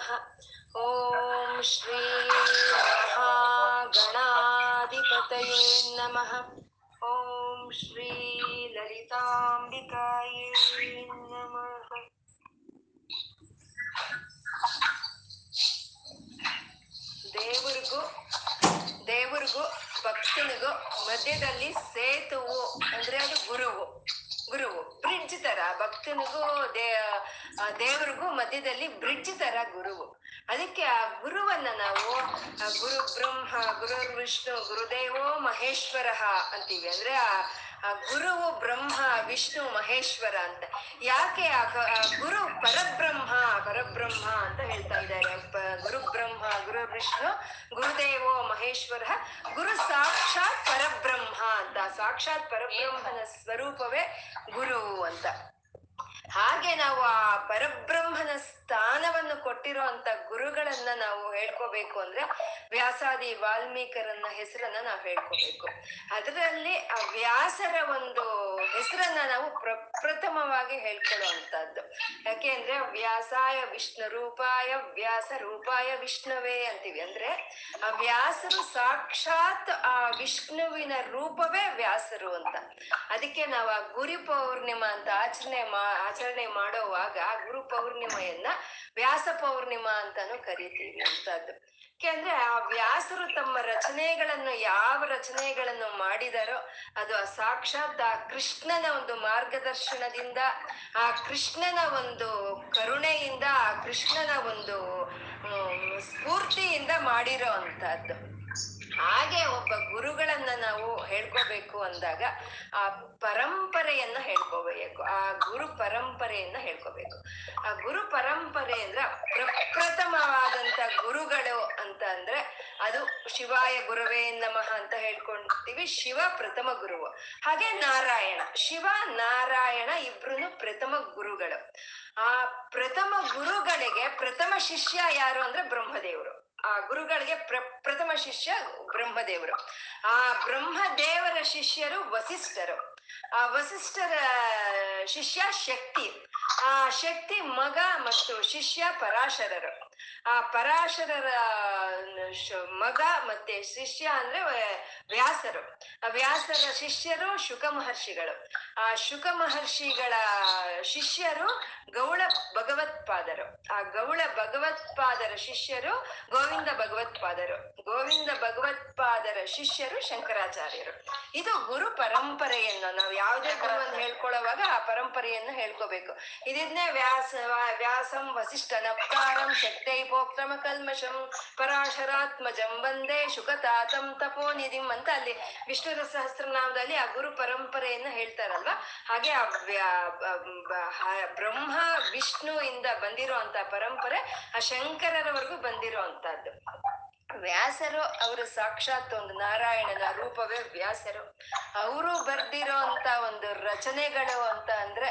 नमः ॐ श्री महागणाधिपतये नमः ॐ श्री ललिताम्बिकायै नमः ದೇವರಿಗೂ ದೇವರಿಗೂ ಭಕ್ತನಿಗೂ ಮಧ್ಯದಲ್ಲಿ ಸೇತುವು ಅಂದ್ರೆ ಅದು ಗುರುವು ಗುರುವು ಬ್ರಿಡ್ಜ್ ತರ, ಭಕ್ತನಿಗೂ, ದೇ ದೇವರಿಗೂ ಮಧ್ಯದಲ್ಲಿ ಬ್ರಿಡ್ಜ್ ತರ ಗುರುವು ಅದಕ್ಕೆ ಆ ಗುರುವನ್ನ ನಾವು ಗುರು ಬ್ರಹ್ಮ, ಗುರು ವಿಷ್ಣು, ಗುರುದೇವೋ ಮಹೇಶ್ವರ ಅಂತೀವಿ. ಅಂದ್ರೆ ಆ ಗುರುವು ಬ್ರಹ್ಮ ವಿಷ್ಣು ಮಹೇಶ್ವರ ಅಂತ. ಯಾಕೆ ಆ ಗುರು ಪರಬ್ರಹ್ಮ ಪರಬ್ರಹ್ಮ ಅಂತ ಹೇಳ್ತಾ ಇದ್ದಾರೆ. ಗುರು ಬ್ರಹ್ಮ, ಗುರು ವಿಷ್ಣು, ಗುರುದೇವೋ ಮಹೇಶ್ವರ, ಗುರು ಸಾಕ್ಷಾತ್ ಪರಬ್ರಹ್ಮ ಅಂತ. ಸಾಕ್ಷಾತ್ ಪರಬ್ರಹ್ಮನ ಸ್ವರೂಪವೇ ಗುರು ಅಂತ. ಹಾಗೆ ನಾವು ಆ ಪರಬ್ರಹ್ಮನ ಸ್ಥಾನವನ್ನು ಕೊಟ್ಟಿರೋ ಅಂತ ಗುರುಗಳನ್ನ ನಾವು ಹೇಳ್ಕೋಬೇಕು ಅಂದ್ರೆ ವ್ಯಾಸಾದಿ ವಾಲ್ಮೀಕರನ್ನ ಹೆಸರನ್ನ ನಾವು ಹೇಳ್ಕೋಬೇಕು. ಅದರಲ್ಲಿ ಆ ವ್ಯಾಸರ ಒಂದು ಹೆಸರನ್ನ ನಾವು ಪ್ರಪ್ರಥಮವಾಗಿ ಹೇಳ್ಕೊಳ್ಳೋ ಅಂತದ್ದು ಯಾಕೆ ಅಂದ್ರೆ ವ್ಯಾಸಾಯ ವಿಷ್ಣು ರೂಪಾಯ, ವ್ಯಾಸ ರೂಪಾಯ ವಿಷ್ಣುವೇ ಅಂತೀವಿ. ಅಂದ್ರೆ ಆ ವ್ಯಾಸರು ಸಾಕ್ಷಾತ್ ಆ ವಿಷ್ಣುವಿನ ರೂಪವೇ ವ್ಯಾಸರು ಅಂತ. ಅದಕ್ಕೆ ನಾವು ಆ ಗುರು ಪೌರ್ಣಿಮಾ ಅಂತ ಆಚರಣೆ ಮಾ, ಆಚರಣೆ ಮಾಡೋವಾಗ ಗುರು ಪೌರ್ಣಿಮೆಯನ್ನ ವ್ಯಾಸ ಪೌರ್ಣಿಮಾ ಅಂತಾನು ಕರಿತೀವಿ ಅಂತದ್ದು. ಯಾಕೆಂದ್ರೆ ಆ ವ್ಯಾಸರು ತಮ್ಮ ರಚನೆಗಳನ್ನು ಯಾವ ರಚನೆಗಳನ್ನು ಮಾಡಿದಾರೋ ಅದು ಆ ಸಾಕ್ಷಾತ್ ಆ ಕೃಷ್ಣನ ಒಂದು ಮಾರ್ಗದರ್ಶನದಿಂದ, ಆ ಕೃಷ್ಣನ ಒಂದು ಕರುಣೆಯಿಂದ, ಆ ಕೃಷ್ಣನ ಒಂದು ಸ್ಫೂರ್ತಿಯಿಂದ ಮಾಡಿರೋ ಅಂತದ್ದು. ಹಾಗೆ ಒಬ್ಬ ಗುರುಗಳನ್ನ ನಾವು ಹೇಳ್ಕೋಬೇಕು ಅಂದಾಗ, ಆ ಪರಂಪರೆಯನ್ನ ಹೇಳ್ಕೋಬೇಕು, ಆ ಗುರು ಪರಂಪರೆಯನ್ನ ಹೇಳ್ಕೋಬೇಕು. ಆ ಗುರು ಪರಂಪರೆ ಅಂದ್ರೆ ಪ್ರಪ್ರಥಮವಾದಂತ ಗುರುಗಳು ಅಂತ ಅಂದ್ರೆ ಅದು ಶಿವಾಯ ಗುರುವೇ ನಮಃ ಅಂತ ಹೇಳ್ಕೊಂತೀವಿ ಶಿವ ಪ್ರಥಮ ಗುರು ಹಾಗೆ ನಾರಾಯಣ, ಶಿವ, ನಾರಾಯಣ ಇಬ್ರು ಪ್ರಥಮ ಗುರುಗಳು. ಆ ಪ್ರಥಮ ಗುರುಗಳಿಗೆ ಪ್ರಥಮ ಶಿಷ್ಯ ಯಾರು ಅಂದ್ರೆ ಬ್ರಹ್ಮದೇವರು. ಆ ಗುರುಗಳಿಗೆ ಪ್ರ ಪ್ರಥಮ ಶಿಷ್ಯ ಬ್ರಹ್ಮದೇವರು. ಆ ಬ್ರಹ್ಮದೇವರ ಶಿಷ್ಯರು ವಸಿಷ್ಠರು. ವಸಿಷ್ಠರ ಶಿಷ್ಯ ಶಕ್ತಿ, ಆ ಶಕ್ತಿ ಮಗ ಮತ್ತು ಶಿಷ್ಯ ಪರಾಶರರು. ಆ ಪರಾಶರರ ಮಗ ಮತ್ತೆ ಶಿಷ್ಯ ಅಂದ್ರೆ ವ್ಯಾಸರು. ಆ ವ್ಯಾಸರ ಶಿಷ್ಯರು ಶುಕ ಮಹರ್ಷಿಗಳು. ಆ ಶುಕ ಮಹರ್ಷಿಗಳ ಶಿಷ್ಯರು ಗೌಳ ಭಗವತ್ಪಾದರು. ಆ ಗೌಳ ಭಗವತ್ಪಾದರ ಶಿಷ್ಯರು ಗೋವಿಂದ ಭಗವತ್ಪಾದರು. ಗೋವಿಂದ ಭಗವತ್ಪಾದರ ಶಿಷ್ಯರು ಶಂಕರಾಚಾರ್ಯರು. ಇದು ಗುರು ಪರಂಪರೆಯನ್ನು ನಾವು ಯಾವುದೇ ಗುರುವನ್ನು ಹೇಳ್ಕೊಳ್ಳುವಾಗ ಆ ಪರಂಪರೆಯನ್ನು ಹೇಳ್ಕೋಬೇಕು. ಇದನ್ನೇ ವ್ಯಾಸ ವ್ಯಾಸಂ ವಸಿಷ್ಠ ನಪ್ತಾರಂ ಶಕ್ತೈಪೋಕ್ರಮ ಕಲ್ಮಶಂ ಪರಾಶರಾತ್ಮಜಂ ವಂದೇ ಶುಕತಾತಂ ತಪೋನಿಧಿಂ ಅಂತ ಅಲ್ಲಿ ವಿಷ್ಣುರ ಸಹಸ್ರನಾಮದಲ್ಲಿ ಆ ಗುರು ಪರಂಪರೆಯನ್ನು ಹೇಳ್ತಾರಲ್ವಾ? ಹಾಗೆ ಆ ಬ್ರಹ್ಮ ವಿಷ್ಣು ಇಂದ ಬಂದಿರೋ ಅಂತ ಪರಂಪರೆ ಆ ಶಂಕರರವರೆಗೂ ಬಂದಿರುವಂತಹದ್ದು ಅಂತದ್ದು ವ್ಯಾಸರು ಅವರು ಸಾಕ್ಷಾತ್ ಒಂದು ನಾರಾಯಣನ ರೂಪವೇ ವ್ಯಾಸರು. ಅವರು ಬರ್ದಿರೋ ಅಂತ ಒಂದು ರಚನೆಗಳು ಅಂತ ಅಂದ್ರೆ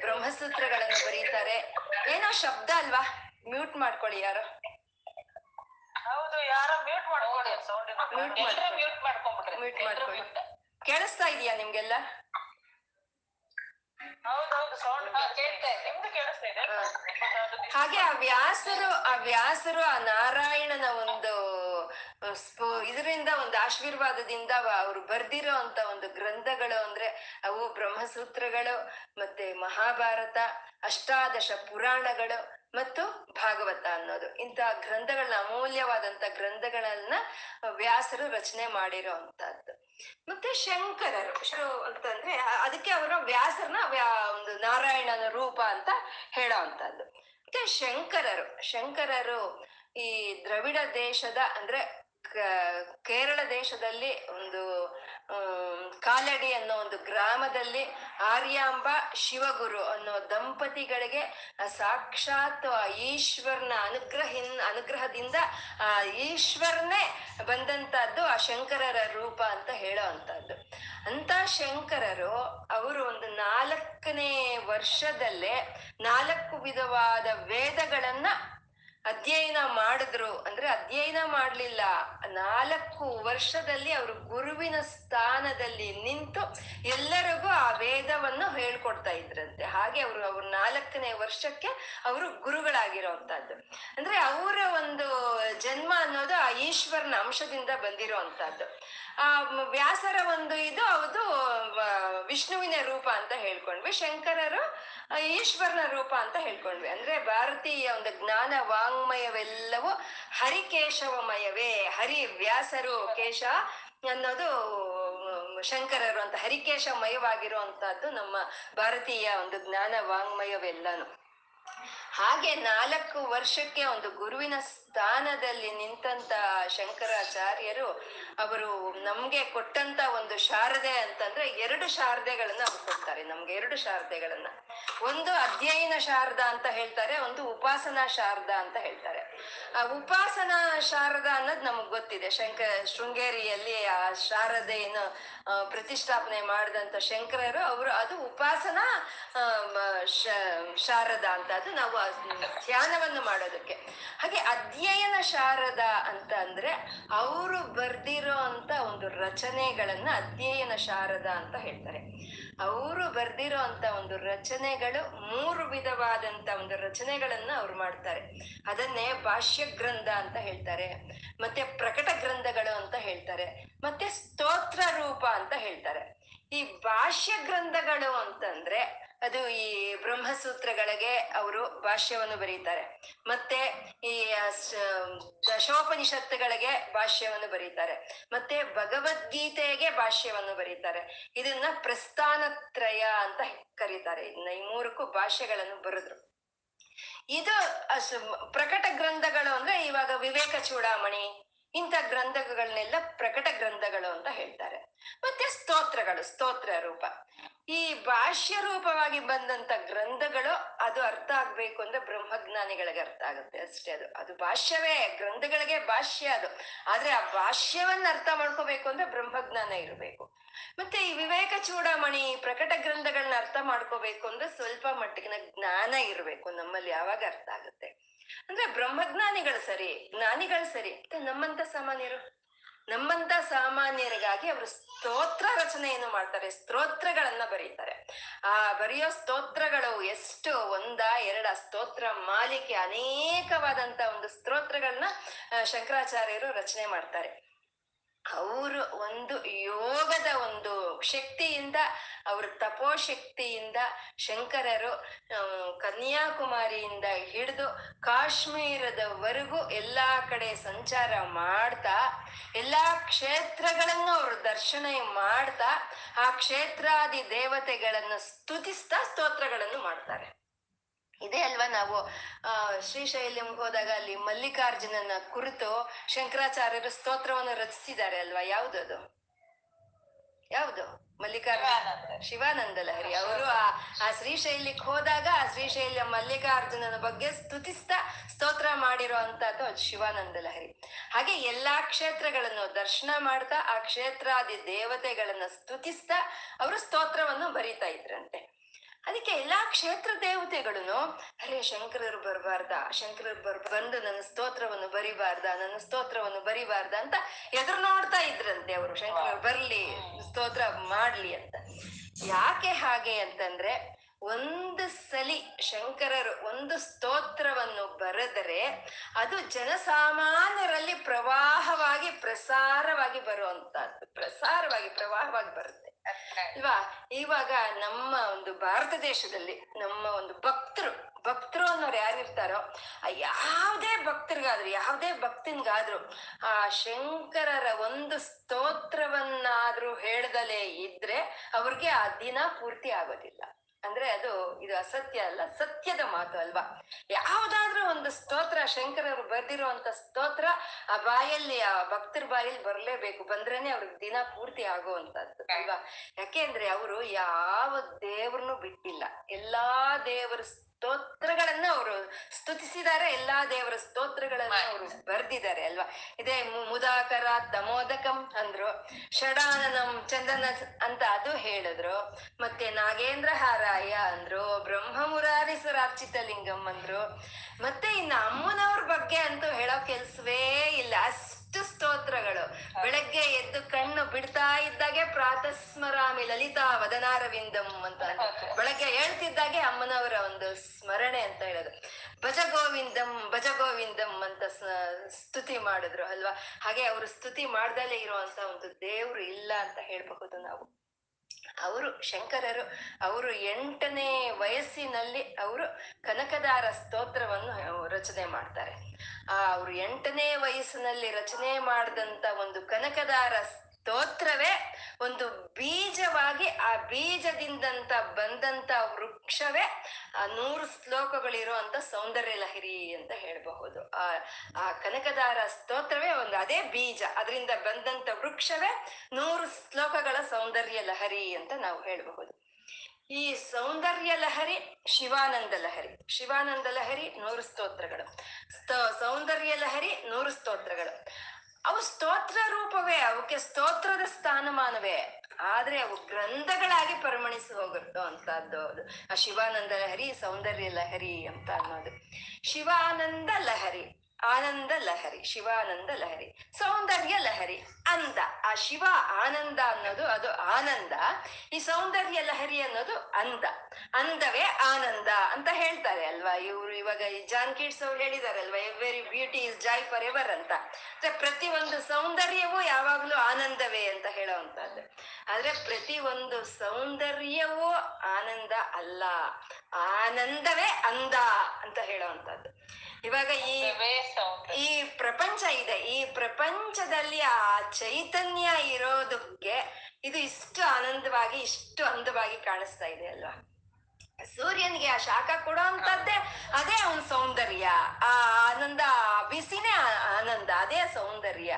ಬ್ರಹ್ಮಸೂತ್ರಗಳನ್ನು ಬರೀತಾರೆ. ಏನೋ ಶಬ್ದ ಅಲ್ವಾ? ಮ್ಯೂಟ್ ಮಾಡ್ಕೊಳ್ಳಿ ಯಾರು. ಹೌದು ಯಾರೋ ಮ್ಯೂಟ್ ಮಾಡ್ಕೊಳ್ಳಿ. ಸೌಂಡ್ Mute ಮಾಡ್ಕೊಳ್ಳಿ. ಮ್ಯೂಟ್ ಮಾಡ್ಕೊಂಡ್ಬಿಟ್ರಿ. ಮ್ಯೂಟ್ ಮಾಡ್ಕೊಳ್ಳಿ ಕೇಳಿಸ್ತಾ ಇದೆಯಾ ನಿಮ್ಗೆಲ್ಲ ಹೌದೌದು ಸೌಂಡ್ ಕೇಳ್ತಾ ಇದೆ ನಿಮ್ದು ಕೇಳಿಸ್ತಾ ಇದೆ ಹಾ. But ಅದು dis- ಹಾಗೆ ಆ ವ್ಯಾಸರು ಆ ವ್ಯಾಸರು ಆ ನಾರಾಯಣನ ಒಂದು ಸ್ಫೂ- ಇದರಿಂದ ಒಂದು ಆಶೀರ್ವಾದದಿಂದ ಅವರು ಬರ್ದಿರೋ ಅಂತ ಒಂದು ಗ್ರಂಥಗಳು ಅಂದ್ರೆ ಅವು ಬ್ರಹ್ಮಸೂತ್ರಗಳು ಮತ್ತೆ ಮಹಾಭಾರತ, ಅಷ್ಟಾದಶ ಪುರಾಣಗಳು ಮತ್ತು ಭಾಗವತ ಅನ್ನೋದು. ಇಂತಹ ಗ್ರಂಥಗಳನ್ನ ಅಮೂಲ್ಯವಾದಂತ ಗ್ರಂಥಗಳನ್ನ ವ್ಯಾಸರು ರಚನೆ ಮಾಡಿರೋ ಅಂತದ್ದು ಮತ್ತೆ ಶಂಕರರು ಅಂತಂದ್ರೆ ಅದಕ್ಕೆ ಅವರು ವ್ಯಾಸರನ್ನ ವ್ಯಾ, ಒಂದು ನಾರಾಯಣನ ರೂಪ ಅಂತ ಹೇಳೋ ಅಂತದ್ದು ಮತ್ತೆ ಶಂಕರರು ಶಂಕರರು ಈ ದ್ರವಿಡ ದೇಶದ ಅಂದ್ರೆ ಕೇರಳ ದೇಶದಲ್ಲಿ ಒಂದು ಕಾಲಡಿ ಅನ್ನೋ ಒಂದು ಗ್ರಾಮದಲ್ಲಿ ಆರ್ಯಾಂಬ ಶಿವಗುರು ಅನ್ನೋ ದಂಪತಿಗಳಿಗೆ ಸಾಕ್ಷಾತ್ ಈಶ್ವರನ ಅನುಗ್ರಹ ಅನುಗ್ರಹದಿಂದ, ಆ, ಈಶ್ವರನೇ ಬಂದಂತಹದ್ದು ಆ ಶಂಕರರ ರೂಪ ಅಂತ ಹೇಳೋ ಅಂತದ್ದು ಅಂತ ಶಂಕರರು ಅವರು ಒಂದು ನಾಲ್ಕನೇ ವರ್ಷದಲ್ಲೇ ನಾಲ್ಕು ವಿಧವಾದ ವೇದಗಳನ್ನ ಅಧ್ಯಯನ ಮಾಡಿದ್ರು. ಅಂದ್ರೆ ಅಧ್ಯಯನ ಮಾಡ್ಲಿಲ್ಲ. ನಾಲ್ಕು ವರ್ಷದಲ್ಲಿ ಅವರು ಗುರುವಿನ ಸ್ಥಾನದಲ್ಲಿ ನಿಂತು ಎಲ್ಲರಿಗೂ ಆ ವೇದವನ್ನು ಹೇಳ್ಕೊಡ್ತಾ ಇದ್ರಂತೆ. ಹಾಗೆ ಅವರು ಅವ್ರ ನಾಲ್ಕನೇ ವರ್ಷಕ್ಕೆ ಅವರು ಗುರುಗಳಾಗಿರೋಂಥದ್ದು ಅಂದ್ರೆ ಅವರ ಒಂದು ಜನ್ಮ ಅನ್ನೋದು ಆ ಈಶ್ವರನ ಅಂಶದಿಂದ ಬಂದಿರೋಂಥದ್ದು ಆ, ವ್ಯಾಸರ ಒಂದು ಇದು ಅದು ವಿಷ್ಣುವಿನ ರೂಪ ಅಂತ ಹೇಳ್ಕೊಂಡ್ವಿ. ಶಂಕರರು ಈಶ್ವರನ ರೂಪ ಅಂತ ಹೇಳ್ಕೊಂಡ್ವಿ. ಅಂದ್ರೆ ಭಾರತೀಯ ಒಂದು ಜ್ಞಾನ ವಾಂಗ್ಮಯವೆಲ್ಲವೂ ಹರಿಕೇಶವಮಯವೇ, ಹರಿ ವ್ಯಾಸರು ಕೇಶ ಅನ್ನೋದು ಶಂಕರರು ಅಂತ, ಹರಿಕೇಶಮಯವಾಗಿರುವಂತಹದ್ದು ನಮ್ಮ ಭಾರತೀಯ ಒಂದು ಜ್ಞಾನ ವಾಂಗ್ಮಯವೆಲ್ಲನು. ಹಾಗೆ ನಾಲ್ಕು ವರ್ಷಕ್ಕೆ ಒಂದು ಗುರುವಿನ ಸ್ಥಾನದಲ್ಲಿ ನಿಂತಂತ ಶಂಕರಾಚಾರ್ಯರು ಅವರು ನಮ್ಗೆ ಕೊಟ್ಟಂತ ಒಂದು ಶಾರದೆ ಅಂತಂದ್ರೆ ಎರಡು ಶಾರದೆಗಳನ್ನ ಅವ್ರು ಕೊಡ್ತಾರೆ, ನಮ್ಗೆ ಎರಡು ಶಾರದೆಗಳನ್ನ. ಒಂದು ಅಧ್ಯಯನ ಶಾರದ ಅಂತ ಹೇಳ್ತಾರೆ, ಒಂದು ಉಪಾಸನಾ ಶಾರದ ಅಂತ ಹೇಳ್ತಾರೆ. ಆ ಉಪಾಸನಾ ಶಾರದ ಅನ್ನೋದು ನಮಗ್ ಗೊತ್ತಿದೆ. ಶಂಕ, ಶೃಂಗೇರಿಯಲ್ಲಿ ಆ ಶಾರದೆಯನ್ನು ಪ್ರತಿಷ್ಠಾಪನೆ ಮಾಡಿದಂತ ಶಂಕರರು, ಅವರು ಅದು ಉಪಾಸನಾ ಶಾರದ ಅಂತ. ಅದು ನಾವು ಧ್ಯಾನವನ್ನು ಮಾಡೋದಕ್ಕೆ. ಹಾಗೆ ಅಧ್ಯಯನ ಶಾರದ ಅಂತ ಅಂದ್ರೆ ಅವರು ಬರ್ದಿರೋ ಅಂತ ಒಂದು ರಚನೆಗಳನ್ನ ಅಧ್ಯಯನ ಶಾರದ ಅಂತ ಹೇಳ್ತಾರೆ. ಅವರು ಬರ್ದಿರೋ ಅಂತ ಒಂದು ರಚನೆಗಳು ಮೂರು ವಿಧವಾದಂತ ಒಂದು ರಚನೆಗಳನ್ನ ಅವ್ರು ಮಾಡ್ತಾರೆ. ಅದನ್ನೇ ಭಾಷ್ಯ ಗ್ರಂಥ ಅಂತ ಹೇಳ್ತಾರೆ, ಮತ್ತೆ ಪ್ರಕಟ ಗ್ರಂಥಗಳು ಅಂತ ಹೇಳ್ತಾರೆ, ಮತ್ತೆ ಸ್ತೋತ್ರ ರೂಪ ಅಂತ ಹೇಳ್ತಾರೆ. ಈ ಭಾಷ್ಯ ಗ್ರಂಥಗಳು ಅಂತಂದ್ರೆ ಅದು ಈ ಬ್ರಹ್ಮಸೂತ್ರಗಳಿಗೆ ಅವರು ಭಾಷ್ಯವನ್ನು ಬರೀತಾರೆ. ಮತ್ತೆ ಈ ದಶೋಪನಿಷತ್ತುಗಳಿಗೆ ಭಾಷ್ಯವನ್ನು ಬರೀತಾರೆ. ಮತ್ತೆ ಭಗವದ್ಗೀತೆಗೆ ಭಾಷ್ಯವನ್ನು ಬರೀತಾರೆ. ಇದನ್ನ ಪ್ರಸ್ಥಾನತ್ರಯ ಅಂತ ಕರೀತಾರೆ. ಇದನ್ನ ಈ ಮೂರಕ್ಕೂ ಭಾಷ್ಯಗಳನ್ನು ಬರೆದ್ರು. ಇದು ಪ್ರಕಟ ಗ್ರಂಥಗಳು ಅಂದ್ರೆ ಇವಾಗ ವಿವೇಕ ಚೂಡಾಮಣಿ ಇಂಥ ಗ್ರಂಥಗಳನ್ನೆಲ್ಲ ಪ್ರಕಟ ಗ್ರಂಥಗಳು ಅಂತ ಹೇಳ್ತಾರೆ. ಮತ್ತೆ ಸ್ತೋತ್ರಗಳು, ಸ್ತೋತ್ರ ರೂಪ. ಈ ಭಾಷ್ಯ ರೂಪವಾಗಿ ಬಂದಂತ ಗ್ರಂಥಗಳು ಅದು ಅರ್ಥ ಆಗ್ಬೇಕು ಅಂದ್ರೆ ಬ್ರಹ್ಮಜ್ಞಾನಿಗಳಿಗೆ ಅರ್ಥ ಆಗುತ್ತೆ ಅಷ್ಟೇ ಅದು. ಅದು ಭಾಷ್ಯವೇ, ಗ್ರಂಥಗಳಿಗೆ ಭಾಷ್ಯ ಅದು. ಆದ್ರೆ ಆ ಭಾಷ್ಯವನ್ನ ಅರ್ಥ ಮಾಡ್ಕೋಬೇಕು ಅಂದ್ರೆ ಬ್ರಹ್ಮಜ್ಞಾನ ಇರಬೇಕು. ಮತ್ತೆ ಈ ವಿವೇಕ ಚೂಡಾಮಣಿ ಪ್ರಕಟ ಗ್ರಂಥಗಳನ್ನ ಅರ್ಥ ಮಾಡ್ಕೋಬೇಕು ಅಂದ್ರೆ ಸ್ವಲ್ಪ ಮಟ್ಟಿಗಿನ ಜ್ಞಾನ ಇರಬೇಕು ನಮ್ಮಲ್ಲಿ, ಯಾವಾಗ ಅರ್ಥ ಆಗುತ್ತೆ. ಅಂದ್ರೆ ಬ್ರಹ್ಮಜ್ಞಾನಿಗಳು ಸರಿ, ಜ್ಞಾನಿಗಳು ಸರಿ ನಮ್ಮಂತ ಸಾಮಾನ್ಯರು? ನಮ್ಮಂತ ಸಾಮಾನ್ಯರಿಗಾಗಿ ಅವರು ಸ್ತೋತ್ರ ರಚನೆಯನ್ನು ಮಾಡ್ತಾರೆ, ಸ್ತೋತ್ರಗಳನ್ನ ಬರೀತಾರೆ. ಆ ಬರೆಯೋ ಸ್ತೋತ್ರಗಳು ಎಷ್ಟು? ಒಂದ, ಎರಡ ಸ್ತೋತ್ರ ಮಾಲಿಕೆ ಅನೇಕವಾದಂತ ಒಂದು ಸ್ತೋತ್ರಗಳನ್ನ ಶಂಕರಾಚಾರ್ಯರು ರಚನೆ ಮಾಡ್ತಾರೆ. ಅವರು ಒಂದು ಯೋಗದ ಒಂದು ಶಕ್ತಿಯಿಂದ, ಅವ್ರ ತಪೋಶಕ್ತಿಯಿಂದ ಶಂಕರರು ಕನ್ಯಾಕುಮಾರಿಯಿಂದ ಹಿಡಿದು ಕಾಶ್ಮೀರದವರೆಗೂ ಎಲ್ಲಾ ಕಡೆ ಸಂಚಾರ ಮಾಡ್ತಾ, ಎಲ್ಲಾ ಕ್ಷೇತ್ರಗಳನ್ನು ಅವರು ದರ್ಶನ ಮಾಡ್ತಾ, ಆ ಕ್ಷೇತ್ರಾದಿ ದೇವತೆಗಳನ್ನು ಸ್ತುತಿಸ್ತಾ ಸ್ತೋತ್ರಗಳನ್ನು ಮಾಡ್ತಾರೆ. ಇದೇ ಅಲ್ವಾ ನಾವು? ಆ ಶ್ರೀಶೈಲ್ಯಂ ಹೋದಾಗ ಅಲ್ಲಿ ಮಲ್ಲಿಕಾರ್ಜುನನ ಕುರಿತು ಶಂಕರಾಚಾರ್ಯರು ಸ್ತೋತ್ರವನ್ನು ರಚಿಸಿದ್ದಾರೆ ಅಲ್ವಾ? ಯಾವ್ದದು ಯಾವುದು? ಮಲ್ಲಿಕಾರ್ಜುನ? ಶಿವಾನಂದ. ಲಹರಿ. ಅವರು ಆ ಆ ಶ್ರೀಶೈಲ್ಯಕ್ಕೆ ಹೋದಾಗ ಆ ಶ್ರೀಶೈಲ್ಯ ಮಲ್ಲಿಕಾರ್ಜುನನ ಬಗ್ಗೆ ಸ್ತುತಿಸ್ತಾ ಸ್ತೋತ್ರ ಮಾಡಿರೋ ಅಂತದ್ದು ಅದು ಶಿವಾನಂದ ಲಹರಿ. ಹಾಗೆ ಎಲ್ಲಾ ಕ್ಷೇತ್ರಗಳನ್ನು ದರ್ಶನ ಮಾಡ್ತಾ ಆ ಕ್ಷೇತ್ರಾದಿ ದೇವತೆಗಳನ್ನ ಸ್ತುತಿಸ್ತಾ ಅವರು ಸ್ತೋತ್ರವನ್ನು ಬರೀತಾ ಇದ್ರಂತೆ. ಅದಕ್ಕೆ ಎಲ್ಲಾ ಕ್ಷೇತ್ರ ದೇವತೆಗಳು ಅರೆ ಶಂಕರರು ಬರಬಾರ್ದ, ಶಂಕರರು ಬರ್, ಬಂದು ನನ್ನ ಸ್ತೋತ್ರವನ್ನು ಬರಿಬಾರ್ದ, ನನ್ನ ಸ್ತೋತ್ರವನ್ನು ಬರಿಬಾರ್ದ ಅಂತ ಎದುರು ನೋಡ್ತಾ ಇದ್ರಂತೆ ಅವರು. ಶಂಕರರು ಬರ್ಲಿ, ಸ್ತೋತ್ರ ಮಾಡ್ಲಿ ಅಂತ. ಯಾಕೆ ಹಾಗೆ ಅಂತಂದ್ರೆ, ಒಂದು ಸಲಿ ಶಂಕರರು ಒಂದು ಸ್ತೋತ್ರವನ್ನು ಬರೆದರೆ ಅದು ಜನಸಾಮಾನ್ಯರಲ್ಲಿ ಪ್ರವಾಹವಾಗಿ ಪ್ರಸಾರವಾಗಿ ಬರುವಂತಹದ್ದು. ಪ್ರಸಾರವಾಗಿ, ಪ್ರವಾಹವಾಗಿ ಬರುತ್ತೆ. ಅಲ್ವಾ ಇವಾಗ ನಮ್ಮ ಒಂದು ಭಾರತ ದೇಶದಲ್ಲಿ ನಮ್ಮ ಒಂದು ಭಕ್ತರು ಭಕ್ತರು ಅನ್ನೋರು ಯಾರಿರ್ತಾರೋ ಆ ಯಾವುದೇ ಭಕ್ತರಿಗಾದ್ರು, ಯಾವುದೇ ಭಕ್ತನ್ಗಾದ್ರು, ಆ ಶಂಕರರ ಒಂದು ಸ್ತೋತ್ರವನ್ನಾದ್ರೂ ಹೇಳ್ದಲೇ ಇದ್ರೆ ಅವ್ರಿಗೆ ಆ ದಿನ ಪೂರ್ತಿ ಆಗೋದಿಲ್ಲ. ಅಂದ್ರೆ ಅದು ಇದು ಅಸತ್ಯ ಅಲ್ಲ, ಸತ್ಯದ ಮಾತು ಅಲ್ವಾ? ಯಾವ್ದಾದ್ರೂ ಒಂದು ಸ್ತೋತ್ರ ಶಂಕರರು ಬರ್ದಿರುವಂತ ಸ್ತೋತ್ರ ಆ ಬಾಯಲ್ಲಿ, ಆ ಭಕ್ತರ ಬಾಯಲ್ಲಿ ಬರ್ಲೇಬೇಕು. ಬಂದ್ರೇನೆ ಅವ್ರಿಗೆ ದಿನ ಪೂರ್ತಿ ಆಗುವಂತದ್ದು ಅಲ್ವಾ? ಯಾಕೆಂದ್ರೆ ಅವರು ಯಾವ ದೇವ್ರನ್ನು ಬಿಟ್ಟಿಲ್ಲ. ಎಲ್ಲಾ ದೇವರ ಸ್ತೋತ್ರಗಳನ್ನ ಅವರು ಸ್ತುತಿಸಿದ್ದಾರೆ. ಎಲ್ಲಾ ದೇವರ ಸ್ತೋತ್ರಗಳನ್ನ ಅವರು ಬರ್ದಿದ್ದಾರೆ ಅಲ್ವಾ? ಇದೇ ಮು- ಮುದಾಕರ ದಮೋದಕಂ ಅಂದ್ರು. ಷಡಾನನಂ ಚಂದನ ಅಂತ ಅದು ಹೇಳಿದ್ರು. ಮತ್ತೆ ನಾಗೇಂದ್ರ ಹಾರಾಯ ಅಂದ್ರು. ಬ್ರಹ್ಮ ಮುರಾರಿ ಸುರಾರ್ಚಿತ ಲಿಂಗಂ ಅಂದ್ರು. ಮತ್ತೆ ಇನ್ನು ಅಮ್ಮನವ್ರ ಬಗ್ಗೆ ಅಂತೂ ಹೇಳೋ ಕೆಲ್ಸವೇ ಇಲ್ಲ. ಅಷ್ಟು ಸ್ತೋತ್ರಗಳು. ಬೆಳಗ್ಗೆ ಎದ್ದು ಕಣ್ಣು ಬಿಡ್ತಾ ಇದ್ದಾಗೆ ಪ್ರಾತಸ್ಮರಾಮಿ ಲಲಿತಾ ವದನಾರವಿಂದಂ ಅಂತ. ಬೆಳಗ್ಗೆ ಹೇಳ್ತಿದ್ದಾಗೆ ಅಮ್ಮನವರ ಒಂದು ಸ್ಮರಣೆ ಅಂತ ಹೇಳೋದು. ಭಜ ಗೋವಿಂದಂ ಭಜ ಗೋವಿಂದಂ ಅಂತ ಸ್ತುತಿ ಮಾಡಿದ್ರು ಅಲ್ವಾ? ಹಾಗೆ ಅವರು ಸ್ತುತಿ ಮಾಡ್ದಲೇ ಇರುವಂತ ಒಂದು ದೇವ್ರು ಇಲ್ಲ ಅಂತ ಹೇಳ್ಬಹುದು ನಾವು. ಅವರು ಶಂಕರರು ಅವರು ಎಂಟನೇ ವಯಸ್ಸಿನಲ್ಲಿ ಅವರು ಕನಕದಾರ ಸ್ತೋತ್ರವನ್ನು ರಚನೆ ಮಾಡ್ತಾರೆ. ಆ ಅವರು ಎಂಟನೇ ವಯಸ್ಸಿನಲ್ಲಿ ರಚನೆ ಮಾಡಿದಂತ ಒಂದು ಕನಕದಾರ ಸ್ತೋತ್ರವೇ ಒಂದು ಬೀಜವಾಗಿ ಆ ಬೀಜದಿಂದಂತ ಬಂದಂತ ವೃಕ್ಷವೇ ಆ ನೂರು ಶ್ಲೋಕಗಳಿರುವಂತ ಸೌಂದರ್ಯ ಲಹರಿ ಅಂತ ಹೇಳಬಹುದು. ಆ ಆ ಕನಕದಾರ ಸ್ತೋತ್ರವೇ ಒಂದು ಅದೇ ಬೀಜ, ಅದರಿಂದ ಬಂದಂತ ವೃಕ್ಷವೇ ನೂರು ಶ್ಲೋಕಗಳ ಸೌಂದರ್ಯ ಲಹರಿ ಅಂತ ನಾವು ಹೇಳಬಹುದು. ಈ ಸೌಂದರ್ಯ ಲಹರಿ ಶಿವಾನಂದ ಲಹರಿ. ಶಿವಾನಂದ ಲಹರಿ ನೂರು ಸ್ತೋತ್ರಗಳು. ಸ್ತ- ಸೌಂದರ್ಯ ಲಹರಿ ನೂರು ಸ್ತೋತ್ರಗಳು. ಅವು ಸ್ತೋತ್ರ ರೂಪವೇ, ಅವಕ್ಕೆ ಸ್ತೋತ್ರದ ಸ್ಥಾನಮಾನವೇ. ಆದ್ರೆ ಅವು ಗ್ರಂಥಗಳಾಗಿ ಪರಿಮಣಿಸಿ ಹೋಗುತ್ತೋ ಅಂತದ್ದು ಅದು. ಆ ಶಿವಾನಂದ ಲಹರಿ, ಸೌಂದರ್ಯ ಲಹರಿ ಅಂತ ಅನ್ನೋದು. ಶಿವಾನಂದ ಲಹರಿ. ಆನಂದ ಲಹರಿ, ಶಿವಾನಂದ ಲಹರಿ, ಸೌಂದರ್ಯ ಲಹರಿ, ಅಂದ. ಆ ಶಿವ ಆನಂದ ಅನ್ನೋದು ಅದು ಆನಂದ, ಈ ಸೌಂದರ್ಯ ಲಹರಿ ಅನ್ನೋದು ಅಂದ. ಅಂದವೇ ಆನಂದ ಅಂತ ಹೇಳ್ತಾರೆ ಅಲ್ವಾ? ಇವರು ಇವಾಗ ಈ ಜಾನ್ ಕಿಡ್ಸ್ ಅವ್ರು ಹೇಳಿದಾರಲ್ವಾ every beauty is joy for ever ಅಂತ. ಪ್ರತಿ ಒಂದು ಸೌಂದರ್ಯವೂ ಯಾವಾಗ್ಲೂ ಆನಂದವೇ ಅಂತ ಹೇಳೋವಂಥದ್ದು. ಆದ್ರೆ ಪ್ರತಿ ಒಂದು ಸೌಂದರ್ಯವೂ ಆನಂದ ಅಲ್ಲ. ಆನಂದವೇ ಅಂದ ಅಂತ ಹೇಳೋವಂಥದ್ದು. ಇವಾಗ ಈ ಈ ಪ್ರಪಂಚ ಇದೆ. ಈ ಪ್ರಪಂಚದಲ್ಲಿ ಆ ಚೈತನ್ಯ ಇರೋದಕ್ಕೆ ಇದು ಇಷ್ಟು ಆನಂದವಾಗಿ ಇಷ್ಟು ಅಂದವಾಗಿ ಕಾಣಿಸ್ತಾ ಇದೆ ಅಲ್ವಾ? ಸೂರ್ಯನಿಗೆ ಆ ಶಾಖ ಕೊಡೋ ಅಂತದ್ದೇ ಅದೇ ಅವನ ಸೌಂದರ್ಯ. ಆ ಆನಂದ ಬಿಸಿನೇ ಆನಂದ ಅದೇ ಸೌಂದರ್ಯ.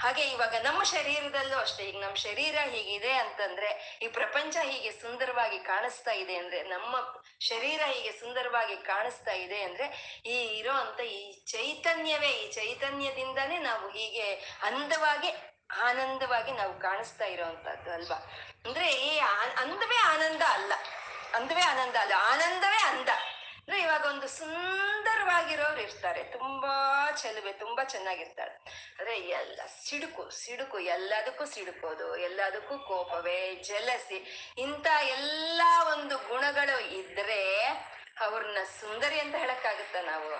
ಹಾಗೆ ಇವಾಗ ನಮ್ಮ ಶರೀರದಲ್ಲೂ ಅಷ್ಟೇ ಈಗ ನಮ್ಮ ಶರೀರ ಹೀಗಿದೆ ಅಂತಂದ್ರೆ ಈ ಪ್ರಪಂಚ ಹೀಗೆ ಸುಂದರವಾಗಿ ಕಾಣಿಸ್ತಾ ಇದೆ ಅಂದ್ರೆ ನಮ್ಮ ಶರೀರ ಹೀಗೆ ಸುಂದರವಾಗಿ ಕಾಣಿಸ್ತಾ ಇದೆ ಅಂದ್ರೆ ಈ ಇರೋ ಅಂತ ಈ ಚೈತನ್ಯವೇ ಈ ಚೈತನ್ಯದಿಂದಾನೇ ನಾವು ಹೀಗೆ ಅಂದವಾಗಿ ಆನಂದವಾಗಿ ನಾವು ಕಾಣಿಸ್ತಾ ಇರೋವಂಥದ್ದು ಅಲ್ವಾ? ಅಂದ್ರೆ ಈ ಅಂದವೇ ಆನಂದ ಅಲ್ಲ. ಅಂದವೇ ಆನಂದ ಅಲ್ಲ, ಆನಂದವೇ ಅಂದ. ಅಂದ್ರೆ ಇವಾಗ ಒಂದು ಸುಂದರವಾಗಿರೋರು ಇರ್ತಾರೆ, ತುಂಬಾ ಚೆಲುವೆ, ತುಂಬಾ ಚೆನ್ನಾಗಿರ್ತಾಳೆ ಅಂದ್ರೆ ಎಲ್ಲ ಸಿಡುಕು ಸಿಡುಕು, ಎಲ್ಲದಕ್ಕೂ ಸಿಡುಕೋದು, ಎಲ್ಲದಕ್ಕೂ ಕೋಪವೇ, ಜಲಸಿ, ಇಂಥ ಎಲ್ಲ ಒಂದು ಗುಣಗಳು ಇದ್ರೆ ಅವ್ರನ್ನ ಸುಂದರಿ ಅಂತ ಹೇಳಕ್ಕಾಗುತ್ತ ನಾವು?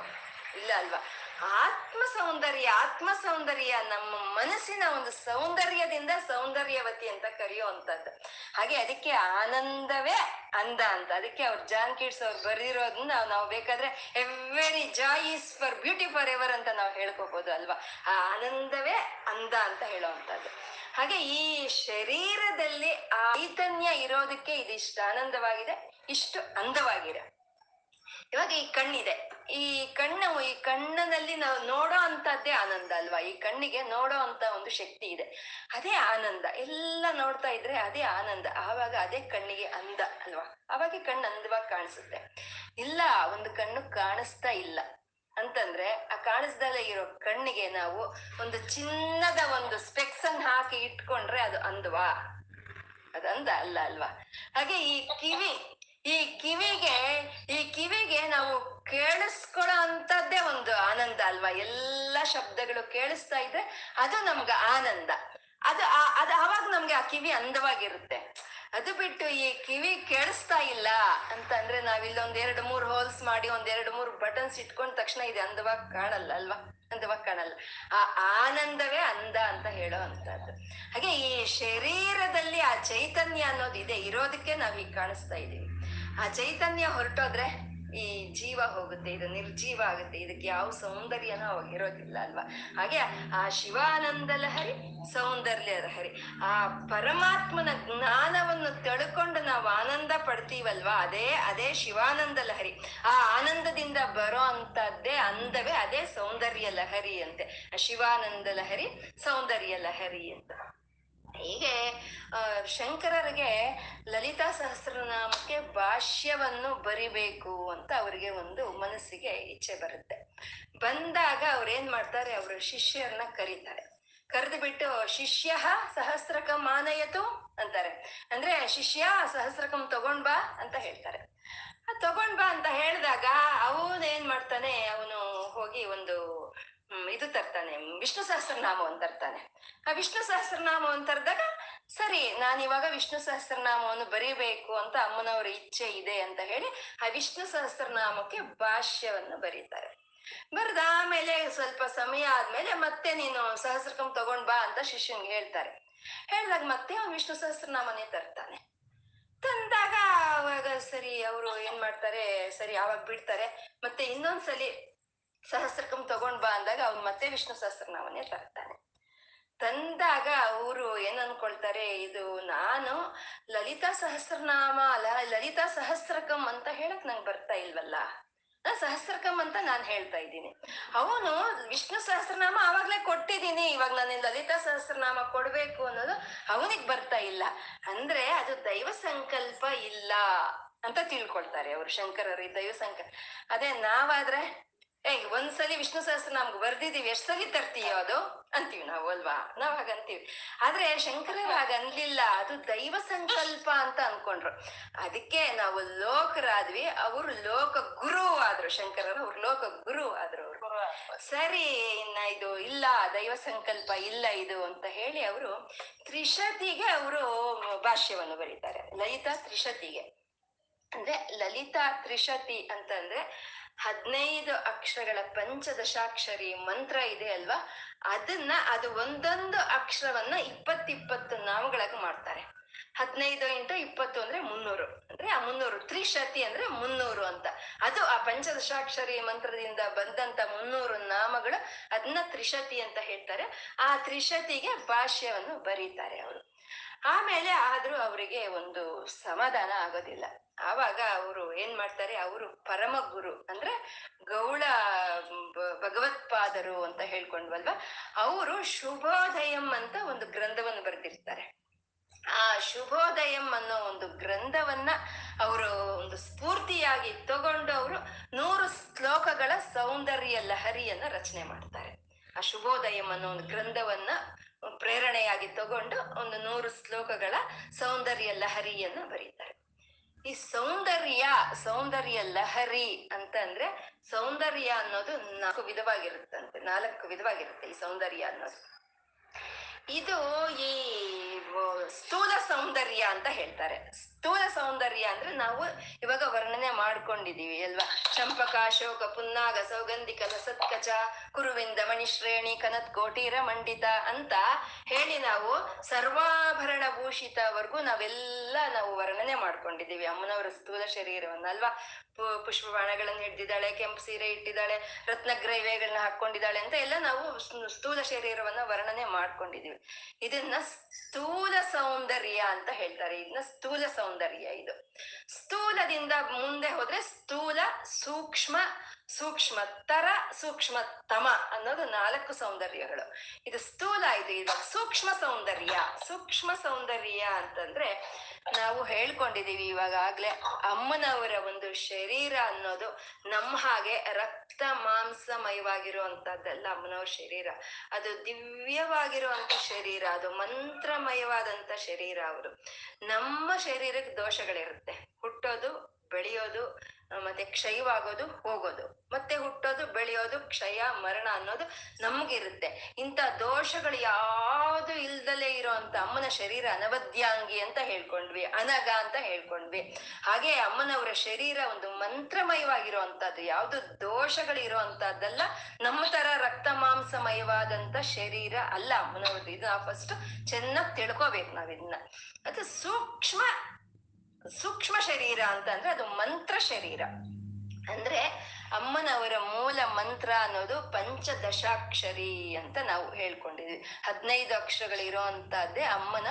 ಇಲ್ಲ ಅಲ್ವಾ? ಆತ್ಮ ಸೌಂದರ್ಯ ಆತ್ಮ ಸೌಂದರ್ಯ ನಮ್ಮ ಮನಸ್ಸಿನ ಒಂದು ಸೌಂದರ್ಯದಿಂದ ಸೌಂದರ್ಯವತಿ ಅಂತ ಕರೆಯುವಂಥದ್ದು. ಹಾಗೆ ಅದಕ್ಕೆ ಆನಂದವೇ ಅಂದ ಅಂತ. ಅದಕ್ಕೆ ಅವ್ರು ಜಾನ್ ಕಿಡ್ಸ್ ಅವ್ರು ಬರೆದಿರೋದನ್ನ ನಾವು ಬೇಕಾದ್ರೆ every joy is for beauty for ever ಅಂತ ನಾವು ಹೇಳ್ಕೋಬಹುದು ಅಲ್ವಾ? ಆ ಆನಂದವೇ ಅಂದ ಅಂತ ಹೇಳುವಂಥದ್ದು. ಹಾಗೆ ಈ ಶರೀರದಲ್ಲಿ ಆ ಚೈತನ್ಯ ಇರೋದಕ್ಕೆ ಇದಿಷ್ಟು ಆನಂದವಾಗಿದೆ, ಇಷ್ಟು ಅಂದವಾಗಿದೆ. ಇವಾಗ ಈ ಕಣ್ಣಿದೆ. ಈ ಕಣ್ಣಿನಲ್ಲಿ ನಾವು ನೋಡೋ ಅಂತದ್ದೇ ಆನಂದ ಅಲ್ವಾ? ಈ ಕಣ್ಣಿಗೆ ನೋಡೋ ಅಂತ ಒಂದು ಶಕ್ತಿ ಇದೆ. ಅದೇ ಆನಂದ. ಎಲ್ಲ ನೋಡ್ತಾ ಇದ್ರೆ ಅದೇ ಆನಂದ. ಆವಾಗ ಅದೇ ಕಣ್ಣಿಗೆ ಅಂದ ಅಲ್ವಾ? ಅವಾಗ ಕಣ್ಣು ಅಂದವಾಗಿ ಕಾಣಿಸುತ್ತೆ. ಇಲ್ಲ, ಒಂದು ಕಣ್ಣು ಕಾಣಿಸ್ತಾ ಇಲ್ಲ. ಅಂತಂದ್ರೆ ಆ ಕಾಣಿಸ್ದಲೇ ಇರೋ ಕಣ್ಣಿಗೆ ನಾವು ಒಂದು ಚಿನ್ನದ ಒಂದು ಸ್ಪೆಕ್ಸ್ ಅನ್ನ ಹಾಕಿ ಇಟ್ಕೊಂಡ್ರೆ ಅದು ಅಂದವಾ. ಅದು ಅಂದ ಅಲ್ಲ ಅಲ್ವಾ? ಹಾಗೆ ಈ ಕಿವಿ, ಈ ಕಿವಿಗೆ ಈ ಕಿವಿಗೆ ನಾವು ಕೇಳಿಸ್ಕೊಳ್ಳೋ ಅಂತದ್ದೇ ಒಂದು ಆನಂದ ಅಲ್ವಾ? ಎಲ್ಲ ಶಬ್ದಗಳು ಕೇಳಿಸ್ತಾ ಇದ್ರೆ ಅದು ನಮ್ಗೆ ಆನಂದ. ಅದು ಅದು ಅವಾಗ ನಮ್ಗೆ ಆ ಕಿವಿ ಅಂದವಾಗಿರುತ್ತೆ. ಅದು ಬಿಟ್ಟು ಈ ಕಿವಿ ಕೇಳಿಸ್ತಾ ಇಲ್ಲ ಅಂತಂದ್ರೆ ನಾವಿಲ್ಲೊಂದ್ ಎರಡು ಮೂರು ಹೋಲ್ಸ್ ಮಾಡಿ ಒಂದ್ ಎರಡು ಮೂರು ಬಟನ್ಸ್ ಇಟ್ಕೊಂಡ ತಕ್ಷಣ ಇದು ಅಂದವಾಗಿ ಕಾಣಲ್ಲ ಅಲ್ವಾ? ಅಂದವಾಗಿ ಕಾಣಲ್ಲ. ಆ ಆನಂದವೇ ಅಂದ ಅಂತ ಹೇಳೋ ಅಂತದ್ದು ಹಾಗೆ ಈ ಶರೀರದಲ್ಲಿ ಆ ಚೈತನ್ಯ ಅನ್ನೋದು ಇದೆ, ಇರೋದಕ್ಕೆ ನಾವ್ ಈಗ ಕಾಣಿಸ್ತಾ ಇದೀವಿ. ಆ ಚೈತನ್ಯ ಹೊರಟೋದ್ರೆ ಈ ಜೀವ ಹೋಗುತ್ತೆ, ಇದು ನಿರ್ಜೀವ ಆಗುತ್ತೆ, ಇದಕ್ಕೆ ಯಾವ ಸೌಂದರ್ಯನೂ ಅವಾಗ ಇರೋದಿಲ್ಲ ಅಲ್ವಾ? ಹಾಗೆ ಆ ಶಿವಾನಂದ ಲಹರಿ, ಸೌಂದರ್ಯ ಲಹರಿ, ಆ ಪರಮಾತ್ಮನ ಜ್ಞಾನವನ್ನು ತಳ್ಕೊಂಡು ನಾವು ಆನಂದ ಪಡ್ತೀವಲ್ವಾ? ಅದೇ ಅದೇ ಶಿವಾನಂದ ಲಹರಿ. ಆ ಆನಂದದಿಂದ ಬರೋ ಅಂತದ್ದೇ ಅಂದವೇ ಅದೇ ಸೌಂದರ್ಯ ಲಹರಿ ಅಂತೆ. ಶಿವಾನಂದ ಲಹರಿ, ಸೌಂದರ್ಯ ಲಹರಿ ಅಂತ. ಹೀಗೆ ಶಂಕರರಿಗೆ ಲಲಿತಾ ಸಹಸ್ರನಾಮಕ್ಕೆ ಭಾಷ್ಯವನ್ನು ಬರಿಬೇಕು ಅಂತ ಅವರಿಗೆ ಒಂದು ಮನಸ್ಸಿಗೆ ಇಚ್ಛೆ ಬರುತ್ತೆ. ಬಂದಾಗ ಅವ್ರು ಏನ್ ಮಾಡ್ತಾರೆ, ಅವರು ಶಿಷ್ಯರನ್ನ ಕರೀತಾರೆ. ಕರೆದು ಬಿಟ್ಟು ಶಿಷ್ಯ ಸಹಸ್ರಕ ಮಾನಯತು ಅಂತಾರೆ. ಅಂದ್ರೆ ಶಿಷ್ಯ ಸಹಸ್ರಕಂ ತಗೊಂಡ್ ಬಾ ಅಂತ ಹೇಳ್ತಾರೆ. ತಗೊಂಡ್ ಬಾ ಅಂತ ಹೇಳಿದಾಗ ಅವನು ಏನ್ ಮಾಡ್ತಾನೆ, ಅವನು ಹೋಗಿ ಒಂದು ಇದು ತರ್ತಾನೆ. ವಿಷ್ಣು ಸಹಸ್ರನಾಮವನ್ನು ತರ್ತಾನೆ. ಆ ವಿಷ್ಣು ಸಹಸ್ರನಾಮವನ್ನು ತರ್ದಾಗ, ಸರಿ, ನಾನು ಇವಾಗ ವಿಷ್ಣು ಸಹಸ್ರನಾಮವನ್ನು ಬರೀಬೇಕು ಅಂತ ಅಮ್ಮನವರ ಇಚ್ಛೆ ಇದೆ ಅಂತ ಹೇಳಿ, ಆ ವಿಷ್ಣು ಸಹಸ್ರನಾಮಕ್ಕೆ ಭಾಷ್ಯವನ್ನು ಬರೀತಾರೆ. ಬರೆದ ಆಮೇಲೆ ಸ್ವಲ್ಪ ಸಮಯ ಆದ್ಮೇಲೆ ಮತ್ತೆ ನೀನು ಸಹಸ್ರಕಂ ತಗೊಂಡ್ ಬಾ ಅಂತ ಶಿಷ್ಯನ್ಗೆ ಹೇಳ್ತಾರೆ. ಹೇಳಿದಾಗ ಮತ್ತೆ ಅವ್ನು ವಿಷ್ಣು ಸಹಸ್ರನಾಮನೇ ತರ್ತಾನೆ. ತಂದಾಗ ಅವಾಗ ಸರಿ, ಅವರು ಏನ್ ಮಾಡ್ತಾರೆ, ಸರಿ ಅವಾಗ ಬಿಡ್ತಾರೆ. ಮತ್ತೆ ಇನ್ನೊಂದ್ಸಲಿ ಸಹಸ್ರಕಂ ತಗೊಂಡ್ ಬಾ ಅಂದಾಗ ಅವ್ನು ಮತ್ತೆ ವಿಷ್ಣು ಸಹಸ್ರನಾಮನೇ ತರ್ತಾನೆ. ತಂದಾಗ ಅವರು ಏನ್ ಅನ್ಕೊಳ್ತಾರೆ ಇದು ನಾನು ಲಲಿತಾ ಸಹಸ್ರನಾಮ ಅಲ್ಲ ಲಲಿತಾ ಸಹಸ್ರಕಂ ಅಂತ ಹೇಳಕ್ ನಂಗೆ ಬರ್ತಾ ಇಲ್ವಲ್ಲ? ಸಹಸ್ರಕಂ ಅಂತ ನಾನು ಹೇಳ್ತಾ ಇದ್ದೀನಿ. ಅವನು ವಿಷ್ಣು ಸಹಸ್ರನಾಮ ಆವಾಗ್ಲೇ ಕೊಟ್ಟಿದ್ದೀನಿ, ಇವಾಗ ನಾನು ಲಲಿತಾ ಸಹಸ್ರನಾಮ ಕೊಡ್ಬೇಕು ಅನ್ನೋದು ಅವನಿಗೆ ಬರ್ತಾ ಇಲ್ಲ. ಅಂದ್ರೆ ಅದು ದೈವ ಸಂಕಲ್ಪ ಇಲ್ಲ ಅಂತ ತಿಳ್ಕೊಳ್ತಾರೆ ಅವರು ಶಂಕರರು ದೈವ ಸಂಕಲ್ಪ. ಅದೇ ನಾವಾದ್ರೆ ಏ ಒಂದ್ಸಲಿ ವಿಷ್ಣು ಸಹಸ್ರನಾಮಗ್ ಬರ್ದಿದೀವಿ ಎಷ್ಟ್ ಸಲಿ ತರ್ತೀಯೋ ಅದು? ಅಂತೀವಿ ನಾವು ಅಲ್ವಾ? ನಾವ್ ಹಾಗಂತೀವಿ ಆದ್ರೆ ಶಂಕರರು ಹಾಗ ಅನ್ಲಿಲ್ಲ. ಅದು ದೈವ ಸಂಕಲ್ಪ ಅಂತ ಅನ್ಕೊಂಡ್ರು. ಅದಕ್ಕೆ ನಾವು ಲೋಕರಾದ್ವಿ. ಅವರು ಲೋಕ ಗುರು ಆದ್ರು ಶಂಕರರು. ಅವ್ರು ಲೋಕ ಗುರು ಆದ್ರು ಅವ್ರು. ಸರಿ ಇನ್ನ ಇದು ಇಲ್ಲ ದೈವ ಸಂಕಲ್ಪ ಇಲ್ಲ ಇದು ಅಂತ ಹೇಳಿ ಅವರು ತ್ರಿಶತಿಗೆ ಅವರು ಭಾಷ್ಯವನ್ನು ಬರೀತಾರೆ. ಲಲಿತಾ ತ್ರಿಶತಿಗೆ ಅಂದ್ರೆ ಲಲಿತಾ ತ್ರಿಶತಿ ಅಂತಂದ್ರೆ ಹದಿನೈದು ಅಕ್ಷರಗಳ ಪಂಚದಶಾಕ್ಷರಿ ಮಂತ್ರ ಇದೆ ಅಲ್ವಾ? ಅದನ್ನ ಅದು ಒಂದೊಂದು ಅಕ್ಷರವನ್ನ ಇಪ್ಪತ್ತಿಪ್ಪತ್ತು ನಾಮಗಳಾಗಿ ಮಾಡ್ತಾರೆ. ಹದಿನೈದು ಇಂಟು ಇಪ್ಪತ್ತು ಅಂದ್ರೆ ಮುನ್ನೂರು. ಅಂದ್ರೆ ಆ ಮುನ್ನೂರು ತ್ರಿಶತಿ ಅಂದ್ರೆ ಮುನ್ನೂರು ಅಂತ. ಅದು ಆ ಪಂಚದಶಾಕ್ಷರಿ ಮಂತ್ರದಿಂದ ಬಂದಂತ ಮುನ್ನೂರು ನಾಮಗಳು ಅದನ್ನ ತ್ರಿಶತಿ ಅಂತ ಹೇಳ್ತಾರೆ. ಆ ತ್ರಿಶತಿಗೆ ಭಾಷ್ಯವನ್ನು ಬರೀತಾರೆ ಅವರು. ಆಮೇಲೆ ಆದ್ರೂ ಅವರಿಗೆ ಒಂದು ಸಮಾಧಾನ ಆಗೋದಿಲ್ಲ. ಆವಾಗ ಅವರು ಏನ್ ಮಾಡ್ತಾರೆ, ಅವರು ಪರಮ ಗುರು ಅಂದ್ರೆ ಗೌಳ ಭಗವತ್ಪಾದರು ಅಂತ ಹೇಳ್ಕೊಂಡ್ವಲ್ವಾ? ಅವರು ಶುಭೋದಯಂ ಅಂತ ಒಂದು ಗ್ರಂಥವನ್ನು ಬರೆದಿರ್ತಾರೆ. ಆ ಶುಭೋದಯಂ ಅನ್ನೋ ಒಂದು ಗ್ರಂಥವನ್ನ ಅವರು ಒಂದು ಸ್ಫೂರ್ತಿಯಾಗಿ ತಗೊಂಡು ಅವರು ನೂರು ಶ್ಲೋಕಗಳ ಸೌಂದರ್ಯ ಲಹರಿಯನ್ನ ರಚನೆ ಮಾಡ್ತಾರೆ. ಆ ಶುಭೋದಯಂ ಅನ್ನೋ ಒಂದು ಗ್ರಂಥವನ್ನ ಪ್ರೇರಣೆಯಾಗಿ ತಗೊಂಡು ಒಂದು ನೂರು ಶ್ಲೋಕಗಳ ಸೌಂದರ್ಯ ಲಹರಿಯನ್ನ ಬರೀತಾರೆ. ಈ ಸೌಂದರ್ಯ ಸೌಂದರ್ಯ ಲಹರಿ ಅಂತ ಅಂದ್ರೆ ಸೌಂದರ್ಯ ಅನ್ನೋದು ನಾಲ್ಕು ವಿಧವಾಗಿರುತ್ತಂತೆ, ನಾಲ್ಕು ವಿಧವಾಗಿರುತ್ತೆ ಈ ಸೌಂದರ್ಯ ಅನ್ನೋದು. ಇದು ಈ ಸ್ಥೂಲ ಸೌಂದರ್ಯ ಅಂತ ಹೇಳ್ತಾರೆ. ಸ್ಥೂಲ ಸೌಂದರ್ಯ ಅಂದ್ರೆ ನಾವು ಇವಾಗ ವರ್ಣನೆ ಮಾಡ್ಕೊಂಡಿದೀವಿ ಅಲ್ವಾ? ಚಂಪಕ ಅಶೋಕ ಪುನ್ನಾಗ, ಸೌಗಂಧಿಕ, ಲಸತ್ಕಚ, ಕುರುವಿಂದ, ಮಣಿಶ್ರೇಣಿ, ಕನತ್, ಕೋಟೀರ, ಮಂಡಿತ ಅಂತ ಹೇಳಿ ನಾವು ಸರ್ವಾಭರಣ ಭೂಷಿತವರೆಗೂ ನಾವೆಲ್ಲ ನಾವು ವರ್ಣನೆ ಮಾಡ್ಕೊಂಡಿದೀವಿ. ಅಮ್ಮನವರ ಸ್ಥೂಲ ಶರೀರವನ್ನ ಅಲ್ವಾ? ಪುಷ್ಪ ಬಾಣಗಳನ್ನು ಹಿಡ್ದಿದ್ದಾಳೆ, ಕೆಂಪು ಸೀರೆ ಇಟ್ಟಿದ್ದಾಳೆ ರತ್ನಗ್ರೈವೇಗಳನ್ನ ಹಾಕೊಂಡಿದ್ದಾಳೆ ಅಂತ ಎಲ್ಲ ನಾವು ಸ್ಥೂಲ ಶರೀರವನ್ನ ವರ್ಣನೆ ಮಾಡ್ಕೊಂಡಿದೀವಿ. ಇದನ್ನ ಸ್ಥೂಲ ಸೌಂದರ್ಯ ಅಂತ ಹೇಳ್ತಾರೆ. ಇದನ್ನ ಸ್ಥೂಲ ಸೌಂದರ್ಯ ಇದು. ಸ್ಥೂಲದಿಂದ ಮುಂದೆ ಹೋದ್ರೆ ಸ್ಥೂಲ ಸೂಕ್ಷ್ಮ ಸೂಕ್ಷ್ಮತರ ಸೂಕ್ಷ್ಮತಮ ಅನ್ನೋದು ನಾಲ್ಕು ಸೌಂದರ್ಯಗಳು. ಇದು ಸ್ಥೂಲ ಇದು ಇದು ಸೂಕ್ಷ್ಮ ಸೌಂದರ್ಯ. ಸೂಕ್ಷ್ಮ ಸೌಂದರ್ಯ ಅಂತಂದ್ರೆ ನಾವು ಹೇಳ್ಕೊಂಡಿದೀವಿ ಇವಾಗಾಗ್ಲೇ ಅಮ್ಮನವರ ಒಂದು ಶರೀರ ಅನ್ನೋದು ನಮ್ಮ ಹಾಗೆ ರಕ್ತ ಮಾಂಸಮಯವಾಗಿರುವಂತದ್ದಲ್ಲ ಅಮ್ಮನವ್ರ ಶರೀರ. ಅದು ದಿವ್ಯವಾಗಿರುವಂತ ಶರೀರ, ಅದು ಮಂತ್ರಮಯವಾದಂತ ಶರೀರ ಅವರು. ನಮ್ಮ ಶರೀರಕ್ಕೆ ದೋಷಗಳಿರುತ್ತೆ. ಹುಟ್ಟೋದು, ಬೆಳೆಯೋದು ಮತ್ತೆ ಕ್ಷಯವಾಗೋದು, ಹೋಗೋದು. ಮತ್ತೆ ಹುಟ್ಟೋದು, ಬೆಳೆಯೋದು, ಕ್ಷಯ, ಮರಣ ಅನ್ನೋದು ನಮ್ಗಿರುತ್ತೆ. ಇಂಥ ದೋಷಗಳು ಯಾವುದು ಇಲ್ದಲೇ ಇರೋಂತ ಅಮ್ಮನ ಶರೀರ ಅನವದ್ಯಾಂಗಿ ಅಂತ ಹೇಳ್ಕೊಂಡ್ವಿ ಅನಗ ಅಂತ ಹೇಳ್ಕೊಂಡ್ವಿ. ಹಾಗೆ ಅಮ್ಮನವರ ಶರೀರ ಒಂದು ಮಂತ್ರಮಯವಾಗಿರುವಂತಹದ್ದು ಯಾವುದು ದೋಷಗಳು ಇರುವಂತದ್ದಲ್ಲ ನಮ್ಮ ತರ ರಕ್ತ ಮಾಂಸಮಯವಾದಂತ ಶರೀರ ಅಲ್ಲ ಅಮ್ಮನವ್ರದ್ದು. ಇದು ಫಸ್ಟ್ ಚೆನ್ನಾಗಿ ತಿಳ್ಕೊಬೇಕು ನಾವು ಇದನ್ನ ಅದು ಸೂಕ್ಷ್ಮ ಸೂಕ್ಷ್ಮ ಶರೀರ ಅಂತ ಅಂದ್ರೆ ಅದು ಮಂತ್ರ ಶರೀರ. ಅಂದ್ರೆ ಅಮ್ಮನವರ ಮೂಲ ಮಂತ್ರ ಅನ್ನೋದು ಪಂಚದಶಾಕ್ಷರಿ ಅಂತ ನಾವು ಹೇಳ್ಕೊಂಡಿದ್ವಿ. ಹದಿನೈದು ಅಕ್ಷರಗಳಿರೋ ಅಂತದ್ದೇ ಅಮ್ಮನ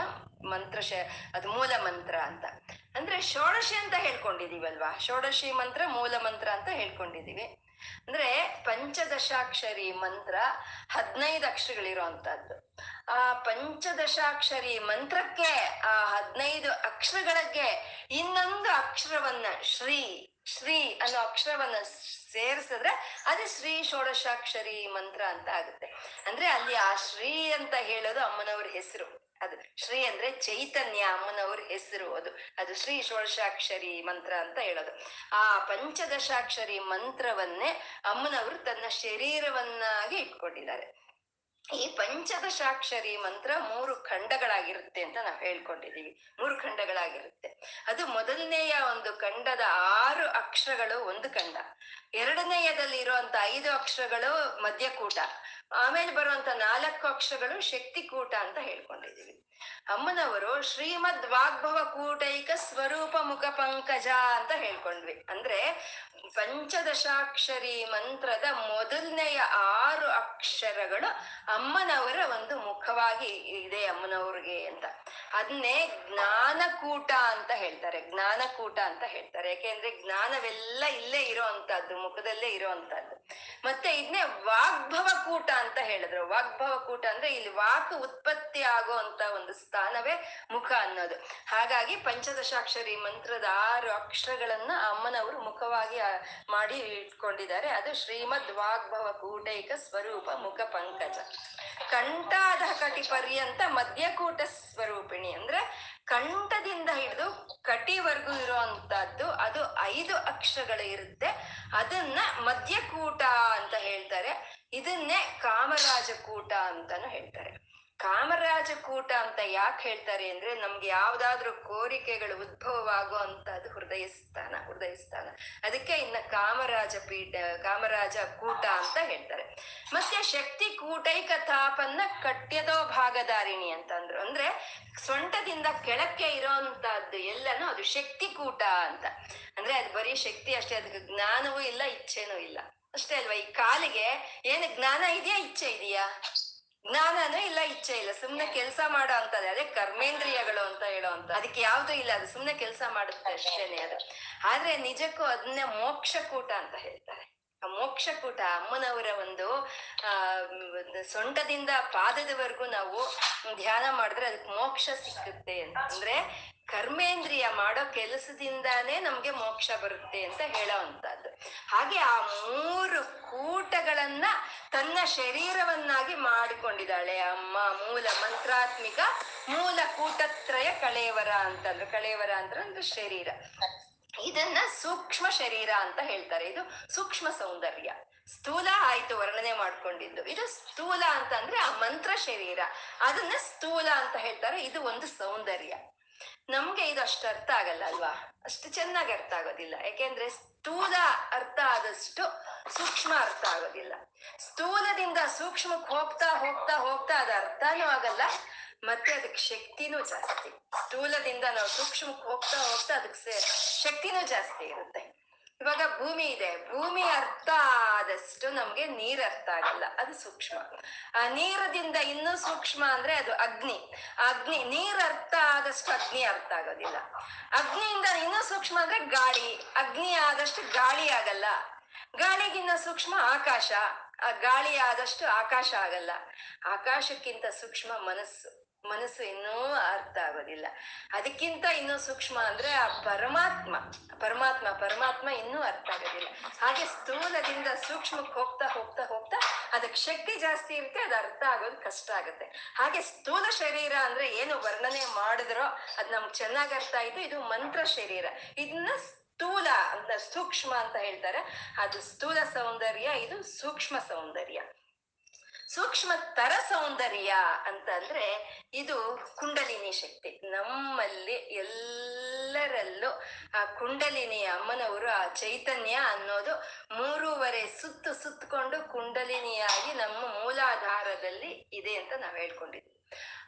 ಮಂತ್ರ ಶ, ಅದು ಮೂಲ ಮಂತ್ರ ಅಂತ. ಅಂದ್ರೆ ಷೋಡಶಿ ಅಂತ ಹೇಳ್ಕೊಂಡಿದೀವಲ್ವಾ? ಷೋಡಶಿ ಮಂತ್ರ ಮೂಲ ಮಂತ್ರ ಅಂತ ಹೇಳ್ಕೊಂಡಿದೀವಿ. ಅಂದ್ರೆ ಪಂಚದಶಾಕ್ಷರಿ ಮಂತ್ರ ಹದಿನೈದು ಅಕ್ಷರಗಳಿರುವಂತಹದ್ದು. ಆ ಪಂಚದಶಾಕ್ಷರಿ ಮಂತ್ರಕ್ಕೆ ಆ ಹದಿನೈದು ಅಕ್ಷರಗಳಿಗೆ ಇನ್ನೊಂದು ಅಕ್ಷರವನ್ನ ಶ್ರೀ ಶ್ರೀ ಅನ್ನೋ ಅಕ್ಷರವನ್ನ ಸೇರಿಸಿದ್ರೆ ಅದು ಶ್ರೀ ಷೋಡಶಾಕ್ಷರಿ ಮಂತ್ರ ಅಂತ ಆಗುತ್ತೆ. ಅಂದ್ರೆ ಅಲ್ಲಿ ಆ ಶ್ರೀ ಅಂತ ಹೇಳೋದು ಅಮ್ಮನವ್ರ ಹೆಸರು. ಅದು ಶ್ರೀ ಅಂದ್ರೆ ಚೈತನ್ಯ ಅಮ್ಮನವ್ರ ಹೆಸರು ಅದು. ಅದು ಶ್ರೀ ಷೋಡಶಾಕ್ಷರಿ ಮಂತ್ರ ಅಂತ ಹೇಳೋದು. ಆ ಪಂಚದಶಾಕ್ಷರಿ ಮಂತ್ರವನ್ನೇ ಅಮ್ಮನವರು ತನ್ನ ಶರೀರವನ್ನಾಗಿ ಇಟ್ಕೊಂಡಿದ್ದಾರೆ. ಈ ಪಂಚದಶಾಕ್ಷರಿ ಮಂತ್ರ ಮೂರು ಖಂಡಗಳಾಗಿರುತ್ತೆ ಅಂತ ನಾವು ಹೇಳ್ಕೊಂಡಿದ್ದೀವಿ ಮೂರು ಖಂಡಗಳಾಗಿರುತ್ತೆ. ಅದು ಮೊದಲನೆಯ ಒಂದು ಖಂಡದ ಆರು ಅಕ್ಷರಗಳು ಒಂದು ಖಂಡ. ಎರಡನೆಯದಲ್ಲಿ ಇರುವಂತ ಐದು ಅಕ್ಷರಗಳು ಮಧ್ಯಕೂಟ. ಆಮೇಲೆ ಬರುವಂತ ನಾಲ್ಕು ಅಕ್ಷರಗಳು ಶಕ್ತಿಕೂಟ ಅಂತ ಹೇಳ್ಕೊಂಡಿದೀವಿ. ಅಮ್ಮನವರು ಶ್ರೀಮದ್ ವಾಗ್ಭವ ಕೂಟೈಕ ಸ್ವರೂಪ ಮುಖ ಪಂಕಜ ಅಂತ ಹೇಳ್ಕೊಂಡ್ವಿ. ಅಂದ್ರೆ ಪಂಚದಶಾಕ್ಷರಿ ಮಂತ್ರದ ಮೊದಲನೆಯ ಆರು ಅಕ್ಷರಗಳು ಅಮ್ಮನವರ ಒಂದು ಮುಖವಾಗಿ ಇದೆ ಅಮ್ಮನವ್ರಿಗೆ ಅಂತ. ಅದನ್ನೇ ಜ್ಞಾನಕೂಟ ಅಂತ ಹೇಳ್ತಾರೆ. ಜ್ಞಾನಕೂಟ ಅಂತ ಹೇಳ್ತಾರೆ. ಯಾಕೆಂದ್ರೆ ಜ್ಞಾನವೆಲ್ಲ ಇಲ್ಲೇ ಇರೋ ಅಂತದ್ದು ಮುಖದಲ್ಲೇ ಇರೋ ಅಂತದ್ದು ಮತ್ತೆ ಇದನ್ನೇ ವಾಗ್ಭವ ಕೂಟ ಅಂತ ಹೇಳಿದ್ರು. ವಾಗ್ಭವ ಕೂಟ ಅಂದ್ರೆ ಇಲ್ಲಿ ವಾಕ್ ಉತ್ಪತ್ತಿ ಆಗೋ ಅಂತ ಒಂದು ಸ್ಥಾನವೇ ಮುಖ ಅನ್ನೋದು. ಹಾಗಾಗಿ ಪಂಚದಶಾಕ್ಷರಿ ಮಂತ್ರದ ಆರು ಅಕ್ಷರಗಳನ್ನ ಅಮ್ಮನವರು ಮುಖವಾಗಿ ಮಾಡಿ ಇಟ್ಕೊಂಡಿದ್ದಾರೆ. ಅದು ಶ್ರೀಮದ್ ವಾಗ್ಭವ ಕೂಟೈಕ ಸ್ವರೂಪ ಮುಖ ಪಂಕಜ. ಕಂಠಾದ ಕಟಿ ಪರ್ಯಂತ ಮಧ್ಯಕೂಟ ಸ್ವರೂಪಿಣಿ. ಅಂದ್ರೆ ಕಂಠದಿಂದ ಹಿಡಿದು ಕಟಿವರೆಗೂ ಇರುವಂತದ್ದು ಅದು ಐದು ಅಕ್ಷರಗಳು ಇರುತ್ತೆ ಅದನ್ನ ಮಧ್ಯಕೂಟ ಅಂತ ಹೇಳ್ತಾರೆ. ಇದನ್ನೇ ಕಾಮರಾಜಕೂಟ ಅಂತಾನು ಹೇಳ್ತಾರೆ. ಕಾಮರಾಜಕೂಟ ಅಂತ ಯಾಕೆ ಹೇಳ್ತಾರೆ ಅಂದ್ರೆ ನಮ್ಗೆ ಯಾವ್ದಾದ್ರು ಕೋರಿಕೆಗಳು ಉದ್ಭವವಾಗುವಂತದ್ದು ಹೃದಯ ಸ್ಥಾನ ಹೃದಯ ಸ್ಥಾನ. ಅದಕ್ಕೆ ಇನ್ನ ಕಾಮರಾಜ ಪೀಠ, ಕಾಮರಾಜ ಕೂಟ ಅಂತ ಹೇಳ್ತಾರೆ. ಮತ್ತೆ ಶಕ್ತಿ ಕೂಟೈಕ ತಾಪನ್ನ ಕಟ್ಯದೋ ಭಾಗಧಾರಿಣಿ ಅಂತಂದ್ರು. ಅಂದ್ರೆ ಸೊಂಟದಿಂದ ಕೆಳಕ್ಕೆ ಇರೋಂತಹದ್ದು ಎಲ್ಲನೂ ಅದು ಶಕ್ತಿ ಕೂಟ ಅಂತ. ಅಂದ್ರೆ ಅದು ಬರೀ ಶಕ್ತಿ ಅಷ್ಟೇ ಅದಕ್ಕೆ ಜ್ಞಾನವೂ ಇಲ್ಲ, ಇಚ್ಛೆನೂ ಇಲ್ಲ. ಅಷ್ಟೇ ಅಲ್ವಾ? ಈ ಕಾಲಿಗೆ ಏನು ಜ್ಞಾನ ಇದೆಯಾ, ಇಚ್ಛೆ ಇದೆಯಾ? ಜ್ಞಾನನೂ ಇಲ್ಲ, ಇಚ್ಛೆ ಇಲ್ಲ. ಸುಮ್ನೆ ಕೆಲಸ ಮಾಡೋ ಅಂತದೆ. ಅದೇ ಕರ್ಮೇಂದ್ರಿಯಗಳು ಅಂತ ಹೇಳೋ ಅಂತ. ಅದಕ್ಕೆ ಯಾವ್ದು ಇಲ್ಲ. ಅದು ಸುಮ್ನೆ ಕೆಲಸ ಮಾಡುತ್ತೆ ಅಷ್ಟೇನೆ ಅದು. ಆದ್ರೆ ನಿಜಕ್ಕೂ ಅದನ್ನೇ ಮೋಕ್ಷಕೂಟ ಅಂತ ಹೇಳ್ತಾರೆ. ಮೋಕ್ಷಕೂಟ ಅಮ್ಮನವರ ಒಂದು, ಆ ಸೊಂಟದಿಂದ ಪಾದದವರೆಗೂ ನಾವು ಧ್ಯಾನ ಮಾಡಿದ್ರೆ ಅದಕ್ಕೆ ಮೋಕ್ಷ ಸಿಕ್ಕುತ್ತೆ ಅಂತ. ಅಂದ್ರೆ ಕರ್ಮೇಂದ್ರಿಯ ಮಾಡೋ ಕೆಲಸದಿಂದಾನೇ ನಮ್ಗೆ ಮೋಕ್ಷ ಬರುತ್ತೆ ಅಂತ ಹೇಳೋ ಅಂತದ್ದು ಹಾಗೆ ಆ ಮೂರು ಕೂಟಗಳನ್ನ ತನ್ನ ಶರೀರವನ್ನಾಗಿ ಮಾಡಿಕೊಂಡಿದ್ದಾಳೆ. ಅಮ್ಮ ಮೂಲ ಮಂತ್ರಾತ್ಮಿಕ ಮೂಲ ಕೂಟತ್ರಯ ಕಳೇವರ ಅಂತಂದ್ರು ಕಳೇವರ ಅಂದ್ರೆ ಅಂದ್ರೆ ಶರೀರ. ಇದನ್ನ ಸೂಕ್ಷ್ಮ ಶರೀರ ಅಂತ ಹೇಳ್ತಾರೆ. ಇದು ಸೂಕ್ಷ್ಮ ಸೌಂದರ್ಯ. ಸ್ಥೂಲ ಆಯ್ತು ವರ್ಣನೆ ಮಾಡ್ಕೊಂಡಿದ್ದು. ಇದು ಸ್ಥೂಲ ಅಂತ ಅಂದ್ರೆ ಆ ಮಂತ್ರ ಶರೀರ. ಅದನ್ನ ಸ್ಥೂಲ ಅಂತ ಹೇಳ್ತಾರೆ. ಇದು ಒಂದು ಸೌಂದರ್ಯ. ನಮ್ಗೆ ಇದು ಅಷ್ಟು ಅರ್ಥ ಆಗಲ್ಲ ಅಲ್ವಾ? ಅಷ್ಟು ಚೆನ್ನಾಗಿ ಅರ್ಥ ಆಗೋದಿಲ್ಲ. ಯಾಕೆಂದ್ರೆ ಸ್ಥೂಲ ಅರ್ಥ ಆದಷ್ಟು ಸೂಕ್ಷ್ಮ ಅರ್ಥ ಆಗೋದಿಲ್ಲ. ಸ್ಥೂಲದಿಂದ ಸೂಕ್ಷ್ಮಕ್ಕೆ ಹೋಗ್ತಾ ಹೋಗ್ತಾ ಹೋಗ್ತಾ ಅದು ಅರ್ಥನೂ ಆಗಲ್ಲ. ಮತ್ತೆ ಅದಕ್ಕೆ ಶಕ್ತಿನೂ ಜಾಸ್ತಿ. ಸ್ಥೂಲದಿಂದ ನಾವು ಸೂಕ್ಷ್ಮಕ್ಕೆ ಹೋಗ್ತಾ ಹೋಗ್ತಾ ಅದಕ್ಕೆ ಶಕ್ತಿನೂ ಜಾಸ್ತಿ ಇರುತ್ತೆ. ಇವಾಗ ಭೂಮಿ ಇದೆ. ಭೂಮಿ ಅರ್ಥ ಆದಷ್ಟು ನಮ್ಗೆ ನೀರ್ ಅರ್ಥ ಆಗಲ್ಲ. ಅದು ಸೂಕ್ಷ್ಮ. ಆ ನೀರದಿಂದ ಇನ್ನೂ ಸೂಕ್ಷ್ಮ ಅಂದ್ರೆ ಅದು ಅಗ್ನಿ. ಅಗ್ನಿ, ನೀರ್ ಅರ್ಥ ಆದಷ್ಟು ಅಗ್ನಿ ಅರ್ಥ ಆಗೋದಿಲ್ಲ. ಅಗ್ನಿಯಿಂದ ಇನ್ನೂ ಸೂಕ್ಷ್ಮ ಅಂದ್ರೆ ಗಾಳಿ. ಅಗ್ನಿ ಆದಷ್ಟು ಗಾಳಿ ಆಗಲ್ಲ. ಗಾಳಿಗಿನ್ನ ಸೂಕ್ಷ್ಮ ಆಕಾಶ. ಆ ಗಾಳಿ ಆದಷ್ಟು ಆಕಾಶ ಆಗಲ್ಲ. ಆಕಾಶಕ್ಕಿಂತ ಸೂಕ್ಷ್ಮ ಮನಸ್ಸು. ಮನಸ್ಸು ಇನ್ನೂ ಅರ್ಥ ಆಗೋದಿಲ್ಲ. ಅದಕ್ಕಿಂತ ಇನ್ನೂ ಸೂಕ್ಷ್ಮ ಅಂದ್ರೆ ಆ ಪರಮಾತ್ಮ ಪರಮಾತ್ಮ ಪರಮಾತ್ಮ ಇನ್ನೂ ಅರ್ಥ ಆಗೋದಿಲ್ಲ. ಹಾಗೆ ಸ್ಥೂಲದಿಂದ ಸೂಕ್ಷ್ಮಕ್ಕೆ ಹೋಗ್ತಾ ಹೋಗ್ತಾ ಹೋಗ್ತಾ ಅದಕ್ಕೆ ಶಕ್ತಿ ಜಾಸ್ತಿ ಇರುತ್ತೆ, ಅದು ಅರ್ಥ ಆಗೋದು ಕಷ್ಟ ಆಗುತ್ತೆ. ಹಾಗೆ ಸ್ಥೂಲ ಶರೀರ ಅಂದ್ರೆ ಏನು ವರ್ಣನೆ ಮಾಡಿದ್ರೋ ಅದ್ ನಮ್ಗೆ ಚೆನ್ನಾಗಿ ಅರ್ಥ ಆಯ್ತು. ಇದು ಮಂತ್ರ ಶರೀರ. ಇದನ್ನ ಸ್ಥೂಲ ಅಂತ, ಸೂಕ್ಷ್ಮ ಅಂತ ಹೇಳ್ತಾರೆ. ಅದು ಸ್ಥೂಲ ಸೌಂದರ್ಯ, ಇದು ಸೂಕ್ಷ್ಮ ಸೌಂದರ್ಯ. ಸೂಕ್ಷ್ಮ ತರ ಸೌಂದರ್ಯ ಅಂತಂದ್ರೆ ಇದು ಕುಂಡಲಿನಿ ಶಕ್ತಿ. ನಮ್ಮಲ್ಲಿ ಎಲ್ಲರಲ್ಲೂ ಆ ಕುಂಡಲಿನಿ ಅಮ್ಮನವರು, ಆ ಚೈತನ್ಯ ಅನ್ನೋದು ಮೂರುವರೆ ಸುತ್ತು ಸುತ್ತಕೊಂಡು ಕುಂಡಲಿನಿಯಾಗಿ ನಮ್ಮ ಮೂಲಾಧಾರದಲ್ಲಿ ಇದೆ ಅಂತ ನಾವು ಹೇಳ್ಕೊಂಡಿದ್ವಿ.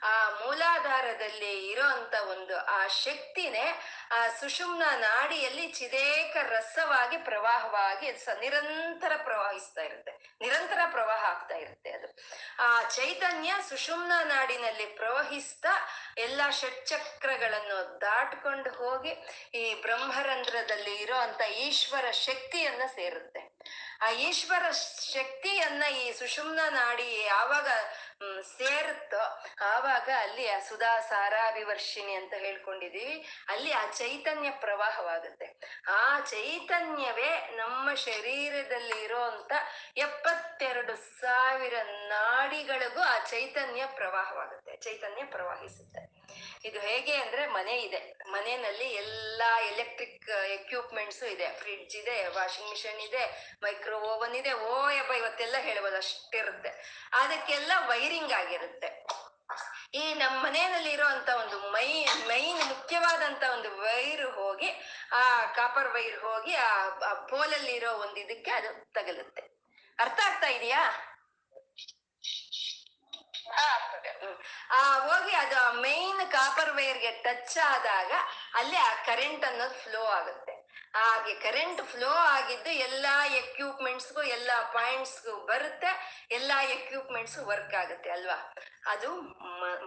ಆ ಮೂಲಾಧಾರದಲ್ಲಿ ಇರೋ ಅಂತ ಒಂದು ಆ ಶಕ್ತಿನೇ ಆ ಸುಷುಮ್ನ ನಾಡಿಯಲ್ಲಿ ಚಿದೇಕ ರಸವಾಗಿ ಪ್ರವಾಹವಾಗಿ ಸ ನಿರಂತರ ಪ್ರವಾಹಿಸ್ತಾ ಇರುತ್ತೆ. ನಿರಂತರ ಪ್ರವಾಹ ಆಗ್ತಾ ಇರುತ್ತೆ ಅದು. ಆ ಚೈತನ್ಯ ಸುಷುಮ್ನ ನಾಡಿನಲ್ಲಿ ಪ್ರವಹಿಸ್ತಾ ಎಲ್ಲಾ ಷಟ್ಚಕ್ರಗಳನ್ನು ದಾಟ್ಕೊಂಡು ಹೋಗಿ ಈ ಬ್ರಹ್ಮರಂಧ್ರದಲ್ಲಿ ಇರೋ ಅಂತ ಈಶ್ವರ ಶಕ್ತಿಯನ್ನ ಸೇರುತ್ತೆ. ಆ ಈಶ್ವರ ಶಕ್ತಿಯನ್ನ ಈ ಸುಷುಮ್ನ ನಾಡಿ ಯಾವಾಗ ಸೇರುತ್ತೋ, ಆವಾಗ ಅಲ್ಲಿ ಆ ಸುಧಾ ಸಾರಾಭಿವರ್ಷಿಣಿ ಅಂತ ಹೇಳ್ಕೊಂಡಿದೀವಿ ಅಲ್ಲಿ ಆ ಚೈತನ್ಯ ಪ್ರವಾಹವಾಗುತ್ತೆ. ಆ ಚೈತನ್ಯವೇ ನಮ್ಮ ಶರೀರದಲ್ಲಿ ಇರೋಂತ ಎಪ್ಪತ್ತೆರಡು ಸಾವಿರ ನಾಡಿಗಳಿಗೂ ಆ ಚೈತನ್ಯ ಪ್ರವಾಹವಾಗುತ್ತೆ, ಚೈತನ್ಯ ಪ್ರವಾಹಿಸುತ್ತೆ. ಇದು ಹೇಗೆ ಅಂದ್ರೆ ಮನೆ ಇದೆ, ಮನೆಯಲ್ಲಿ ಎಲ್ಲಾ ಎಲೆಕ್ಟ್ರಿಕ್ ಎಕ್ವಿಪ್ಮೆಂಟ್ಸ್ ಇದೆ ಫ್ರಿಡ್ಜ್ ಇದೆ ವಾಷಿಂಗ್ ಮಿಷಿನ್ ಇದೆ ಮೈಕ್ರೋ ಓವನ್ ಇದೆ, ಓ ಯಪ್ಪ ಇವತ್ತೆಲ್ಲ ಹೇಳ್ಬೋದು ಅಷ್ಟಿರುತ್ತೆ. ಅದಕ್ಕೆಲ್ಲ ವೈರಿಂಗ್ ಆಗಿರುತ್ತೆ. ಈ ನಮ್ಮ ಮನೆಯಲ್ಲಿ ಇರುವಂತ ಒಂದು ಮೈ ಮೈನ್ ಮುಖ್ಯವಾದಂತ ಒಂದು ವೈರ್ ಹೋಗಿ ಆ ಕಾಪರ್ ವೈರ್ ಹೋಗಿ ಆ ಪೋಲಲ್ಲಿ ಇರೋ ಒಂದು ಇದಕ್ಕೆ ಅದು ತಗಲುತ್ತೆ. ಅರ್ಥ ಆಗ್ತಾ ಇದೆಯಾ. ಆ ಹೋಗಿ ಅದು ಮೈನ್ ಕಾಪರ್ ವೈರ್ಗೆ ಟಚ್ ಆದಾಗ ಅಲ್ಲಿ ಆ ಕರೆಂಟ್ ಅನ್ನೋದು ಫ್ಲೋ ಆಗುತ್ತೆ. ಹಾಗೆ ಕರೆಂಟ್ ಫ್ಲೋ ಆಗಿದ್ದು ಎಲ್ಲಾ ಎಕ್ವಿಪ್ಮೆಂಟ್ಸ್ಗೂ ಎಲ್ಲಾ ಪಾಯಿಂಟ್ಸ್ಗೂ ಬರುತ್ತೆ, ಎಲ್ಲಾ ಎಕ್ವಿಪ್ಮೆಂಟ್ಸ್ ವರ್ಕ್ ಆಗುತ್ತೆ ಅಲ್ವಾ? ಅದು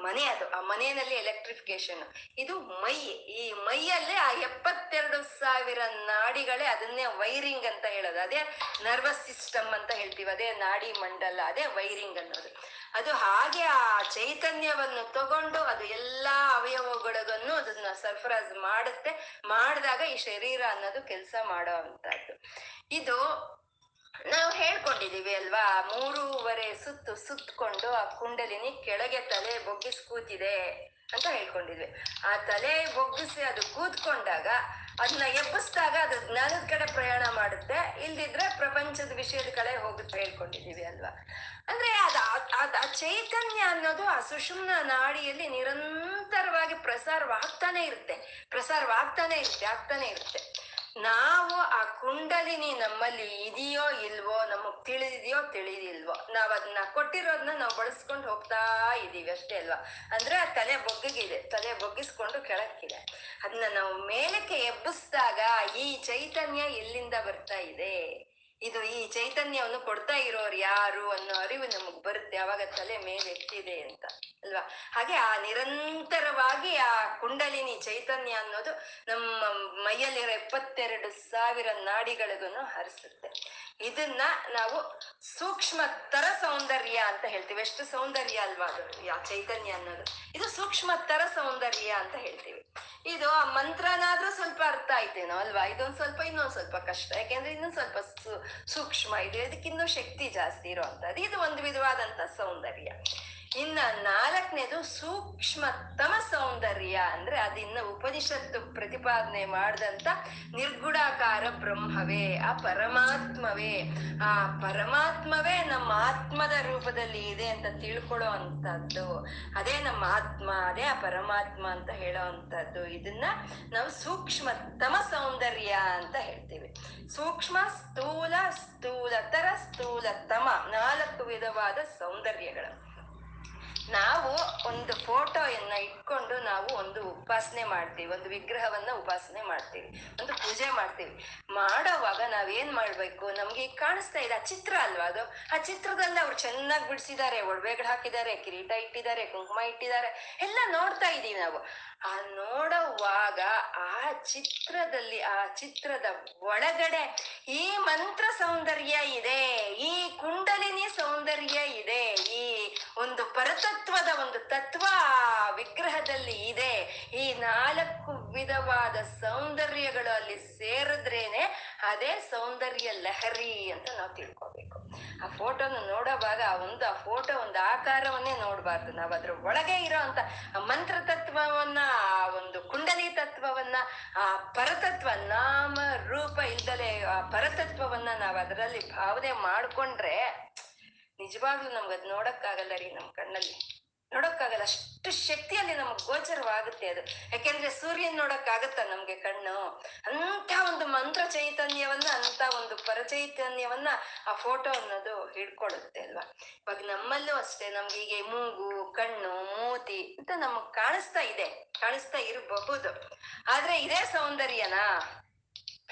ಮನೆ ಅದು, ಆ ಮನೆಯಲ್ಲಿ ಎಲೆಕ್ಟ್ರಿಫಿಕೇಶನ್ ಇದು ಮೈ, ಈ ಮೈಯಲ್ಲೇ ಆ ಎಪ್ಪತ್ತೆರಡು ಸಾವಿರ ನಾಡಿಗಳೇ ಅದನ್ನೇ ವೈರಿಂಗ್ ಅಂತ ಹೇಳೋದು. ಅದೇ ನರ್ವಸ್ ಸಿಸ್ಟಮ್ ಅಂತ ಹೇಳ್ತೀವಿ, ಅದೇ ನಾಡಿ ಮಂಡಲ, ಅದೇ ವೈರಿಂಗ್ ಅನ್ನೋದು. ಅದು ಹಾಗೆ ಆ ಚೈತನ್ಯವನ್ನು ತಗೊಂಡು ಅದು ಎಲ್ಲಾ ಅವಯವಗಳಿಗೂ ಅದನ್ನ ಸರ್ಫರಾಜ್ ಮಾಡುತ್ತೆ. ಮಾಡಿದಾಗ ಈ ಶರೀರ ಅನ್ನೋದು ಕೆಲಸ ಮಾಡೋ ಅಂತದ್ದು ಇದು ನಾವು ಹೇಳ್ಕೊಂಡಿದೀವಿ ಅಲ್ವಾ, ಮೂರುವರೆ ಸುತ್ತು ಸುತ್ತಕೊಂಡು ಆ ಕುಂಡಲಿನಿ ಕೆಳಗೆ ತಲೆ ಬೊಗ್ಗಿಸ್ ಕೂತಿದೆ ಅಂತ ಹೇಳ್ಕೊಂಡಿದ್ವಿ. ಆ ತಲೆ ಬೊಗ್ಗಿಸಿ ಅದು ಕೂತ್ಕೊಂಡಾಗ ಅದನ್ನ ಎಬ್ಬಿಸಿದಾಗ ಅದು ಜ್ಞಾನದ ಕಡೆ ಪ್ರಯಾಣ ಮಾಡುತ್ತೆ, ಇಲ್ದಿದ್ರೆ ಪ್ರಪಂಚದ ವಿಷಯದ ಕಡೆ ಹೋಗುತ್ತೆ ಹೇಳ್ಕೊಂಡಿದೀವಿ ಅಲ್ವಾ. ಅಂದ್ರೆ ಅದ ಅದ, ಆ ಚೈತನ್ಯ ಅನ್ನೋದು ಆ ಸುಷುಮ್ನ ನಾಡಿಯಲ್ಲಿ ನಿರಂತರವಾಗಿ ಪ್ರಸಾರವಾಗ್ತಾನೆ ಇರುತ್ತೆ ಪ್ರಸಾರವಾಗ್ತಾನೆ ಇರುತ್ತೆ, ಆಗ್ತಾನೆ ಇರುತ್ತೆ. ನಾವು ಆ ಕುಂಡಲಿನಿ ನಮ್ಮಲ್ಲಿ ಇದೆಯೋ ಇಲ್ವೋ, ನಮಗ್ ತಿಳಿದಿದೆಯೋ ತಿಳಿದಿಲ್ವೋ, ನಾವ್ ಅದನ್ನ ಕೊಟ್ಟಿರೋದನ್ನ ನಾವು ಬಳಸ್ಕೊಂಡು ಹೋಗ್ತಾ ಇದೀವಿ ಅಷ್ಟೇ ಅಲ್ವಾ? ಅಂದ್ರೆ ಆ ತಲೆ ಬೊಗ್ಗಿದೆ ತಲೆ ಬೊಗ್ಗಿಸ್ಕೊಂಡು ಕೆಳಕ್ಕಿದೆ. ಅದನ್ನ ನಾವು ಮೇಲಕ್ಕೆ ಎಬ್ಬಿಸಿದಾಗ ಈ ಚೈತನ್ಯ ಎಲ್ಲಿಂದ ಬರ್ತಾ ಇದೆ. ಇದು ಈ ಚೈತನ್ಯವನ್ನು ಕೊಡ್ತಾ ಇರೋರು ಯಾರು ಅನ್ನೋ ಅರಿವು ನಮಗೆ ಬರುತ್ತೆ. ಅವಾಗ ತಲೆ ಮೇಲೆ ಎತ್ತಿದೆ ಅಂತ, ಅಲ್ವಾ? ಹಾಗೆ ಆ ನಿರಂತರವಾಗಿ ಆ ಕುಂಡಲಿನಿ ಚೈತನ್ಯ ಅನ್ನೋದು ನಮ್ಮ ಮೈಯಲ್ಲಿರೋ ಎಪ್ಪತ್ತೆರಡು ಸಾವಿರ ನಾಡಿಗಳಿಗೂ ಹರಿಸುತ್ತೆ. ಇದನ್ನ ನಾವು ಸೂಕ್ಷ್ಮತರ ಸೌಂದರ್ಯ ಅಂತ ಹೇಳ್ತೀವಿ. ಎಷ್ಟು ಸೌಂದರ್ಯ ಅಲ್ವಾ ಅದು? ಯಾ ಚೈತನ್ಯ ಅನ್ನೋದು. ಇದು ಸೂಕ್ಷ್ಮತರ ಸೌಂದರ್ಯ ಅಂತ ಹೇಳ್ತೀವಿ. ಇದು ಆ ಮಂತ್ರನಾದ್ರೂ ಸ್ವಲ್ಪ ಅರ್ಥ ಆಯ್ತೇನೋ ಅಲ್ವಾ? ಇದೊಂದು ಸ್ವಲ್ಪ ಇನ್ನೊಂದು ಸ್ವಲ್ಪ ಕಷ್ಟ. ಯಾಕೆಂದ್ರೆ ಇನ್ನೊಂದು ಸ್ವಲ್ಪ ಸೂಕ್ಷ್ಮ ಇದೆ ಇದಕ್ಕಿನ್ನೂ ಶಕ್ತಿ ಜಾಸ್ತಿ ಇರುವಂತದ್ದು ಇದು ಒಂದು ವಿಧವಾದಂತ ಸೌಂದರ್ಯ. ಇನ್ನ ನಾಲ್ಕನೇದು ಸೂಕ್ಷ್ಮತಮ ಸೌಂದರ್ಯ ಅಂದ್ರೆ ಅದಿನ್ನ ಉಪನಿಷತ್ತು ಪ್ರತಿಪಾದನೆ ಮಾಡಿದಂತ ನಿರ್ಗುಣಾಕಾರ ಬ್ರಹ್ಮವೇ, ಆ ಪರಮಾತ್ಮವೇ ಆ ಪರಮಾತ್ಮವೇ ನಮ್ಮ ಆತ್ಮದ ರೂಪದಲ್ಲಿ ಇದೆ ಅಂತ ತಿಳ್ಕೊಳ್ಳೋ ಅಂತದ್ದು ಅದೇ ನಮ್ಮ ಆತ್ಮ, ಅದೇ ಆ ಪರಮಾತ್ಮ ಅಂತ ಹೇಳೋ ಅಂತದ್ದು ಇದನ್ನ ನಾವು ಸೂಕ್ಷ್ಮತಮ ಸೌಂದರ್ಯ ಅಂತ ಹೇಳ್ತೀವಿ. ಸೂಕ್ಷ್ಮ ಸ್ಥೂಲ ಸ್ಥೂಲತರ ಸ್ಥೂಲತಮ ನಾಲ್ಕು ವಿಧವಾದ ಸೌಂದರ್ಯಗಳು. ನಾವು ಒಂದು ಫೋಟೋಯನ್ನ ಇಟ್ಕೊಂಡು ನಾವು ಒಂದು ಉಪಾಸನೆ ಮಾಡ್ತೀವಿ, ಒಂದು ವಿಗ್ರಹವನ್ನ ಉಪಾಸನೆ ಮಾಡ್ತೀವಿ, ಒಂದು ಪೂಜೆ ಮಾಡ್ತೀವಿ. ಮಾಡೋವಾಗ ನಾವೇನ್ ಮಾಡ್ಬೇಕು? ನಮ್ಗೆ ಈಗ ಕಾಣಿಸ್ತಾ ಇದೆ, ಆ ಚಿತ್ರ ಅಲ್ವಾ ಅದು? ಆ ಚಿತ್ರದಲ್ಲಿ ಅವ್ರು ಚೆನ್ನಾಗಿ ಬಿಡಿಸಿದ್ದಾರೆ ಒಡವೆಗಳು ಹಾಕಿದ್ದಾರೆ, ಕಿರೀಟ ಇಟ್ಟಿದ್ದಾರೆ, ಕುಂಕುಮ ಇಟ್ಟಿದ್ದಾರೆ, ಎಲ್ಲ ನೋಡ್ತಾ ಇದೀವಿ ನಾವು. ಆ ನೋಡುವಾಗ ಆ ಚಿತ್ರದಲ್ಲಿ, ಆ ಚಿತ್ರದ ಒಳಗಡೆ ಈ ಮಂತ್ರ ಸೌಂದರ್ಯ ಇದೆ, ಈ ಕುಂಡಲಿನಿ ಸೌಂದರ್ಯ ಇದೆ, ಈ ಒಂದು ಪರತತ್ವದ ಒಂದು ತತ್ವ ವಿಗ್ರಹದಲ್ಲಿ ಇದೆ. ಈ ನಾಲ್ಕು ವಿಧವಾದ ಸೌಂದರ್ಯಗಳು ಅಲ್ಲಿ ಸೇರಿದ್ರೇನೆ ಅದೇ ಸೌಂದರ್ಯ ಲಹರಿ ಅಂತ ನಾವು ತಿಳ್ಕೊಬೇಕು. ಆ ಫೋಟೋನ ನೋಡೋವಾಗ ಒಂದು, ಆ ಫೋಟೋ ಒಂದು ಆಕಾರವನ್ನೇ ನೋಡಬಾರ್ದು. ನಾವು ಅದ್ರ ಒಳಗೆ ಇರೋ ಅಂತ ಮಂತ್ರ ತತ್ವವನ್ನ, ಆ ಒಂದು ಕುಂಡಲಿ ತತ್ವವನ್ನ, ಆ ಪರತತ್ವ, ನಾಮ, ರೂಪ ಇಲ್ದಲೆ ಆ ಪರತತ್ವವನ್ನ ನಾವು ಅದರಲ್ಲಿ ಭಾವನೆ ಮಾಡ್ಕೊಂಡ್ರೆ ನಿಜವಾಗ್ಲೂ ನಮ್ಗೆ ಅದ್ ನೋಡಕ್ಕಾಗಲ್ಲ ರೀ ನಮ್ ಕಣ್ಣಲ್ಲಿ. ನೋಡಕ್ಕಾಗಲ್ಲ, ಅಷ್ಟು ಶಕ್ತಿಯಲ್ಲಿ ನಮಗ್ ಗೋಚರವಾಗುತ್ತೆ ಅದು. ಯಾಕೆಂದ್ರೆ ಸೂರ್ಯನ್ ನೋಡಕ್ಕಾಗತ್ತ ನಮ್ಗೆ ಕಣ್ಣು? ಅಂತ ಒಂದು ಮಂತ್ರ ಚೈತನ್ಯವನ್ನ, ಅಂತ ಒಂದು ಪರಚೈತನ್ಯವನ್ನ ಆ ಫೋಟೋ ಅನ್ನೋದು ಹಿಡ್ಕೊಳುತ್ತೆ ಅಲ್ವಾ? ಇವಾಗ ನಮ್ಮಲ್ಲೂ ಅಷ್ಟೇ, ನಮ್ಗೆ ಹೀಗೆ ಮೂಗು, ಕಣ್ಣು, ಮೂತಿ ಅಂತ ನಮಗ್ ಕಾಣಿಸ್ತಾ ಇದೆ. ಕಾಣಿಸ್ತಾ ಇರಬಹುದು. ಆದ್ರೆ ಇದೇ ಸೌಂದರ್ಯನಾ?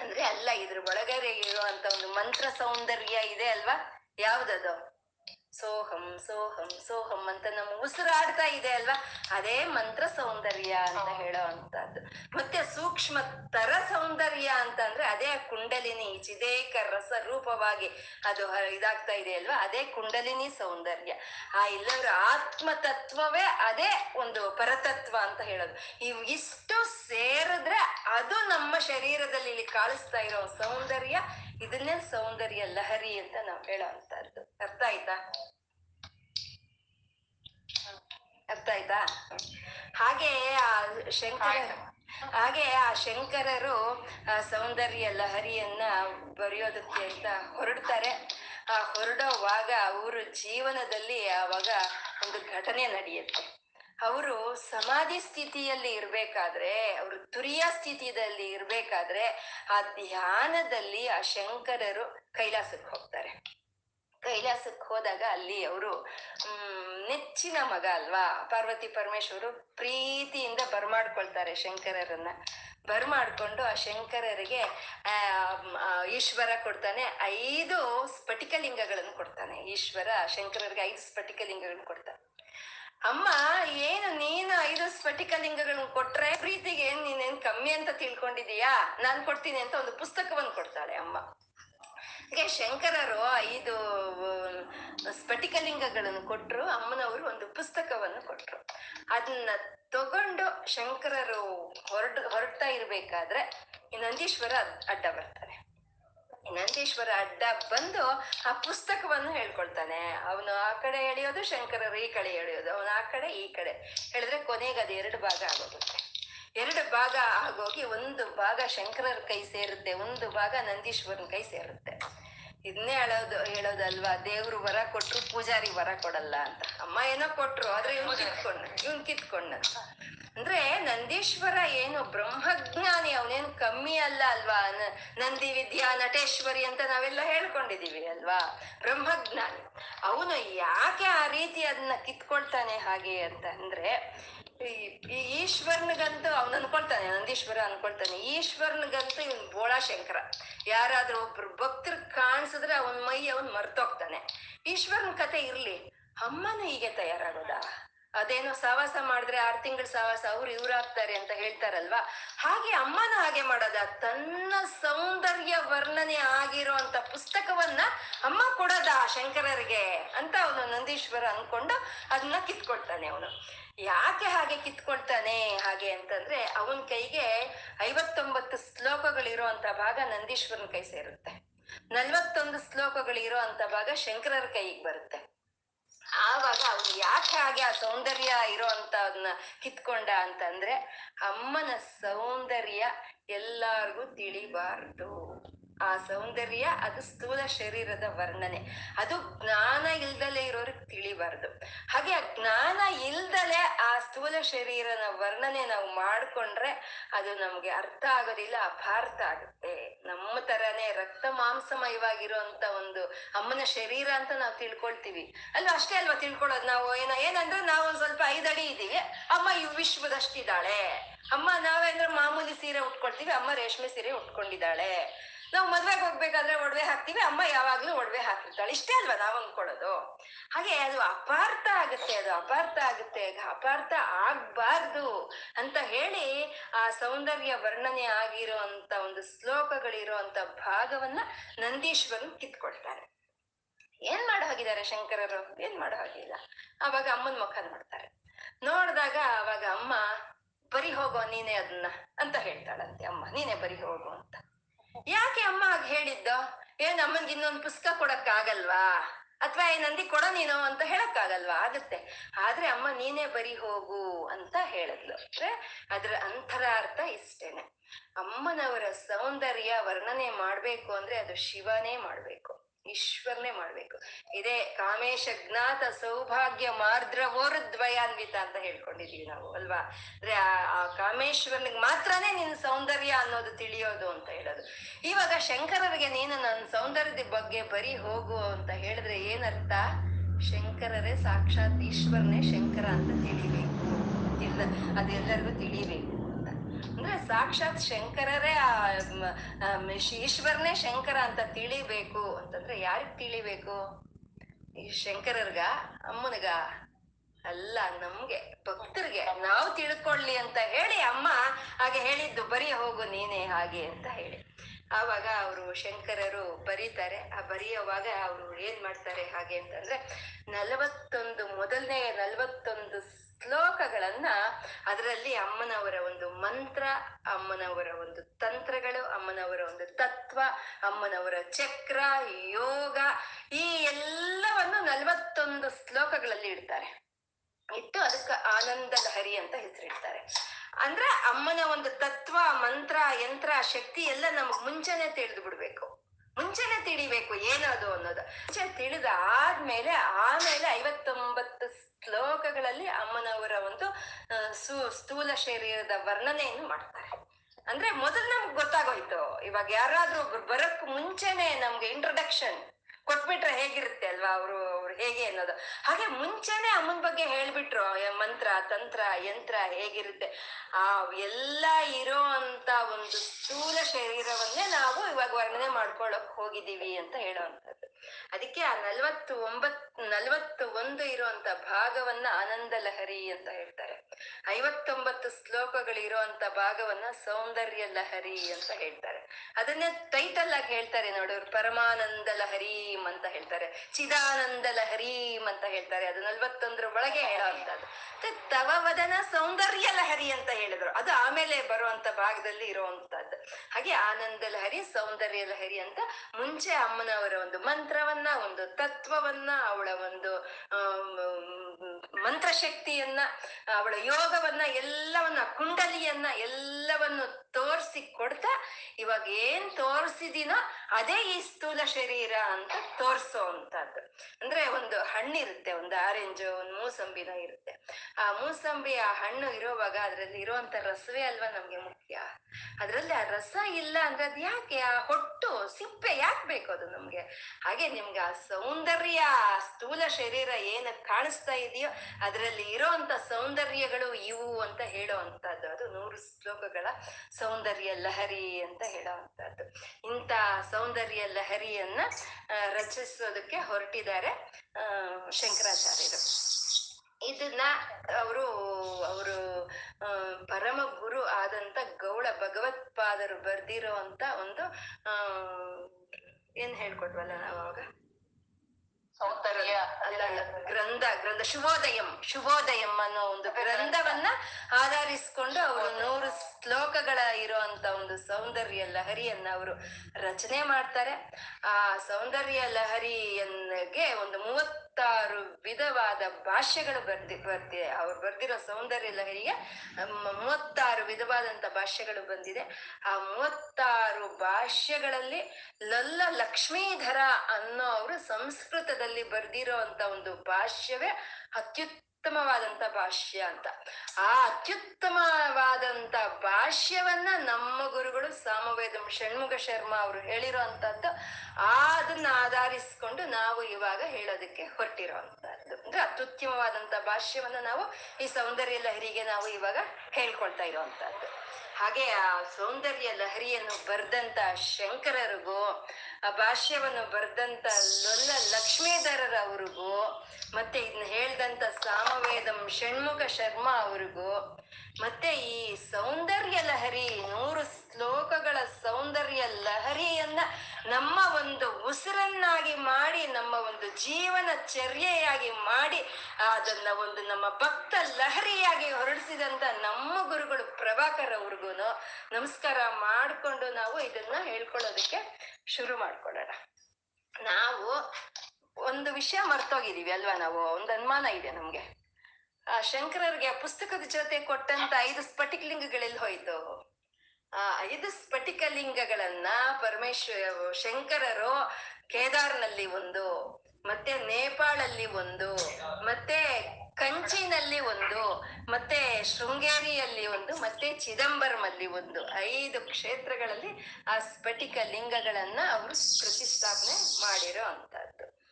ಅಂದ್ರೆ ಅಲ್ಲ ಇದ್ರ ಒಳಗಡೆ ಇರುವಂತ ಒಂದು ಮಂತ್ರ ಸೌಂದರ್ಯ ಇದೆ ಅಲ್ವಾ? ಯಾವ್ದದು? ಸೋಹಂ ಸೋಹಂ ಸೋಹಂ ಅಂತ ನಮ್ಮ ಉಸಿರಾಡ್ತಾ ಇದೆ ಅಲ್ವಾ? ಅದೇ ಮಂತ್ರ ಸೌಂದರ್ಯ ಅಂತ ಹೇಳೋ ಅಂತದ್ದು ಮತ್ತೆ ಸೂಕ್ಷ್ಮ ತರ ಸೌಂದರ್ಯ ಅಂತ ಅಂದ್ರೆ ಅದೇ ಕುಂಡಲಿನಿ ಚಿದೇಕ ರಸ ರೂಪವಾಗಿ ಅದು ಇದಾಗ್ತಾ ಇದೆ ಅಲ್ವಾ? ಅದೇ ಕುಂಡಲಿನಿ ಸೌಂದರ್ಯ. ಆ ಇಲ್ಲಂದ್ರೆ ಆತ್ಮ ತತ್ವವೇ ಅದೇ ಒಂದು ಪರತತ್ವ ಅಂತ ಹೇಳೋದು. ಇವು ಇಷ್ಟು ಸೇರಿದ್ರೆ ಅದು ನಮ್ಮ ಶರೀರದಲ್ಲಿ ಇಲ್ಲಿ ಕಾಣಿಸ್ತಾ ಇರೋ ಸೌಂದರ್ಯ ಇದನ್ನೇ ಸೌಂದರ್ಯ ಲಹರಿ ಅಂತ ನಾವು ಹೇಳುವಂತದ್ದು ಅರ್ಥ ಆಯ್ತಾ? ಅರ್ಥ ಆಯ್ತಾ? ಹಾಗೆ ಆ ಶಂಕರ ಹಾಗೆ ಆ ಶಂಕರರು ಆ ಸೌಂದರ್ಯ ಲಹರಿಯನ್ನ ಬರೆಯೋದಕ್ಕೆ ಅಂತ ಹೊರಡ್ತಾರೆ. ಆ ಹೊರಡೋವಾಗ ಅವರು ಜೀವನದಲ್ಲಿ ಆವಾಗ ಒಂದು ಘಟನೆ ನಡೆಯುತ್ತೆ. ಅವರು ಸಮಾಧಿ ಸ್ಥಿತಿಯಲ್ಲಿ ಇರ್ಬೇಕಾದ್ರೆ, ಅವರು ತುರಿಯ ಸ್ಥಿತಿಯಲ್ಲಿ ಇರ್ಬೇಕಾದ್ರೆ, ಆ ಧ್ಯಾನದಲ್ಲಿ ಆ ಶಂಕರರು ಕೈಲಾಸಕ್ಕೆ ಹೋಗ್ತಾರೆ. ಕೈಲಾಸಕ್ಕೆ ಹೋದಾಗ ಅಲ್ಲಿ ಅವರು ನೆಚ್ಚಿನ ಮಗ ಅಲ್ವಾ? ಪಾರ್ವತಿ ಪರಮೇಶ್ವರು ಪ್ರೀತಿಯಿಂದ ಬರ್ಮಾಡ್ಕೊಳ್ತಾರೆ ಶಂಕರರನ್ನ. ಬರ್ಮಾಡ್ಕೊಂಡು ಆ ಶಂಕರರಿಗೆ ಈಶ್ವರ ಕೊಡ್ತಾನೆ, ಐದು ಸ್ಫಟಿಕಲಿಂಗಗಳನ್ನು ಕೊಡ್ತಾನೆ. ಈಶ್ವರ ಶಂಕರರಿಗೆ ಐದು ಸ್ಫಟಿಕಲಿಂಗಗಳನ್ನು ಕೊಡ್ತಾನೆ. ಅಮ್ಮ, ಏನು ನೀನು ಐದು ಸ್ಫಟಿಕಲಿಂಗಗಳನ್ನು ಕೊಟ್ರೆ ಪ್ರೀತಿಗೆ ನೀನೇನ್ ಕಮ್ಮಿ ಅಂತ ತಿಳ್ಕೊಂಡಿದೀಯಾ? ನಾನ್ ಕೊಡ್ತೀನಿ ಅಂತ ಒಂದು ಪುಸ್ತಕವನ್ನು ಕೊಡ್ತಾಳೆ ಅಮ್ಮ. ಶಂಕರರು ಐದು ಸ್ಫಟಿಕ ಸ್ಫಟಿಕಲಿಂಗಗಳನ್ನು ಕೊಟ್ರು, ಅಮ್ಮನವರು ಒಂದು ಪುಸ್ತಕವನ್ನು ಕೊಟ್ರು. ಅದನ್ನ ತಗೊಂಡು ಶಂಕರರು ಹೊರಟ, ಹೊರಡ್ತಾ ಇರ್ಬೇಕಾದ್ರೆ ನಂದೀಶ್ವರ ಅಡ್ಡ ಬರ್ತಾರೆ ನಂದೀಶ್ವರ ಅಡ್ಡ ಬಂದು ಆ ಪುಸ್ತಕವನ್ನು ಹೇಳ್ಕೊಳ್ತಾನೆ. ಅವನು ಆ ಕಡೆ ಎಳೆಯೋದು, ಶಂಕರರು ಈ ಕಡೆ ಎಳೆಯೋದು, ಅವನು ಆ ಕಡೆ, ಈ ಕಡೆ. ಹೇಳಿದ್ರೆ ಕೊನೆಗೆ ಅದು ಎರಡು ಭಾಗ ಆಗೋಗುತ್ತೆ. ಎರಡು ಭಾಗ ಆಗೋಗಿ ಒಂದು ಭಾಗ ಶಂಕರರ ಕೈ ಸೇರುತ್ತೆ, ಒಂದು ಭಾಗ ನಂದೀಶ್ವರನ ಕೈ ಸೇರುತ್ತೆ. ಇದನ್ನೇ ಹೇಳೋದು, ಹೇಳೋದಲ್ವಾ? ದೇವ್ರು ವರ ಕೊಟ್ರು ಪೂಜಾರಿ ವರ ಕೊಡಲ್ಲ ಅಂತ. ಅಮ್ಮ ಏನೋ ಕೊಟ್ರು, ಆದ್ರೆ ಇವ್ನು ಕಿತ್ಕೊಂಡ ಇವ್ನು ಕಿತ್ಕೊಂಡ ಅಂದ್ರೆ ನಂದೀಶ್ವರ ಏನು ಬ್ರಹ್ಮಜ್ಞಾನಿ, ಅವನೇನು ಕಮ್ಮಿ ಅಲ್ಲ ಅಲ್ವಾ? ನಂದಿ ವಿದ್ಯಾ, ನಟೇಶ್ವರಿ ಅಂತ ನಾವೆಲ್ಲ ಹೇಳ್ಕೊಂಡಿದೀವಿ ಅಲ್ವಾ? ಬ್ರಹ್ಮಜ್ಞಾನಿ. ಅವನು ಯಾಕೆ ಆ ರೀತಿ ಅದನ್ನ ಕಿತ್ಕೊಳ್ತಾನೆ ಹಾಗೆ ಅಂತ ಅಂದ್ರೆ, ಈ- ಈ ಈಶ್ವರನಿಗಂತೂ ಅವನು ಅನ್ಕೊಳ್ತಾನೆ, ನಂದೀಶ್ವರ ಅನ್ಕೊಳ್ತಾನೆ. ಈಶ್ವರನಿಗಂತೂ ಇವನ್ ಬೋಳಾಶಂಕರ. ಯಾರಾದ್ರೂ ಒಬ್ರು ಭಕ್ತರು ಕಾಣಿಸಿದ್ರೆ ಅವನ್ ಮೈ ಅವನ್ ಮರ್ತೋಗ್ತಾನೆ. ಈಶ್ವರನ ಕತೆ ಇರ್ಲಿ. ಅಮ್ಮನ ಹೀಗೆ ತಯಾರಾಗೋದಾ? ಅದೇನೋ ಸಹವಾಸ ಮಾಡಿದ್ರೆ ಆರ್ ತಿಂಗಳ ಸಹವಾಸ ಅವ್ರು ಇವ್ರಾಗ್ತಾರೆ ಅಂತ ಹೇಳ್ತಾರಲ್ವಾ? ಹಾಗೆ ಅಮ್ಮನ ಹಾಗೆ ಮಾಡೋದ. ತನ್ನ ಸೌಂದರ್ಯ ವರ್ಣನೆ ಆಗಿರೋ ಅಂತ ಪುಸ್ತಕವನ್ನ ಅಮ್ಮ ಕೊಡೋದ ಶಂಕರರಿಗೆ ಅಂತ ಅವನು ನಂದೀಶ್ವರ ಅನ್ಕೊಂಡು ಅದನ್ನ ಕಿತ್ಕೊಳ್ತಾನೆ ಅವನು. ಯಾಕೆ ಹಾಗೆ ಕಿತ್ಕೊಳ್ತಾನೆ ಹಾಗೆ ಅಂತಂದ್ರೆ ಅವನ ಕೈಗೆ ಐವತ್ತೊಂಬತ್ತು ಶ್ಲೋಕಗಳಿರೋ ಅಂತ ಭಾಗ ನಂದೀಶ್ವರನ ಕೈ ಸೇರುತ್ತೆ. ನಲ್ವತ್ತೊಂದು ಶ್ಲೋಕಗಳಿರೋ ಅಂತ ಭಾಗ ಶಂಕರರ ಕೈಗೆ ಬರುತ್ತೆ. ಆವಾಗ ಅವನು ಯಾಕೆ ಹಾಗೆ ಆ ಸೌಂದರ್ಯ ಇರೋ ಕಿತ್ಕೊಂಡ ಅಂತಂದ್ರೆ ಅಮ್ಮನ ಸೌಂದರ್ಯ ಎಲ್ಲಾರ್ಗೂ ತಿಳಿಬಾರ್ದು. ಆ ಸೌಂದರ್ಯ ಅದು ಸ್ಥೂಲ ಶರೀರದ ವರ್ಣನೆ. ಅದು ಜ್ಞಾನ ಇಲ್ದಲೆ ಇರೋರಿಗೆ ತಿಳಿಬಾರ್ದು. ಹಾಗೆ ಆ ಜ್ಞಾನ ಇಲ್ದಲೆ ಆ ಸ್ಥೂಲ ಶರೀರನ ವರ್ಣನೆ ನಾವು ಮಾಡ್ಕೊಂಡ್ರೆ ಅದು ನಮ್ಗೆ ಅರ್ಥ ಆಗೋದಿಲ್ಲ, ಅಪಾರ್ಥ ಆಗುತ್ತೆ. ನಮ್ಮ ತರನೇ ರಕ್ತ ಮಾಂಸಮಯವಾಗಿರುವಂತ ಒಂದು ಅಮ್ಮನ ಶರೀರ ಅಂತ ನಾವು ತಿಳ್ಕೊಳ್ತೀವಿ. ಅಲ್ವಾ ಅಷ್ಟೇ ಅಲ್ವಾ ತಿಳ್ಕೊಳ್ಳೋದು ನಾವು? ಏನ, ಏನಂದ್ರೆ ನಾವು ಒಂದ್ ಸ್ವಲ್ಪ ಐದಡಿ ಇದೀವಿ ಅಮ್ಮ ಈ ವಿಶ್ವದಷ್ಟಿದ್ದಾಳೆ. ಅಮ್ಮ ನಾವೇಂದ್ರೆ ಮಾಮೂಲಿ ಸೀರೆ ಉಟ್ಕೊಳ್ತೀವಿ, ಅಮ್ಮ ರೇಷ್ಮೆ ಸೀರೆ ಉಟ್ಕೊಂಡಿದ್ದಾಳೆ. ನಾವು ಮದ್ವೆಗೆ ಹೋಗ್ಬೇಕಾದ್ರೆ ಒಡವೆ ಹಾಕ್ತೀವಿ, ಅಮ್ಮ ಯಾವಾಗ್ಲೂ ಒಡವೆ ಹಾಕಿರ್ತಾಳೆ. ಇಷ್ಟೇ ಅಲ್ವಾ ನಾವು ಅಂದ್ಕೊಳ್ಳೋದು? ಹಾಗೆ ಅದು ಅಪಾರ್ಥ ಆಗುತ್ತೆ, ಅದು ಅಪಾರ್ಥ ಆಗುತ್ತೆ ಅಪಾರ್ಥ ಆಗ್ಬಾರ್ದು ಅಂತ ಹೇಳಿ ಆ ಸೌಂದರ್ಯ ವರ್ಣನೆ ಆಗಿರೋ ಒಂದು ಶ್ಲೋಕಗಳಿರೋ ಅಂತ ಭಾಗವನ್ನ ನಂದೀಶ್ವರನ್ ಕಿತ್ಕೊಳ್ತಾರೆ. ಏನ್ ಮಾಡೋ ಹಾಗಿದ್ದಾರೆ ಶಂಕರರು? ಏನ್ ಮಾಡೋ ಹಾಗಿಲ್ಲ. ಅವಾಗ ಅಮ್ಮನ ಮುಖ ನೋಡ್ತಾರೆ ನೋಡಿದಾಗ ಅವಾಗ ಅಮ್ಮ, ಬರಿ ಹೋಗೋ ನೀನೇ ಅದನ್ನ ಅಂತ ಹೇಳ್ತಾಳಂತೆ ಅಮ್ಮ, ನೀನೇ ಬರಿ ಹೋಗು ಅಂತ. ಯಾಕೆ ಅಮ್ಮ ಹಾಗೆ ಹೇಳಿದ್ದು? ಏನ್ ಅಮ್ಮನ್ಗೆ ಇನ್ನೊಂದು ಪುಸ್ತಕ ಕೊಡಕ್ ಆಗಲ್ವಾ ಅಥವಾ, ಏ, ನಂದಿ ಕೊಡ ನೀನು ಅಂತ ಹೇಳಕ್ಕಾಗಲ್ವಾ? ಆಗುತ್ತೆ. ಆದ್ರೆ ಅಮ್ಮ, ನೀನೇ ಬರಿ ಹೋಗು ಅಂತ ಹೇಳಿದ್ಲು. ಅಂದ್ರೆ ಅದ್ರ ಅಂತರಾರ್ಥ ಇಷ್ಟೇನೆ. ಅಮ್ಮನವರ ಸೌಂದರ್ಯ ವರ್ಣನೆ ಮಾಡ್ಬೇಕು ಅಂದ್ರೆ ಅದು ಶಿವನೇ ಮಾಡ್ಬೇಕು. ಈಶ್ವರನೇ ಮಾಡ್ಬೇಕು. ಇದೇ ಕಾಮೇಶ ಜ್ಞಾತ ಸೌಭಾಗ್ಯ ಮಾರ್ದ್ರವೋರ್ದ್ವಯಾನ್ವಿತ ಅಂತ ಹೇಳ್ಕೊಂಡಿದೀವಿ ನಾವು, ಅಲ್ವಾ? ಅಂದ್ರೆ ಆ ಕಾಮೇಶ್ವರನಿಗೆ ಮಾತ್ರನೇ ನಿನ್ನ ಸೌಂದರ್ಯ ಅನ್ನೋದು ತಿಳಿಯೋದು ಅಂತ ಹೇಳೋದು. ಇವಾಗ ಶಂಕರರಿಗೆ ನೀನು ನನ್ನ ಸೌಂದರ್ಯದ ಬಗ್ಗೆ ಬರೀ ಹೋಗು ಅಂತ ಹೇಳಿದ್ರೆ ಏನರ್ಥ? ಶಂಕರರೇ ಸಾಕ್ಷಾತ್ ಈಶ್ವರನೇ ಶಂಕರ ಅಂತ ತಿಳಿಬೇಕು. ಇಲ್ಲ, ಅದೆಲ್ಲರಿಗೂ ತಿಳಿಬೇಕು. ಅಂದ್ರೆ ಸಾಕ್ಷಾತ್ ಶಂಕರರೇ ಆ ಈಶ್ವರನೇ ಶಂಕರ ಅಂತ ತಿಳಿಬೇಕು ಅಂತಂದ್ರೆ ಯಾರಿಗ್ ತಿಳಿಬೇಕು? ಈ ಶಂಕರರ್ಗ, ಅಮ್ಮನಿಗ, ಅಲ್ಲ ನಮ್ಗೆ, ಭಕ್ತರಿಗೆ ನಾವು ತಿಳ್ಕೊಳ್ಳಿ ಅಂತ ಹೇಳಿ ಅಮ್ಮ ಹಾಗೆ ಹೇಳಿದ್ದು, ಬರೀ ಹೋಗು ನೀನೇ ಹಾಗೆ ಅಂತ ಹೇಳಿ. ಆವಾಗ ಅವರು ಶಂಕರರು ಬರೀತಾರೆ. ಆ ಬರೆಯುವಾಗ ಅವರು ಏನ್ ಮಾಡ್ತಾರೆ ಹಾಗೆ ಅಂತಂದ್ರೆ, ನಲವತ್ತೊಂದು, ಮೊದಲನೇ ನಲವತ್ತೊಂದು ಶ್ಲೋಕಗಳನ್ನ ಅದರಲ್ಲಿ ಅಮ್ಮನವರ ಒಂದು ಮಂತ್ರ, ಅಮ್ಮನವರ ಒಂದು ತಂತ್ರಗಳು, ಅಮ್ಮನವರ ಒಂದು ತತ್ವ, ಅಮ್ಮನವರ ಚಕ್ರ, ಯೋಗ ಈ ಎಲ್ಲವನ್ನು ನಲವತ್ತೊಂದು ಶ್ಲೋಕಗಳಲ್ಲಿ ಇಡ್ತಾರೆ. ಇಟ್ಟು ಅದಕ್ಕೆ ಆನಂದ ಲಹರಿ ಅಂತ ಹೆಸರಿಡ್ತಾರೆ. ಅಂದ್ರೆ ಅಮ್ಮನ ಒಂದು ತತ್ವ, ಮಂತ್ರ, ಯಂತ್ರ, ಶಕ್ತಿ ಎಲ್ಲ ನಮಗ್ ಮುಂಚೆನೆ ತಿಳಿದು ಬಿಡ್ಬೇಕು ಮುಂಚೆನೆ ತಿಳಿಬೇಕು, ಏನದು ಅನ್ನೋದು. ಮುಂಚೆ ತಿಳಿದ ಆದ್ಮೇಲೆ ಆಮೇಲೆ ಐವತ್ತೊಂಬತ್ತು ಶ್ಲೋಕಗಳಲ್ಲಿ ಅಮ್ಮನವರ ಒಂದು ಸು, ಸ್ಥೂಲ ಶರೀರದ ವರ್ಣನೆಯನ್ನು ಮಾಡ್ತಾರೆ. ಅಂದ್ರೆ ಮೊದಲು ನಮ್ಗೆ ಗೊತ್ತಾಗೋಯ್ತು. ಇವಾಗ ಯಾರಾದ್ರೂ ಒಬ್ರು ಬರಕ್ ಮುಂಚೆನೆ ನಮ್ಗೆ ಇಂಟ್ರೊಡಕ್ಷನ್ ಕೊಟ್ಬಿಟ್ರೆ ಹೇಗಿರುತ್ತೆ ಅಲ್ವಾ ಅವರು, ಅವ್ರು ಹೇಗೆ ಅನ್ನೋದು. ಹಾಗೆ ಮುಂಚೆನೆ ಅಮ್ಮನ ಬಗ್ಗೆ ಹೇಳ್ಬಿಟ್ರು ಮಂತ್ರ, ತಂತ್ರ, ಯಂತ್ರ ಹೇಗಿರುತ್ತೆ. ಆ ಎಲ್ಲ ಇರೋ ಅಂತ ಒಂದು ಸ್ಥೂಲ ಶರೀರವನ್ನೇ ನಾವು ಇವಾಗ ವರ್ಣನೆ ಮಾಡ್ಕೊಳಕ್ ಹೋಗಿದ್ದೀವಿ ಅಂತ ಹೇಳೋವಂಥದ್ದು ಅದಕ್ಕೆ ಆ ನಲ್ವತ್ತು ಒಂಬತ್, ನಲ್ವತ್ತು ಒಂದು ಇರುವಂತ ಭಾಗವನ್ನ ಆನಂದ ಲಹರಿ ಅಂತ ಹೇಳ್ತಾರೆ. ಐವತ್ತೊಂಬತ್ತು ಶ್ಲೋಕಗಳಿರುವಂತ ಭಾಗವನ್ನ ಸೌಂದರ್ಯ ಲಹರಿ ಅಂತ ಹೇಳ್ತಾರೆ. ಅದನ್ನೇ ಟೈಟಲ್ ಆಗಿ ಹೇಳ್ತಾರೆ ನೋಡೋರು ಪರಮಾನಂದ ಲಹರೀಂ ಅಂತ ಹೇಳ್ತಾರೆ ಚಿದಾನಂದ ಲಹರೀಂ ಅಂತ ಹೇಳ್ತಾರೆ, ಅದು ನಲ್ವತ್ತೊಂದರ ಒಳಗೆ ಹೇಳೋವಂಥದ್ದು. ತವವದನ ತವ ವದನ ಸೌಂದರ್ಯ ಲಹರಿ ಅಂತ ಹೇಳಿದ್ರು. ಅದು ಆಮೇಲೆ ಬರುವಂತ ಭಾಗದಲ್ಲಿ ಇರುವಂತದ್ದು ಹಾಗೆ ಆನಂದ ಲಹರಿ ಸೌಂದರ್ಯ ಲಹರಿ ಅಂತ ಮುಂಚೆ ಅಮ್ಮನವರ ಒಂದು ಮಂತ್ರವನ್ನ, ಒಂದು ತತ್ವವನ್ನ, ಅವಳ ಒಂದು ಮಂತ್ರಶಕ್ತಿಯನ್ನ, ಅವಳ ಯೋಗವನ್ನ, ಎಲ್ಲವನ್ನ, ಕುಂಡಲಿಯನ್ನ, ಎಲ್ಲವನ್ನು ತೋರಿಸಿ ಕೊಡ್ತಾ ಇವಾಗ ಏನ್ ತೋರಿಸಿದಿನೋ ಅದೇ ಈ ಸ್ಥೂಲ ಶರೀರ ಅಂತ ತೋರಿಸೋ ಅಂತದ್ದು. ಅಂದ್ರೆ ಒಂದು ಹಣ್ಣಿರುತ್ತೆ ಒಂದು ಆರೆಂಜ್, ಒಂದು ಮೂಸಂಬಿನ ಇರುತ್ತೆ. ಆ ಮೂಸಂಬಿ, ಆ ಹಣ್ಣು ಇರೋವಾಗ ಅದ್ರಲ್ಲಿ ಇರುವಂತ ರಸವೇ ಅಲ್ವಾ ನಮ್ಗೆ ಮುಖ್ಯ? ಅದ್ರಲ್ಲಿ ಆ ರಸ ಇಲ್ಲ ಅಂದ್ರೆ ಅದ್ ಯಾಕೆ? ಆ ಹೊಟ್ಟು, ಸಿಪ್ಪೆ ಯಾಕೆ ಬೇಕು ಅದು ನಮ್ಗೆ? ಹಾಗೆ ನಿಮ್ಗೆ ಆ ಸೌಂದರ್ಯ, ಆ ಸ್ಥೂಲ ಶರೀರ ಏನ ಕಾಣಿಸ್ತಾ ಇದೆಯೋ ಅದರಲ್ಲಿ ಇರೋಂತ ಸೌಂದರ್ಯಗಳು ಇವು ಅಂತ ಹೇಳೋ ಅಂತದ್ದು. ಅದು ನೂರು ಶ್ಲೋಕಗಳ ಸೌಂದರ್ಯ ಲಹರಿ ಅಂತ ಹೇಳೋ ಅಂತದ್ದು. ಇಂಥ ಸೌಂದರ್ಯ ಲಹರಿಯನ್ನ ರಚಿಸೋದಕ್ಕೆ ಹೊರಟಿದ್ದಾರೆ ಶಂಕರಾಚಾರ್ಯರು. ಇದನ್ನ ಅವರು ಅವರು ಪರಮ ಗುರು ಆದಂತ ಗೌಳ ಭಗವತ್ಪಾದರು ಬರ್ದಿರೋ ಅಂತ ಒಂದು ಏನ್ ಹೇಳ್ಕೊಟ್ವಲ್ಲ ನಾವು ಅವಾಗ? ಸೌಂದರ್ಯ ಗ್ರಂಥ ಗ್ರಂಥ ಶುಭೋದಯಂ ಶುಭೋದಯಂ ಅನ್ನೋ ಒಂದು ಗ್ರಂಥವನ್ನ ಆಧರಿಸಿಕೊಂಡು ಅವರು ನೂರು ಶ್ಲೋಕಗಳ ಇರುವಂತ ಒಂದು ಸೌಂದರ್ಯ ಲಹರಿಯನ್ನ ಅವರು ರಚನೆ ಮಾಡ್ತಾರೆ. ಆ ಸೌಂದರ್ಯ ಲಹರಿಯನ್ಗೆ ಒಂದು ಮೂವತ್ತಾರು ವಿಧವಾದ ಭಾಷೆಗಳು ಬರ್ದಿ ಬರ್ತಿದೆ ಅವ್ರು ಬರ್ದಿರೋ ಸೌಂದರ್ಯ ಲಹರಿಗೆ ಮೂವತ್ತಾರು ವಿಧವಾದಂತ ಭಾಷೆಗಳು ಬಂದಿದೆ. ಆ ಮೂವತ್ತಾರು ಭಾಷ್ಯಗಳಲ್ಲಿ ಲಲ್ಲ ಲಕ್ಷ್ಮೀಧರ ಅನ್ನೋ ಅವರು ಸಂಸ್ಕೃತದಲ್ಲಿ ಬರ್ದಿರೋ ಅಂತ ಒಂದು ಭಾಷ್ಯವೇ ಅತ್ಯುತ್ತಮವಾದಂತ ಭಾಷ್ಯ ಅಂತ. ಆ ಅತ್ಯುತ್ತಮವಾದಂತ ಭಾಷ್ಯವನ್ನ ನಮ್ಮ ಗುರುಗಳು ಸಾಮವೇದಂ ಷಣ್ಮುಖ ಶರ್ಮಾ ಅವರು ಹೇಳಿರೋ ಅಂತದ್ದು ಅದನ್ನ ಆಧರಿಸಿಕೊಂಡು ನಾವು ಇವಾಗ ಹೇಳೋದಕ್ಕೆ ಹೊರಟಿರೋ ಅಂತದ್ದು ಅಂದ್ರೆ ಅತ್ಯುತ್ತಮವಾದಂತ ಭಾಷ್ಯವನ್ನ ನಾವು ಈ ಸೌಂದರ್ಯ ಲಹರಿಗೆ ನಾವು ಇವಾಗ ಹೇಳ್ಕೊಳ್ತಾ ಇರೋವಂಥದ್ದು ಹಾಗೆ ಆ ಸೌಂದರ್ಯ ಲಹರಿಯನ್ನು ಬರೆದಂತ ಶಂಕರರಿಗೂ, ಆ ಭಾಷ್ಯವನ್ನು ಬರೆದಂತ ಲೊಲ್ಲ ಲಕ್ಷ್ಮೀಧರರವ್ರಿಗೂ, ಮತ್ತೆ ಇದನ್ನ ಹೇಳ್ದಂತ ಸಾಮವೇದಂ ಷಣ್ಮುಖ ಶರ್ಮಾ ಅವ್ರಿಗೂ ಮತ್ತೆ ಈ ಸೌಂದರ್ಯ ಲಹರಿ, ನೂರು ಶ್ಲೋಕಗಳ ಸೌಂದರ್ಯ ಲಹರಿಯನ್ನ ನಮ್ಮ ಒಂದು ಉಸಿರನ್ನಾಗಿ ಮಾಡಿ, ನಮ್ಮ ಒಂದು ಜೀವನ ಚರ್ಯೆಯಾಗಿ ಮಾಡಿ ಅದನ್ನ ಒಂದು ನಮ್ಮ ಭಕ್ತ ಲಹರಿಯಾಗಿ ಹೊರಡಿಸಿದಂತ ನಮ್ಮ ಗುರುಗಳು ಪ್ರಭಾಕರ್ ಅವ್ರಿಗೂ ನಮಸ್ಕಾರ ಮಾಡ್ಕೊಂಡು ನಾವು ಇದನ್ನ ಹೇಳ್ಕೊಳ್ಳೋದಕ್ಕೆ ಶುರು ಮಾಡ್ಕೊಳ್ಳೋಣ. ನಾವು ಒಂದು ವಿಷಯ ಮರ್ತೋಗಿದೀವಿ ಅಲ್ವಾ ನಾವು? ಒಂದು ಅನುಮಾನ ಇದೆ ನಮ್ಗೆ. ಆ, ಶಂಕರರಿಗೆ ಆ ಪುಸ್ತಕದ ಜೊತೆ ಕೊಟ್ಟಂತ ಐದು ಸ್ಫಟಿಕಲಿಂಗಗಳೆಲ್ಲಿ ಹೋಯ್ತು. ಆ, ಐದು ಸ್ಫಟಿಕ ಲಿಂಗಗಳನ್ನ ಪರಮೇಶ್ವರ ಶಂಕರರು ಕೇದಾರ್ನಲ್ಲಿ ಒಂದು, ಮತ್ತೆ ನೇಪಾಳಲ್ಲಿ ಒಂದು, ಮತ್ತೆ ಕಂಚಿನಲ್ಲಿ ಒಂದು, ಮತ್ತೆ ಶೃಂಗೇರಿಯಲ್ಲಿ ಒಂದು, ಮತ್ತೆ ಚಿದಂಬರಮಲ್ಲಿ ಒಂದು ಐದು ಕ್ಷೇತ್ರಗಳಲ್ಲಿ ಆ ಸ್ಫಟಿಕ ಲಿಂಗಗಳನ್ನ ಅವರು ಪ್ರತಿಷ್ಠಾಪನೆ ಮಾಡಿರೋ ಅಂತದ್ದು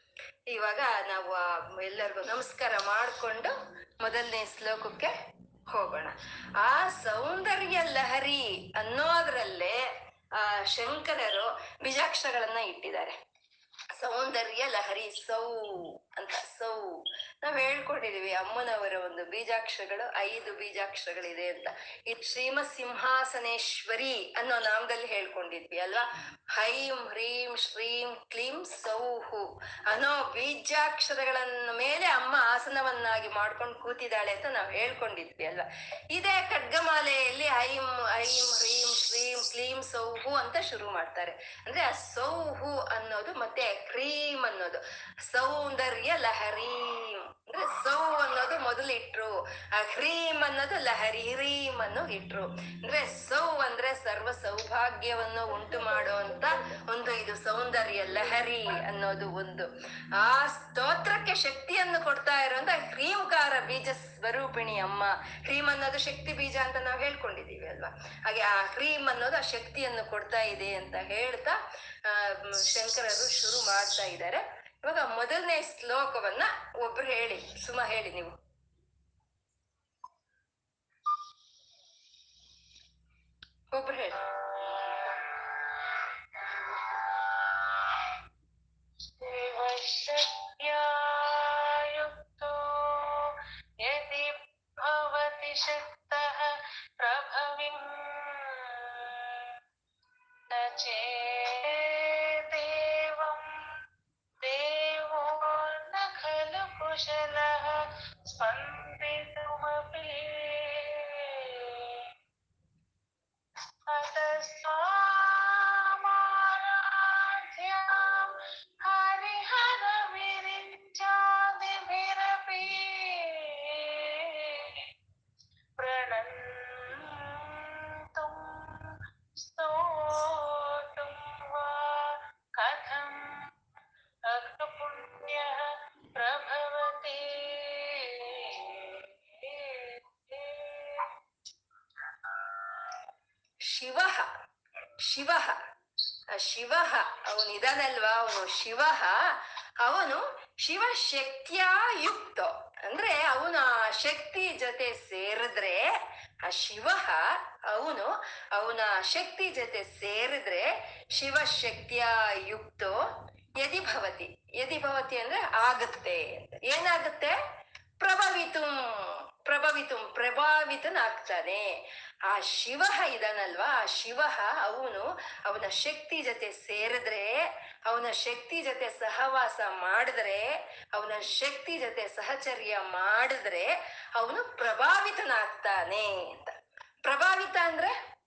ಇವಾಗ ನಾವು ಎಲ್ಲರಿಗೂ ನಮಸ್ಕಾರ ಮಾಡಿಕೊಂಡು ಮೊದಲನೇ ಶ್ಲೋಕಕ್ಕೆ ಹೋಗೋಣ. ಆ ಸೌಂದರ್ಯ ಲಹರಿ ಅನ್ನೋದ್ರಲ್ಲೇ ಆ ಶಂಕರರು ಬಿಜಾಕ್ಷರಗಳನ್ನ ಇಟ್ಟಿದ್ದಾರೆ. ಸೌಂದರ್ಯ ಲಹರಿ, ಸೌ ಅಂತ ಸೌ. ನಾವ್ ಹೇಳ್ಕೊಂಡಿದೀವಿ, ಅಮ್ಮನವರ ಒಂದು ಬೀಜಾಕ್ಷರಗಳು, ಐದು ಬೀಜಾಕ್ಷರಗಳಿದೆ ಅಂತ. ಈ ಶ್ರೀಮ ಸಿಂಹಾಸನೇಶ್ವರಿ ಅನ್ನೋ ನಾಮದಲ್ಲಿ ಹೇಳ್ಕೊಂಡಿದ್ವಿ ಅಲ್ವಾ? ಹೈಂ, ಹ್ರೀಂ, ಶ್ರೀಂ, ಕ್ಲೀಂ, ಸೌಹು ಅನ್ನೋ ಬೀಜಾಕ್ಷರಗಳನ್ನ ಮೇಲೆ ಅಮ್ಮ ಆಸನವನ್ನಾಗಿ ಮಾಡ್ಕೊಂಡು ಕೂತಿದ್ದಾಳೆ ಅಂತ ನಾವು ಹೇಳ್ಕೊಂಡಿದ್ವಿ ಅಲ್ವಾ? ಇದೇ ಖಡ್ಗಮಾಲೆಯಲ್ಲಿ ಐಂ ಐಂ ಹ್ರೀಂ, ಶ್ರೀಂ, ಕ್ಲೀಂ, ಸೌಹು ಅಂತ ಶುರು ಮಾಡ್ತಾರೆ. ಅಂದ್ರೆ ಆ ಸೌಹು ಅನ್ನೋದು ಮತ್ತೆ ಕ್ರೀಮ್ ಅನ್ನೋದು. ಸೌಂದರ್ಯ ಲಹರಿ. ಅಂದ್ರೆ ಸೌ ಅನ್ನೋದು ಮೊದಲು ಇಟ್ರು ಆ ಹ್ರೀಂ ಅನ್ನೋದು ಲಹರಿ ಹ್ರೀಂ ಅನ್ನು ಇಟ್ರು. ಅಂದ್ರೆ ಸೌ ಅಂದ್ರೆ ಸರ್ವ ಸೌಭಾಗ್ಯವನ್ನು ಉಂಟು ಮಾಡುವಂತ ಒಂದು ಇದು ಸೌಂದರ್ಯ ಲಹರಿ ಅನ್ನೋದು ಒಂದು. ಆ ಸ್ತೋತ್ರಕ್ಕೆ ಶಕ್ತಿಯನ್ನು ಕೊಡ್ತಾ ಇರುವಂತ ಹ್ರೀಂಕಾರ ಬೀಜ ಸ್ವರೂಪಿಣಿ ಅಮ್ಮ. ಕ್ರೀಮ್ ಅನ್ನೋದು ಶಕ್ತಿ ಬೀಜ ಅಂತ ನಾವು ಹೇಳ್ಕೊಂಡಿದೀವಿ ಅಲ್ವಾ? ಹಾಗೆ ಆ ಕ್ರೀಮ್ ಅನ್ನೋದು ಆ ಶಕ್ತಿಯನ್ನು ಕೊಡ್ತಾ ಇದೆ ಅಂತ ಹೇಳ್ತಾ ಶಂಕರರು ಶುರು ಮಾಡ್ತಾ ಇದ್ದಾರೆ. ಇವಾಗ ಮೊದಲನೇ ಶ್ಲೋಕವನ್ನ ಒಬ್ರು ಹೇಳಿ. ಸುಮ ಹೇಳಿ ನೀವು. ಒಬ್ರು ಹೇಳಿ. Yeah. शक्तः प्रभविम् न चेदेवं ಶಿವ. ಶಿವ ಅವನಿದಾನಲ್ವಾ ಅವನು ಶಿವ, ಅವನು ಶಿವಶಕ್ತಿಯ ಯುಕ್ತ ಅಂದ್ರೆ ಅವನ ಶಕ್ತಿ ಜೊತೆ ಸೇರಿದ್ರೆ, ಆ ಶಿವ, ಅವನು, ಅವನ ಶಕ್ತಿ ಜೊತೆ ಸೇರಿದ್ರೆ ಶಿವಶಕ್ತಿಯ ಯುಕ್ತೋ ಯದಿ ಭವತಿ. ಯದಿ ಭವತಿ ಅಂದ್ರೆ ಆಗುತ್ತೆ ಏನಾಗುತ್ತೆ? ಪ್ರಭವಿತು ಪ್ರಭವಿತು, ಪ್ರಭಾವಿತನಾಗ್ತಾನೆ. ಆ ಶಿವ ಇದಾನಲ್ವಾ? ಆ ಶಿವ ಅವನು ಅವನ ಶಕ್ತಿ ಜೊತೆ ಸೇರಿದ್ರೆ, ಅವನ ಶಕ್ತಿ ಜೊತೆ ಸಹವಾಸ ಮಾಡಿದ್ರೆ, ಅವನ ಶಕ್ತಿ ಜೊತೆ ಸಹಚರ್ಯ ಮಾಡಿದ್ರೆ ಅವನು ಪ್ರಭಾವಿತನಾಗ್ತಾನೆ ಅಂತ. ಪ್ರಭಾವಿತ ಅಂದ್ರೆ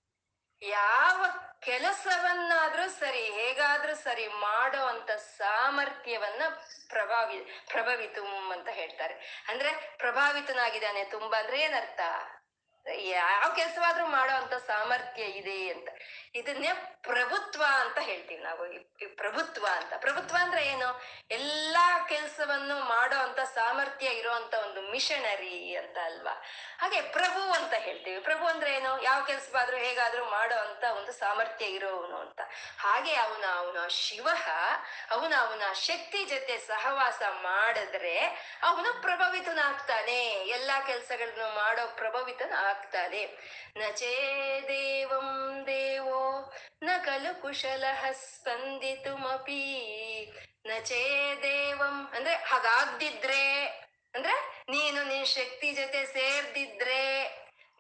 ಯಾವ ಕೆಲಸವನ್ನಾದ್ರೂ ಸರಿ, ಹೇಗಾದ್ರೂ ಸರಿ ಮಾಡೋ ಅಂತ ಸಾಮರ್ಥ್ಯವನ್ನ ಪ್ರಭಾವಿ, ಪ್ರಭಾವಿತು ಅಂತ ಹೇಳ್ತಾರೆ. ಅಂದ್ರೆ ಪ್ರಭಾವಿತನಾಗಿದ್ದಾನೆ ತುಂಬಾ ಅಂದ್ರೆ ಏನರ್ಥ? ಯಾವ ಕೆಲಸವಾದ್ರೂ ಮಾಡೋ ಅಂತ ಸಾಮರ್ಥ್ಯ ಇದೆ ಅಂತ. ಇದನ್ನೇ ಪ್ರಭುತ್ವ ಅಂತ ಹೇಳ್ತೀವಿ ನಾವು. ಪ್ರಭುತ್ವ ಅಂತ. ಪ್ರಭುತ್ವ ಅಂದ್ರೆ ಏನು? ಎಲ್ಲಾ ಕೆಲಸವನ್ನು ಮಾಡೋ ಅಂತ ಸಾಮರ್ಥ್ಯ ಇರುವಂತ ಒಂದು ಮಿಷನರಿ ಅಂತ ಅಲ್ವಾ? ಹಾಗೆ ಪ್ರಭು ಅಂತ ಹೇಳ್ತೀವಿ. ಪ್ರಭು ಅಂದ್ರೆ ಏನು? ಯಾವ ಕೆಲಸವಾದ್ರೂ ಹೇಗಾದ್ರೂ ಮಾಡೋ ಅಂತ ಒಂದು ಸಾಮರ್ಥ್ಯ ಇರೋವನು ಅಂತ. ಹಾಗೆ ಅವನ ಅವನ ಶಿವ, ಅವನ ಅವನ ಶಕ್ತಿ ಜೊತೆ ಸಹವಾಸ ಮಾಡಿದ್ರೆ ಅವನು ಪ್ರಭಾವಿತನಾಗ್ತಾನೆ. ಎಲ್ಲಾ ಕೆಲಸಗಳನ್ನು ಮಾಡೋ ಪ್ರಭಾವಿತನ ಆಗ್ತಾನೆ ನ ಚೇದೇವಂ ದೇವೋ ನ ಖಲು ಕುಶಲಃ ಸ್ಪಂದಿತುಮಪಿ ನಚೇ ದೇವಂ, ಅಂದ್ರೆ ಹಾಗಾಗ್ದಿದ್ರೆ, ಅಂದ್ರೆ ನೀನು ನಿನ್ ಶಕ್ತಿ ಜೊತೆ ಸೇರ್ದಿದ್ರೆ,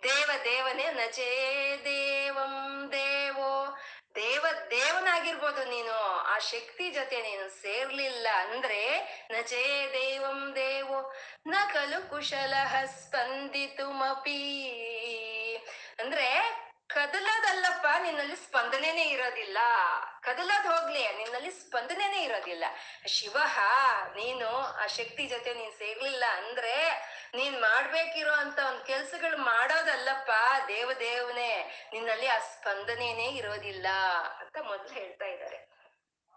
ದೇವ ದೇವನೇ ನಚೇ ದೇವಂ ದೇವೋ ದೇವ, ದೇವನಾಗಿರ್ಬೋದು ನೀನು. ಆ ಶಕ್ತಿ ಜೊತೆ ನೀನು ಸೇರ್ಲಿಲ್ಲ ಅಂದ್ರೆ ನಜೇ ದೇವಂ ದೇವೋ ನ ಖಲು ಕುಶಲ ಸ್ಪಂದಿತುಮಪಿ. ಅಂದ್ರೆ ಕದಲದಲ್ಲಪ್ಪ, ನಿನ್ನಲ್ಲಿ ಸ್ಪಂದನೆನೇ ಇರೋದಿಲ್ಲ. ಕದಲದ್ ಹೋಗ್ಲಿ, ನಿನ್ನಲ್ಲಿ ಸ್ಪಂದನೆನೇ ಇರೋದಿಲ್ಲ. ಶಿವ, ನೀನು ಆ ಶಕ್ತಿ ಜೊತೆ ನೀನ್ ಸೇರ್ಲಿಲ್ಲ ಅಂದ್ರೆ ನೀನ್ ಮಾಡ್ಬೇಕಿರೋ ಅಂತ ಒಂದ್ ಕೆಲ್ಸಗಳು ಮಾಡೋದಲ್ಲಪ್ಪ ದೇವ ದೇವನೇ ನಿನ್ನಲ್ಲಿ ಆ ಸ್ಪಂದನೆನೇ ಇರೋದಿಲ್ಲ ಅಂತ ಮೊದ್ಲು ಹೇಳ್ತಾ ಇದ್ದಾರೆ.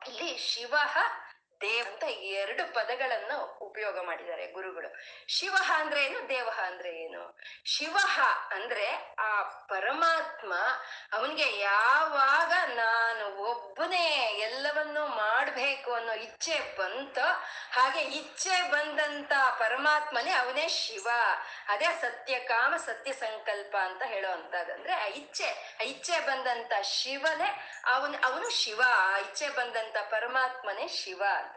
ಇಲ್ಲಿ ಶಿವ ದೇವ್ ಅಂತ ಎರಡು ಪದಗಳನ್ನ ಉಪಯೋಗ ಮಾಡಿದ್ದಾರೆ ಗುರುಗಳು. ಶಿವ ಅಂದ್ರೆ ಏನು, ದೇವ ಅಂದ್ರೆ ಏನು? ಶಿವ ಅಂದ್ರೆ ಆ ಪರಮಾತ್ಮ ಅವನಿಗೆ ಯಾವಾಗ ನಾನು ಒಬ್ಬನೇ ಎಲ್ಲವನ್ನೂ ಮಾಡಬೇಕು ಅನ್ನೋ ಇಚ್ಛೆ ಬಂತೋ ಹಾಗೆ ಇಚ್ಛೆ ಬಂದಂತ ಪರಮಾತ್ಮನೇ ಅವನೇ ಶಿವ. ಅದೇ ಸತ್ಯ ಕಾಮ, ಸತ್ಯ ಸಂಕಲ್ಪ ಅಂತ ಹೇಳೋ ಅಂತದಂದ್ರೆ ಆ ಇಚ್ಛೆ ಆ ಇಚ್ಛೆ ಬಂದಂತ ಶಿವನೇ ಅವನು ಅವನು ಶಿವ. ಆ ಇಚ್ಛೆ ಬಂದಂತ ಪರಮಾತ್ಮನೇ ಶಿವ ಅಂತ.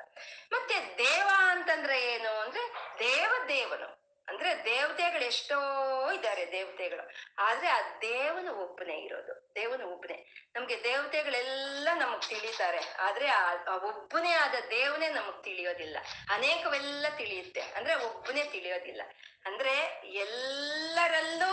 ಮತ್ತೆ ದೇವ ಅಂತಂದ್ರೆ ಏನು? ಅಂದ್ರೆ ದೇವ ದೇವನು ಅಂದ್ರೆ ದೇವತೆಗಳು ಎಷ್ಟೋ ಇದ್ದಾರೆ ದೇವತೆಗಳು. ಆದ್ರೆ ಆ ದೇವನ ಒಬ್ಬನೇ ಇರೋದು. ದೇವನ ಒಬ್ಬನೇ. ನಮ್ಗೆ ದೇವತೆಗಳೆಲ್ಲ ನಮಗ್ ತಿಳಿತಾರೆ. ಆದ್ರೆ ಆ ಒಬ್ಬನೇ ಆದ ದೇವನೇ ನಮಗ್ ತಿಳಿಯೋದಿಲ್ಲ. ಅನೇಕವೆಲ್ಲ ತಿಳಿಯುತ್ತೆ. ಅಂದ್ರೆ ಒಬ್ಬನೇ ತಿಳಿಯೋದಿಲ್ಲ. ಅಂದ್ರೆ ಎಲ್ಲರಲ್ಲೂ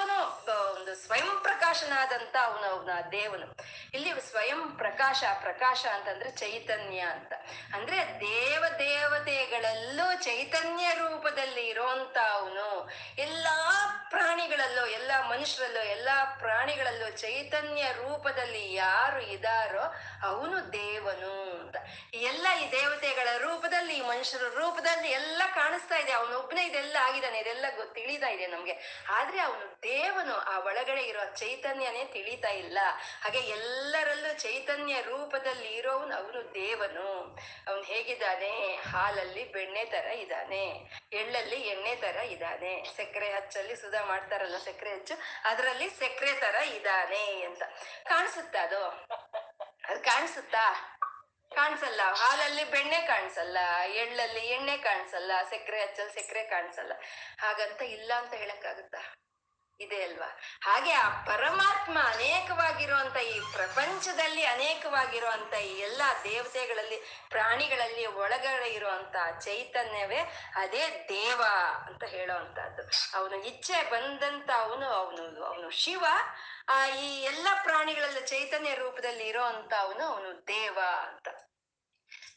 ಒಂದು ಸ್ವಯಂ ಪ್ರಕಾಶನಾದಂತ ಅವನ ದೇವನು. ಇಲ್ಲಿ ಸ್ವಯಂ ಪ್ರಕಾಶ ಪ್ರಕಾಶ ಅಂತಂದ್ರೆ ಚೈತನ್ಯ ಅಂತ. ಅಂದ್ರೆ ದೇವ ದೇವತೆಗಳಲ್ಲೂ ಚೈತನ್ಯ ರೂಪದಲ್ಲಿ ಇರೋಂತ ಅವನು. ಎಲ್ಲಾ ಪ್ರಾಣಿಗಳಲ್ಲೂ, ಎಲ್ಲಾ ಮನುಷ್ಯರಲ್ಲೂ, ಎಲ್ಲಾ ಪ್ರಾಣಿಗಳಲ್ಲೂ ಚೈತನ್ಯ ರೂಪದಲ್ಲಿ ಯಾರು ಇದಾರೋ ಅವನು ದೇವನು ಅಂತ. ಎಲ್ಲ ಈ ದೇವತೆಗಳ ರೂಪದಲ್ಲಿ, ಈ ಮನುಷ್ಯರ ರೂಪದಲ್ಲಿ ಎಲ್ಲ ಕಾಣಿಸ್ತಾ ಇದೆ. ಅವನೊಬ್ಬನೇ ಇದೆಲ್ಲ ಆಗಿದ್ದಾನೆ, ಇದೆಲ್ಲ ತಿಳಿತಾ ಇದೆ ನಮ್ಗೆ. ಆದ್ರೆ ಅವನು ದೇವನು, ಆ ಒಳಗಡೆ ಇರೋ ಚೈತನ್ಯನೇ ತಿಳಿತಾ ಇಲ್ಲ. ಹಾಗೆ ಎಲ್ಲರಲ್ಲೂ ಚೈತನ್ಯ ರೂಪದಲ್ಲಿ ಇರೋವನು ಅವನು ದೇವನು. ಅವನು ಹೇಗಿದ್ದಾನೆ? ಹಾಲಲ್ಲಿ ಬೆಣ್ಣೆ ತರ ಇದ್ದಾನೆ. ಎಳ್ಳಲ್ಲಿ ಎಣ್ಣೆ ತರ ಇದ್ದಾನೆ. ಸಕ್ಕರೆ ಹಚ್ಚಲ್ಲಿ ಸುಧಾ ಮಾಡ್ತಾರಲ್ಲ ಸಕ್ಕರೆ ಹಚ್ಚು, ಅದರಲ್ಲಿ ಸಕ್ಕರೆ ತರ ಇದ್ದಾನೆ ಅಂತ. ಕಾಣಿಸುತ್ತಾ ಅದು? ಅದು ಕಾಣಿಸುತ್ತಾ? ಕಾಣಿಸಲ್ಲ. ಹಾಲಲ್ಲಿ ಬೆಣ್ಣೆ ಕಾಣಿಸಲ್ಲ, ಎಳ್ಳಲ್ಲಿ ಎಣ್ಣೆ ಕಾಣಿಸಲ್ಲ, ಸಕ್ಕರೆ ಹಚ್ಚಲ್ಲಿ ಸಕ್ಕರೆ ಕಾಣಿಸಲ್ಲ. ಹಾಗಂತ ಇಲ್ಲ ಅಂತ ಹೇಳಕ್ಕಾಗುತ್ತಾ? ಇದೆ ಅಲ್ವಾ? ಹಾಗೆ ಆ ಪರಮಾತ್ಮ ಅನೇಕವಾಗಿರುವಂತ ಈ ಪ್ರಪಂಚದಲ್ಲಿ ಅನೇಕವಾಗಿರುವಂತ ಈ ಎಲ್ಲಾ ದೇವತೆಗಳಲ್ಲಿ, ಪ್ರಾಣಿಗಳಲ್ಲಿ ಒಳಗಡೆ ಇರುವಂತ ಚೈತನ್ಯವೇ ಅದೇ ದೇವ ಅಂತ ಹೇಳೋವಂಥದ್ದು ಅವನು ಇಚ್ಛೆ ಬಂದಂತ ಅವನು ಅವನು ಅವನು ಶಿವ. ಆ ಈ ಎಲ್ಲ ಪ್ರಾಣಿಗಳಲ್ಲಿ ಚೈತನ್ಯ ರೂಪದಲ್ಲಿ ಇರೋ ಅಂತ ಅವನು ಅವನು ದೇವ ಅಂತ.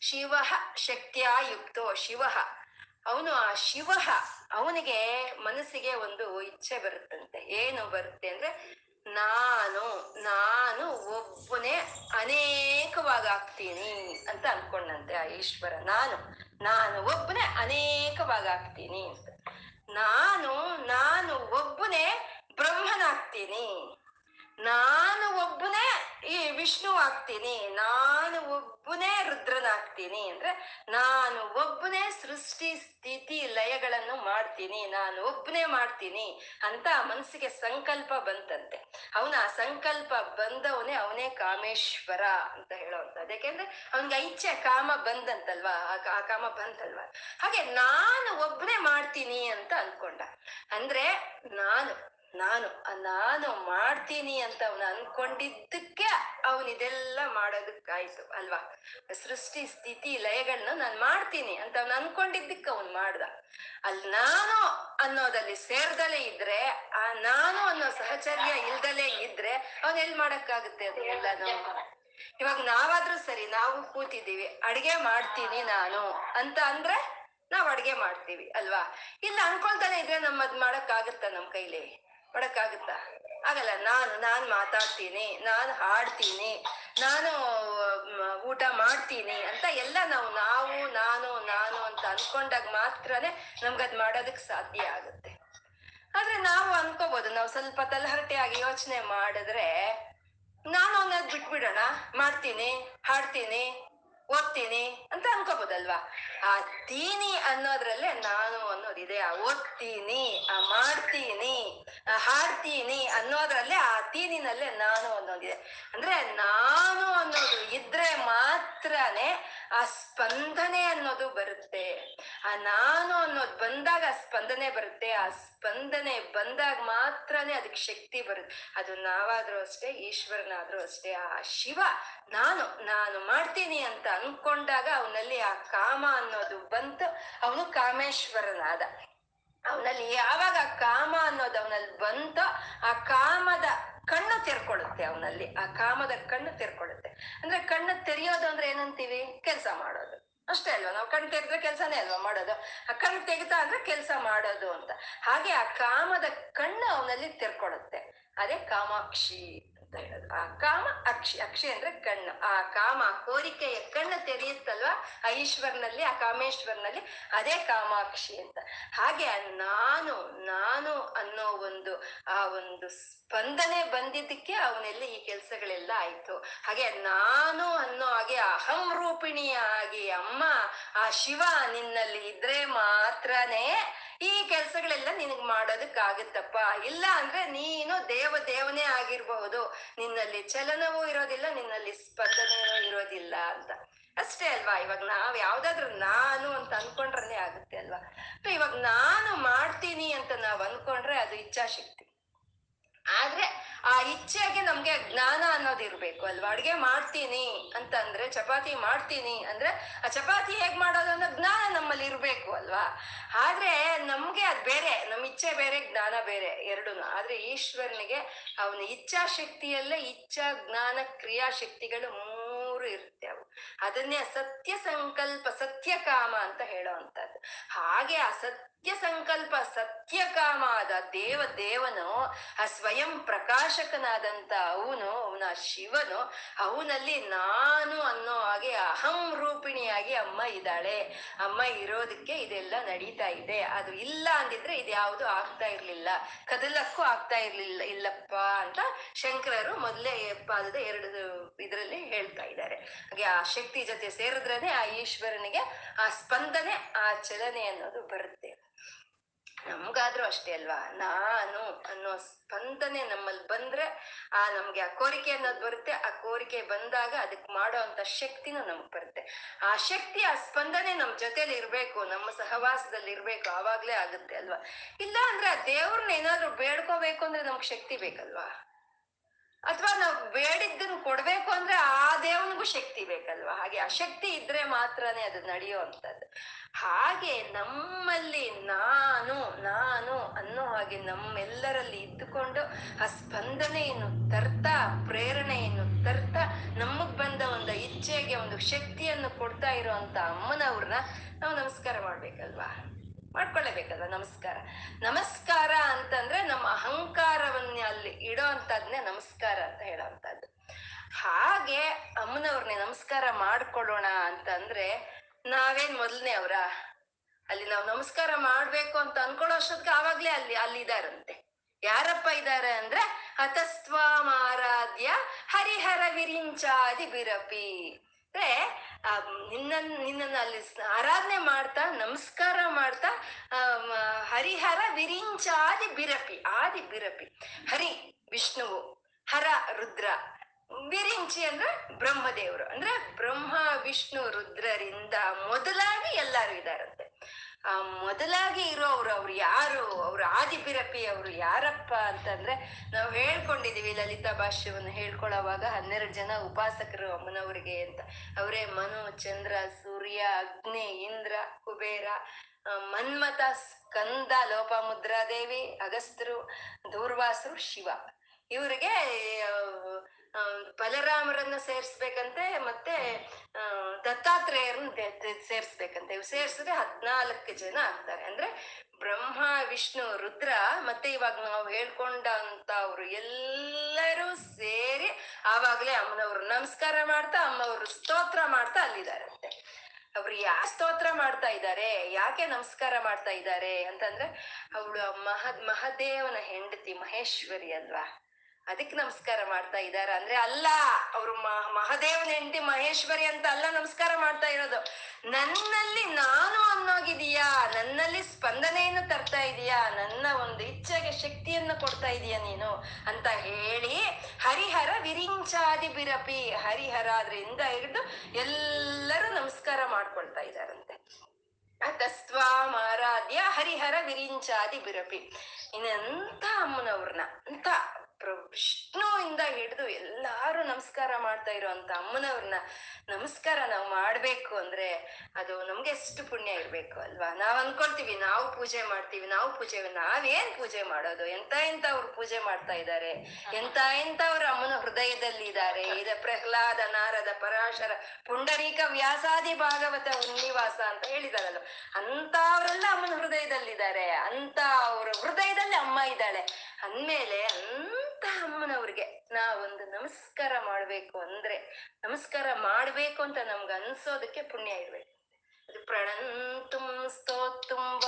ಶಿವ ಶಕ್ತಿಯ ಯುಕ್ತೋ ಶಿವ. ಅವನು ಆ ಶಿವ. ಅವನಿಗೆ ಮನಸ್ಸಿಗೆ ಒಂದು ಇಚ್ಛೆ ಬರುತ್ತಂತೆ. ಏನು ಬರುತ್ತೆ ಅಂದ್ರೆ, ನಾನು ನಾನು ಒಬ್ಬನೇ ಅನೇಕವಾಗಿ ಆಗ್ತೀನಿ ಅಂತ ಅನ್ಕೊಂಡಂತೆ ಆ ಈಶ್ವರ. ನಾನು ನಾನು ಒಬ್ಬನೇ ಅನೇಕವಾಗಿ ಆಗ್ತೀನಿ ಅಂತ. ನಾನು ನಾನು ಒಬ್ಬನೇ ಬ್ರಹ್ಮನಾಗ್ತೀನಿ. ನಾನು ಒಬ್ಬನೇ ಈ ವಿಷ್ಣು ಆಗ್ತೀನಿ ನಾನು ಒಬ್ಬನೇ ರುದ್ರನಾಗ್ತೀನಿ ಅಂದ್ರೆ ನಾನು ಒಬ್ಬನೇ ಸೃಷ್ಟಿ ಸ್ಥಿತಿ ಲಯಗಳನ್ನು ಮಾಡ್ತೀನಿ, ನಾನು ಒಬ್ಬನೇ ಮಾಡ್ತೀನಿ ಅಂತ ಮನಸ್ಸಿಗೆ ಸಂಕಲ್ಪ ಬಂತಂತೆ. ಅವನ ಆ ಸಂಕಲ್ಪ ಬಂದವನೇ ಅವನೇ ಕಾಮೇಶ್ವರ ಅಂತ ಹೇಳೋವಂಥದ್ದು. ಯಾಕೆಂದ್ರೆ ಅವನಿಗೆ ಇಚ್ಛೆ ಕಾಮ ಬಂದಂತಲ್ವಾ? ಆ ಕಾಮ ಬಂತಲ್ವಾ? ಹಾಗೆ ನಾನು ಒಬ್ಬನೇ ಮಾಡ್ತೀನಿ ಅಂತ ಅನ್ಕೊಂಡ. ಅಂದ್ರೆ ನಾನು ನಾನು ನಾನು ಮಾಡ್ತೀನಿ ಅಂತ ಅವನು ಅನ್ಕೊಂಡಿದ್ದಕ್ಕೆ ಅವನು ಇದೆಲ್ಲ ಮಾಡೋದಕ್ಕಾಯ್ತು, ಅಲ್ವಾ? ಸೃಷ್ಟಿ, ಸ್ಥಿತಿ ಲಯಗಳನ್ನ ನಾನು ಮಾಡ್ತೀನಿ ಅಂತ ಅವನು ಅನ್ಕೊಂಡಿದ್ದಕ್ಕೆ ಅವನು ಮಾಡ್ದ. ಅಲ್ಲಿ ನಾನು ಅನ್ನೋದಲ್ಲಿ ಸೇರ್ದಲೇ ಇದ್ರೆ, ಆ ನಾನು ಅನ್ನೋ ಸಹಚರ್ಯ ಇಲ್ದಲೇ ಇದ್ರೆ ಅವನ್ ಎಲ್ ಮಾಡಕ್ಕಾಗುತ್ತೆ ಅದು ಎಲ್ಲಾನು? ಇವಾಗ ನಾವಾದ್ರೂ ಸರಿ, ನಾವು ಕೂತಿದ್ದೀವಿ, ಅಡ್ಗೆ ಮಾಡ್ತೀನಿ ನಾನು ಅಂತ ಅಂದ್ರೆ ನಾವ್ ಅಡ್ಗೆ ಮಾಡ್ತೀವಿ, ಅಲ್ವಾ? ಇಲ್ಲ ಅನ್ಕೊಳ್ತಾನೆ ಇದ್ರೆ ನಮ್ಮ ಅದ್ ಮಾಡಕ್ ಆಗುತ್ತ ನಮ್ ಕೈಲಿ? ಮಾಡಕ್ಕಾಗುತ್ತಾ ಆಗಲ್ಲ ನಾನು ನಾನು ಮಾತಾಡ್ತೀನಿ, ನಾನು ಹಾಡ್ತೀನಿ, ನಾನು ಊಟ ಮಾಡ್ತೀನಿ ಅಂತ ಎಲ್ಲ ನಾವು ನಾವು, ನಾನು ನಾನು ಅಂತ ಅನ್ಕೊಂಡಾಗ ಮಾತ್ರನೇ ನಮ್ಗದ್ ಮಾಡೋದಕ್ಕೆ ಸಾಧ್ಯ ಆಗುತ್ತೆ. ಆದ್ರೆ ನಾವು ಅನ್ಕೋಬಹುದು ನಾವು ಸ್ವಲ್ಪ ತಲಹರಟೆಯಾಗಿ ಯೋಚನೆ ಮಾಡಿದ್ರೆ ನಾನು ಅನ್ನೋದ್ ಬಿಟ್ಬಿಡೋಣ, ಮಾಡ್ತೀನಿ, ಹಾಡ್ತೀನಿ ಓದ್ತೀನಿ ಅಂತ ಅನ್ಕೋಬೋದಲ್ವಾ ಆ ತೀನಿ ಅನ್ನೋದ್ರಲ್ಲೇ ನಾನು ಅನ್ನೋದಿದೆ ಆ ಓದ್ತೀನಿ, ಆ ಮಾಡ್ತೀನಿ ಹಾಡ್ತೀನಿ ಅನ್ನೋದ್ರಲ್ಲೇ ಆ ತೀನಿನಲ್ಲೇ ನಾನು ಅನ್ನೋದಿದೆ ಅಂದ್ರೆ ನಾನು ಅನ್ನೋದು ಇದ್ರೆ ಮಾತ್ರನೇ ಆ ಸ್ಪಂದನೆ ಅನ್ನೋದು ಬರುತ್ತೆ. ಆ ನಾನು ಅನ್ನೋದು ಬಂದಾಗ ಸ್ಪಂದನೆ ಬರುತ್ತೆ, ಆ ಸ್ಪಂದನೆ ಬಂದಾಗ ಮಾತ್ರನೇ ಅದಕ್ಕೆ ಶಕ್ತಿ ಬರುತ್ತೆ. ಅದು ನಾವಾದ್ರೂ ಅಷ್ಟೇ, ಈಶ್ವರನಾದ್ರೂ ಅಷ್ಟೇ. ಆ ಶಿವ, ನಾನು ನಾನು ಮಾಡ್ತೀನಿ ಅಂತ ಅನ್ಕೊಂಡಾಗ ಅವನಲ್ಲಿ ಆ ಕಾಮ ಅನ್ನೋದು ಬಂತು. ಅವನು ಕಾಮೇಶ್ವರನಾದ. ಅವನಲ್ಲಿ ಯಾವಾಗ ಕಾಮ ಅನ್ನೋದು ಅವನಲ್ಲಿ ಬಂತೋ, ಆ ಕಾಮದ ಕಣ್ಣು ತೆರ್ಕೊಳ್ಳುತ್ತೆ ಅವನಲ್ಲಿ. ಆ ಕಾಮದ ಕಣ್ಣು ತೆರ್ಕೊಳ್ಳುತ್ತೆ. ಅಂದ್ರೆ ಕಣ್ಣು ತೆರೆಯೋದು ಅಂದ್ರೆ ಏನಂತೀವಿ? ಕೆಲಸ ಮಾಡೋದು. ಅಷ್ಟೇ ಅಲ್ವಾ? ನಾವು ಕಣ್ಣು ತೆಗೆದ್ರೆ ಕೆಲಸನೇ ಅಲ್ವಾ ಮಾಡೋದು? ಆ ಕಣ್ಣು ತೆಗಿತಾ ಅಂದ್ರೆ ಕೆಲಸ ಮಾಡೋದು ಅಂತ. ಹಾಗೆ ಆ ಕಾಮದ ಕಣ್ಣು ಅವನಲ್ಲಿ ತೆರ್ಕೊಡುತ್ತೆ ಅದೇ ಕಾಮಾಕ್ಷಿ. ಅಂತ ಆ ಕಾಮ ಅಕ್ಷಿ ಅಕ್ಷಿ ಅಂದ್ರೆ ಕಣ್ಣು. ಆ ಕಾಮ ಕೋರಿಕೆಯ ಕಣ್ಣು ತೆರೆಯುತ್ತಲ್ವಾ? ಆ ಈಶ್ವರ್ನಲ್ಲಿ, ಆ ಕಾಮೇಶ್ವರ್ನಲ್ಲಿ ಅದೇ ಕಾಮಾಕ್ಷಿ ಅಂತ. ಹಾಗೆ ನಾನು ನಾನು ಅನ್ನೋ ಒಂದು, ಆ ಒಂದು ಸ್ಪಂದನೆ ಬಂದಿದ್ದಕ್ಕೆ ಅವನಲ್ಲಿ ಈ ಕೆಲಸಗಳೆಲ್ಲ ಆಯ್ತು. ಹಾಗೆ ನಾನು ಅನ್ನೋ ಹಾಗೆ ಅಹಂ ರೂಪಿಣಿಯಾಗಿ ಅಮ್ಮ, ಆ ಶಿವ ನಿನ್ನಲ್ಲಿ ಇದ್ರೆ ಮಾತ್ರನೇ ಈ ಕೆಲಸಗಳೆಲ್ಲ ನಿನಗ್ ಮಾಡೋದಕ್ಕಾಗುತ್ತಪ್ಪ. ಇಲ್ಲ ಅಂದ್ರೆ ನೀನು ದೇವ ದೇವನೇ ಆಗಿರ್ಬಹುದು. ನಿನ್ನಲ್ಲಿ ಚಲನವೂ ಇರೋದಿಲ್ಲ, ನಿನ್ನಲ್ಲಿ ಸ್ಪಂದನೆಯೂ ಇರೋದಿಲ್ಲ ಅಂತ. ಅಷ್ಟೇ ಅಲ್ವಾ? ಇವಾಗ ನಾವ್ ಯಾವ್ದಾದ್ರು ನಾನು ಅಂತ ಅನ್ಕೊಂಡ್ರನೆ ಆಗುತ್ತೆ ಅಲ್ವಾ? ಇವಾಗ ನಾನು ಮಾಡ್ತೀನಿ ಅಂತ ನಾವ್ ಅನ್ಕೊಂಡ್ರೆ ಅದು ಇಚ್ಛಾಶಕ್ತಿ. ಆದ್ರೆ ಆ ಇಚ್ಛೆಗೆ ನಮ್ಗೆ ಜ್ಞಾನ ಅನ್ನೋದು ಇರ್ಬೇಕು ಅಲ್ವಾ? ಅಡ್ಗೆ ಮಾಡ್ತೀನಿ ಅಂತಂದ್ರೆ, ಚಪಾತಿ ಮಾಡ್ತೀನಿ ಅಂದ್ರೆ ಆ ಚಪಾತಿ ಹೇಗ್ ಮಾಡೋದು ಅನ್ನೋ ಜ್ಞಾನ ನಮ್ಮಲ್ಲಿ ಇರ್ಬೇಕು ಅಲ್ವಾ? ಆದ್ರೆ ನಮ್ಗೆ ಅದ್ ಬೇರೆ, ನಮ್ ಇಚ್ಛೆ ಬೇರೆ, ಜ್ಞಾನ ಬೇರೆ ಎರಡೂನು. ಆದ್ರೆ ಈಶ್ವರನಿಗೆ ಅವನ ಇಚ್ಛಾಶಕ್ತಿಯಲ್ಲೇ ಇಚ್ಛಾ, ಜ್ಞಾನ ಕ್ರಿಯಾಶಕ್ತಿಗಳು ಮೂರು ಇರುತ್ತೆ ಅವು. ಅದನ್ನೇ ಸತ್ಯ ಸಂಕಲ್ಪ, ಸತ್ಯ ಕಾಮ ಅಂತ ಹೇಳೋವಂಥದ್ದು ಹಾಗೆ ಆ ಸತ್ಯ ಸಂಕಲ್ಪ, ಸತ್ಯ ಕಾಮ ಆದ ದೇವ, ದೇವನು, ಆ ಸ್ವಯಂ ಪ್ರಕಾಶಕನಾದಂತ ಅವನು, ಅವನ ಶಿವನು, ಅವನಲ್ಲಿ ನಾನು ಅನ್ನೋ ಹಾಗೆ ಅಹಂ ರೂಪಿಣಿಯಾಗಿ ಅಮ್ಮ ಇದ್ದಾಳೆ. ಅಮ್ಮ ಇರೋದಕ್ಕೆ ಇದೆಲ್ಲ ನಡೀತಾ ಇದೆ. ಅದು ಇಲ್ಲ ಅಂದಿದ್ರೆ ಇದ್ಯಾವುದು ಆಗ್ತಾ ಇರ್ಲಿಲ್ಲ. ಕದಲಕ್ಕೂ ಆಗ್ತಾ ಇರ್ಲಿಲ್ಲ, ಇಲ್ಲಪ್ಪ ಅಂತ ಶಂಕರರು ಮೊದಲೇ ಪಾದದ ಎರಡು ಇದರಲ್ಲಿ ಹೇಳ್ತಾ ಇದ್ದಾರೆ. ಹಾಗೆ ಆ ಶಕ್ತಿ ಜೊತೆ ಸೇರಿದ್ರೇನೆ ಆ ಈಶ್ವರನಿಗೆ ಆ ಸ್ಪಂದನೆ, ಆ ಚಲನೆ ಅನ್ನೋದು ಬರುತ್ತೆ. ನಮ್ಗಾದ್ರೂ ಅಷ್ಟೇ ಅಲ್ವಾ? ನಾನು ಅನ್ನೋ ಸ್ಪಂದನೆ ನಮ್ಮಲ್ಲಿ ಬಂದ್ರೆ ಆ ನಮ್ಗೆ ಆ ಕೋರಿಕೆ ಅನ್ನೋದು ಬರುತ್ತೆ, ಆ ಕೋರಿಕೆ ಬಂದಾಗ ಅದಕ್ಕೆ ಮಾಡೋ ಅಂತ ಶಕ್ತಿನೂ ನಮಗ್ ಬರುತ್ತೆ. ಆ ಶಕ್ತಿ, ಆ ಸ್ಪಂದನೆ ನಮ್ ಜೊತೆಲಿ ಇರ್ಬೇಕು, ನಮ್ಮ ಸಹವಾಸದಲ್ಲಿ ಇರ್ಬೇಕು, ಆವಾಗ್ಲೇ ಆಗುತ್ತೆ ಅಲ್ವಾ? ಇಲ್ಲ ಅಂದ್ರೆ ದೇವ್ರನ್ನ ಏನಾದ್ರೂ ಬೇಡ್ಕೋಬೇಕು ಅಂದ್ರೆ ನಮ್ಗೆ ಶಕ್ತಿ ಬೇಕಲ್ವಾ? ಅಥವಾ ನಾವು ಬೇಡಿದ್ದನ್ನು ಕೊಡ್ಬೇಕು ಅಂದ್ರೆ ಆ ದೇವನಿಗೂ ಶಕ್ತಿ ಬೇಕಲ್ವಾ? ಹಾಗೆ ಆ ಶಕ್ತಿ ಇದ್ರೆ ಮಾತ್ರನೇ ಅದು ನಡೆಯುವಂಥದ್ದು. ಹಾಗೆ ನಮ್ಮಲ್ಲಿ ನಾನು ನಾನು ಅನ್ನೋ ಹಾಗೆ ನಮ್ಮೆಲ್ಲರಲ್ಲಿ ಇದ್ದುಕೊಂಡು ಆ ಸ್ಪಂದನೆಯನ್ನು ತರ್ತಾ, ಪ್ರೇರಣೆಯನ್ನು ತರ್ತಾ, ನಮಗ್ ಬಂದ ಒಂದು ಇಚ್ಛೆಗೆ ಒಂದು ಶಕ್ತಿಯನ್ನು ಕೊಡ್ತಾ ಇರುವಂತ ಅಮ್ಮನವ್ರನ್ನ ನಾವು ನಮಸ್ಕಾರ ಮಾಡ್ಬೇಕಲ್ವಾ? ಮಾಡ್ಕೊಳ್ಳೇಬೇಕಲ್ವಾ ನಮಸ್ಕಾರ. ನಮಸ್ಕಾರ ಅಂತಂದ್ರೆ ನಮ್ಮ ಅಹಂಕಾರವನ್ನ ಅಲ್ಲಿ ಇಡೋ ಅಂತದ್ನೇ ನಮಸ್ಕಾರ ಅಂತ ಹೇಳೋವಂಥದ್ದು ಹಾಗೆ ಅಮ್ಮನವ್ರನ್ನೇ ನಮಸ್ಕಾರ ಮಾಡ್ಕೊಳ್ಳೋಣ ಅಂತಂದ್ರೆ ನಾವೇನ್ ಮೊದಲನೇ ಅವರ? ಅಲ್ಲಿ ನಾವು ನಮಸ್ಕಾರ ಮಾಡ್ಬೇಕು ಅಂತ ಅನ್ಕೊಳ್ಳೋ ಅಷ್ಟೊತ್ತಿಗೆ ಆವಾಗ್ಲೇ ಅಲ್ಲಿ ಅಲ್ಲಿದಾರಂತೆ ಯಾರಪ್ಪ ಇದ್ದಾರೆ ಅಂದ್ರೆ ಹತಸ್ತ್ವಾಮಾರಾಧ್ಯ ಹರಿಹರ ವಿರಿಂಚಾದಿ ಬಿರಪಿ. ಅಂದ್ರೆ ನಿನ್ನ ನಿನ್ನನ್ನು ಅಲ್ಲಿ ಆರಾಧನೆ ಮಾಡ್ತಾ, ನಮಸ್ಕಾರ ಮಾಡ್ತಾ ಹರಿಹರ ವಿರಿಂಚಾದಿ ಬಿರಪಿ, ಆದಿ ಬಿರಪಿ. ಹರಿ ವಿಷ್ಣುವು ಹರ, ರುದ್ರ. ವಿರಿಂಚಿ ಅಂದ್ರೆ ಬ್ರಹ್ಮದೇವರು. ಅಂದ್ರೆ ಬ್ರಹ್ಮ, ವಿಷ್ಣು, ರುದ್ರರಿಂದ ಮೊದಲಾಗಿ ಎಲ್ಲರೂ ಇದಾರಂತೆ. ಮೊದಲಾಗಿ ಇರೋರು ಅವ್ರು ಯಾರು? ಅವ್ರ ಆದಿಬಿರಪಿ ಅವರು ಯಾರಪ್ಪ ಅಂತಂದ್ರೆ ನಾವು ಹೇಳ್ಕೊಂಡಿದೀವಿ ಲಲಿತಾ ಭಾಷ್ಯವನ್ನು ಹೇಳ್ಕೊಳ್ಳೋವಾಗ ಹನ್ನೆರಡು ಜನ ಉಪಾಸಕರು ಅಮ್ಮನವರಿಗೆ ಅಂತ. ಅವರೇ ಮನು, ಚಂದ್ರ, ಸೂರ್ಯ, ಅಗ್ನಿ, ಇಂದ್ರ, ಕುಬೇರ ಮನ್ಮಥ, ಸ್ಕಂದ ಲೋಪಮುದ್ರಾದೇವಿ ಅಗಸ್ತ್ರು ದೂರ್ವಾಸರು ಶಿವ. ಇವರಿಗೆ ಬಲರಾಮರನ್ನ ಸೇರ್ಸ್ಬೇಕಂತೆ ಮತ್ತೆ ದತ್ತಾತ್ರೇಯರನ್ನ ಸೇರಿಸ್ಬೇಕಂತ. ಇವ್ ಸೇರ್ಸಿದ್ರೆ ಹದ್ನಾಲ್ಕು ಜನ ಆಗ್ತಾರೆ. ಅಂದ್ರೆ ಬ್ರಹ್ಮ, ವಿಷ್ಣು, ರುದ್ರ ಮತ್ತೆ ಇವಾಗ ನಾವು ಹೇಳ್ಕೊಂಡಂತ ಅವ್ರು ಎಲ್ಲರೂ ಸೇರಿ ಆವಾಗ್ಲೇ ಅಮ್ಮನವ್ರು ನಮಸ್ಕಾರ ಮಾಡ್ತಾ, ಅಮ್ಮವ್ರು ಸ್ತೋತ್ರ ಮಾಡ್ತಾ ಅಲ್ಲಿದಾರಂತೆ ಅವ್ರು ಯಾ ಸ್ತೋತ್ರ ಮಾಡ್ತಾ ಇದ್ದಾರೆ? ಯಾಕೆ ನಮಸ್ಕಾರ ಮಾಡ್ತಾ ಇದ್ದಾರೆ? ಅಂತಂದ್ರೆ ಅವಳು ಮಹ ಮಹದೇವನ ಹೆಂಡತಿ ಮಹೇಶ್ವರಿ ಅಲ್ವಾ? ಅದಕ್ಕೆ ನಮಸ್ಕಾರ ಮಾಡ್ತಾ ಇದಾರ ಅಂದ್ರೆ ಅಲ್ಲ, ಅವರು ಮಹಾದೇವನ ಹೆಂಡತಿ ಮಹೇಶ್ವರಿ ಅಂತ ಅಲ್ಲ ನಮಸ್ಕಾರ ಮಾಡ್ತಾ ಇರೋದು. ನನ್ನಲ್ಲಿ ನಾನು ಅನ್ನೋಗಿದೀಯಾ ನನ್ನಲ್ಲಿ ಸ್ಪಂದನೆಯನ್ನು ತರ್ತಾ ಇದೀಯಾ? ನನ್ನ ಒಂದು ಇಚ್ಛೆಗೆ ಶಕ್ತಿಯನ್ನು ಕೊಡ್ತಾ ಇದೀಯಾ ನೀನು? ಅಂತ ಹೇಳಿ ಹರಿಹರ ವಿರಿಂಚಾದಿ ಬಿರಪಿ ಹರಿಹರ ಅದ್ರಿಂದ ಹಿಡಿದು ಎಲ್ಲರೂ ನಮಸ್ಕಾರ ಮಾಡ್ಕೊಳ್ತಾ ಇದಾರಂತೆ ಆರಾಧ್ಯ ಹರಿಹರ ವಿರಿಂಚಾದಿ ಬಿರಪಿ ಇನ್ನೆಂತ ಅಮ್ಮನವ್ರನ್ನ, ಅಂತ ವಿಷ್ಣುವಿಂದ ಹಿಡಿದು ಎಲ್ಲಾರು ನಮಸ್ಕಾರ ಮಾಡ್ತಾ ಇರೋಂತ ಅಮ್ಮನವ್ರನ್ನ ನಮಸ್ಕಾರ ನಾವು ಮಾಡ್ಬೇಕು ಅಂದ್ರೆ ಅದು ನಮ್ಗೆ ಎಷ್ಟು ಪುಣ್ಯ ಇರ್ಬೇಕು ಅಲ್ವಾ? ನಾವ್ ಅನ್ಕೊಳ್ತೀವಿ, ನಾವು ಪೂಜೆ ಮಾಡ್ತೀವಿ, ನಾವು ಪೂಜೆ ನಾವೇನ್ ಪೂಜೆ ಮಾಡೋದು? ಎಂತ ಅವ್ರು ಪೂಜೆ ಮಾಡ್ತಾ ಇದ್ದಾರೆ? ಎಂತ ಅವ್ರ ಅಮ್ಮನ ಹೃದಯದಲ್ಲಿ ಇದ್ದಾರೆ? ಇದ ಪ್ರಹ್ಲಾದ, ನಾರದ, ಪರಾಶರ, ಪುಂಡರೀಕ, ವ್ಯಾಸಾದಿ ಭಾಗವತ ಉನ್ನಿವಾಸ ಅಂತ ಹೇಳಿದಾರಲ್ಲ ಅಂತ ಅವರೆಲ್ಲ ಅಮ್ಮನ ಹೃದಯದಲ್ಲಿದ್ದಾರೆ. ಅಂತ ಅವ್ರ ಹೃದಯದಲ್ಲಿ ಅಮ್ಮ ಇದ್ದಾಳೆ. ಅಂದ್ಮೇಲೆ ಅಂತ ಅಮ್ಮನವ್ರಿಗೆ, ನಾವೊಂದು ನಮಸ್ಕಾರ ಮಾಡ್ಬೇಕು ಅಂದ್ರೆ, ನಮಸ್ಕಾರ ಮಾಡ್ಬೇಕು ಅಂತ ನಮ್ಗೆ ಅನ್ಸೋದಕ್ಕೆ ಪುಣ್ಯ ಇರ್ಬೇಕು. ಅದು ಪ್ರಣಂತುಂ ಸ್ತೋತ್ತುಂ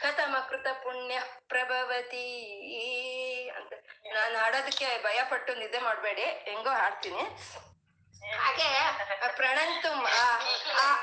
ಕಥಮ ಕೃತ ಪುಣ್ಯ ಪ್ರಭವತಿ ಅಂತ. ನಾನು ಹಾಡೋದಕ್ಕೆ ಭಯ ಪಟ್ಟು ನಿದ್ದೆ ಮಾಡ್ಬೇಡಿ, ಹೆಂಗೋ ಹಾಡ್ತೀನಿ. ಹಾಗೆ, ಪ್ರಣಂತುಂ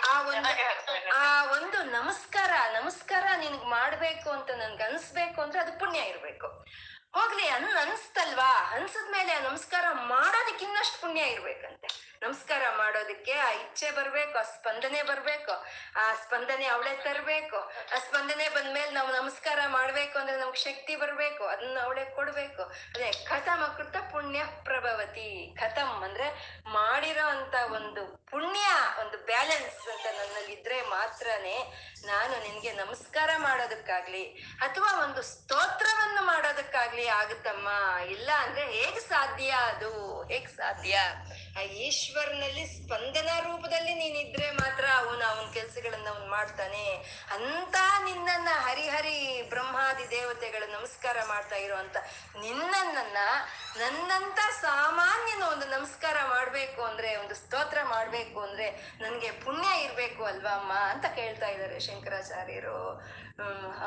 ಆ ಒಂದು ಆ ಒಂದು ನಮಸ್ಕಾರ ನಮಸ್ಕಾರ ನಿನ್ಗ್ ಮಾಡ್ಬೇಕು ಅಂತ ನನ್ಗೆ ಅನ್ಸ್ಬೇಕು ಅಂದ್ರೆ ಅದು ಪುಣ್ಯ ಇರ್ಬೇಕು. ಹೋಗ್ಲಿ ಅನ್ ಅನ್ಸ್ತಲ್ವಾ? ಅನ್ಸದ್ಮೇಲೆ ನಮಸ್ಕಾರ ಮಾಡೋದಕ್ಕಿನ್ನಷ್ಟು ಪುಣ್ಯ ಇರ್ಬೇಕಂತೆ. ನಮಸ್ಕಾರ ಮಾಡೋದಕ್ಕೆ, ಆ ಇಚ್ಛೆ ಬರ್ಬೇಕು, ಆ ಸ್ಪಂದನೆ ಬರ್ಬೇಕು, ಆ ಸ್ಪಂದನೆ ಅವಳೇ ತರ್ಬೇಕು, ಆ ಸ್ಪಂದನೆ ಬಂದ್ಮೇಲೆ ನಾವು ನಮಸ್ಕಾರ ಮಾಡ್ಬೇಕು ಅಂದ್ರೆ ನಮ್ಗೆ ಶಕ್ತಿ ಬರ್ಬೇಕು ಅದನ್ನ ಅವಳೇ ಕೊಡ್ಬೇಕು. ಅದೇ ಕಥಮ ಕೃತ ಪುಣ್ಯ ಪ್ರಭವತಿ. ಕಥಮ್ ಅಂದ್ರೆ ಮಾಡಿರೋ ಅಂತ ಒಂದು ಪುಣ್ಯ, ಒಂದು ಬ್ಯಾಲೆನ್ಸ್ ಅಂತ ನನ್ನಲ್ಲಿ ಇದ್ರೆ ಮಾತ್ರನೇ ನಾನು ನಿನ್ಗೆ ನಮಸ್ಕಾರ ಮಾಡೋದಕ್ಕಾಗ್ಲಿ ಅಥವಾ ಒಂದು ಸ್ತೋತ್ರವನ್ನು ಮಾಡೋದಕ್ಕಾಗ್ಲಿ ಆಗುತ್ತಮ್ಮ? ಇಲ್ಲ ಅಂದ್ರೆ ಹೇಗ್ ಸಾಧ್ಯ ಅದು? ಹೇಗ್ ಸಾಧ್ಯ? ಆ ಈಶ್ವರನಲ್ಲಿ ಸ್ಪಂದನ ರೂಪದಲ್ಲಿ ನೀನಿದ್ರೆ ಮಾತ್ರ ಅವನು ಅವನ ಕೆಲ್ಸಗಳನ್ನ ಅವನು ಮಾಡ್ತಾನೆ. ಅಂತ ನಿನ್ನನ್ನ ಹರಿಹರಿ ಬ್ರಹ್ಮಾದಿ ದೇವತೆಗಳು ನಮಸ್ಕಾರ ಮಾಡ್ತಾ ಇರುವಂತ ನಿನ್ನನ್ನ, ನನ್ನಂತ ಸಾಮಾನ್ಯನ ಒಂದು ನಮಸ್ಕಾರ ಮಾಡ್ಬೇಕು ಅಂದ್ರೆ, ಒಂದು ಸ್ತೋತ್ರ ಮಾಡ್ಬೇಕು ಅಂದ್ರೆ ನನ್ಗೆ ಪುಣ್ಯ ಇರ್ಬೇಕು ಅಲ್ವಾ ಅಮ್ಮ ಅಂತ ಕೇಳ್ತಾ ಇದ್ದಾರೆ ಶಂಕರಾಚಾರ್ಯರು.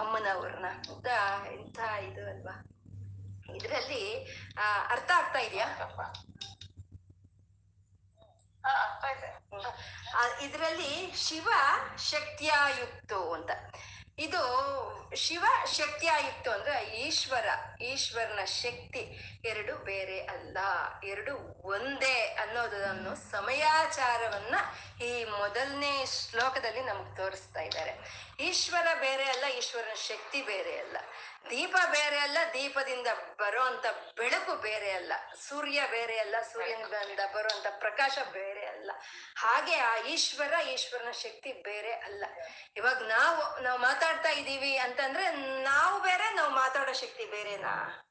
ಅಮ್ಮನವ್ರನ್ನ. ಅಂತ, ಎಂಥ ಇದು ಅಲ್ವಾ? ಇದರಲ್ಲಿ ಅರ್ಥ ಆಗ್ತಾ ಇದೆಯಾ? ಇದರಲ್ಲಿ ಶಿವ ಶಕ್ತಿಯಾಯುಕ್ತು ಅಂತ. ಇದು ಶಿವ ಶಕ್ತಿಯಾಯುಕ್ತು ಅಂದ್ರೆ ಈಶ್ವರ, ಈಶ್ವರನ ಶಕ್ತಿ. ಎರಡು ಬೇರೆ ಅಲ್ಲ, ಎರಡು ಒಂದೇ ಅನ್ನೋದನ್ನು ಸಮಯಾಚಾರವನ್ನ ಈ ಮೊದಲನೇ ಶ್ಲೋಕದಲ್ಲಿ ನಮ್ಗೆ ತೋರಿಸ್ತಾ ಇದ್ದಾರೆ. ಈಶ್ವರ ಬೇರೆ ಅಲ್ಲ, ಈಶ್ವರನ ಶಕ್ತಿ ಬೇರೆ ಅಲ್ಲ. ದೀಪ ಬೇರೆ ಅಲ್ಲ, ದೀಪದಿಂದ ಬರುವಂತ ಬೆಳಕು ಬೇರೆ ಅಲ್ಲ. ಸೂರ್ಯ ಬೇರೆ ಅಲ್ಲ, ಸೂರ್ಯನಿಂದ ಬರುವಂತ ಪ್ರಕಾಶ ಬೇರೆ ಅಲ್ಲ. ಹಾಗೆ ಆ ಈಶ್ವರ, ಈಶ್ವರನ ಶಕ್ತಿ ಬೇರೆ ಅಲ್ಲ. ಇವಾಗ ನಾವು ನಾವು ಮಾತಾಡ್ತಾ ಇದ್ದೀವಿ ಅಂತಂದ್ರೆ ನಾವು ಬೇರೆ, ನಾವು ಮಾತಾಡೋ ಶಕ್ತಿ ಬೇರೆನಾ?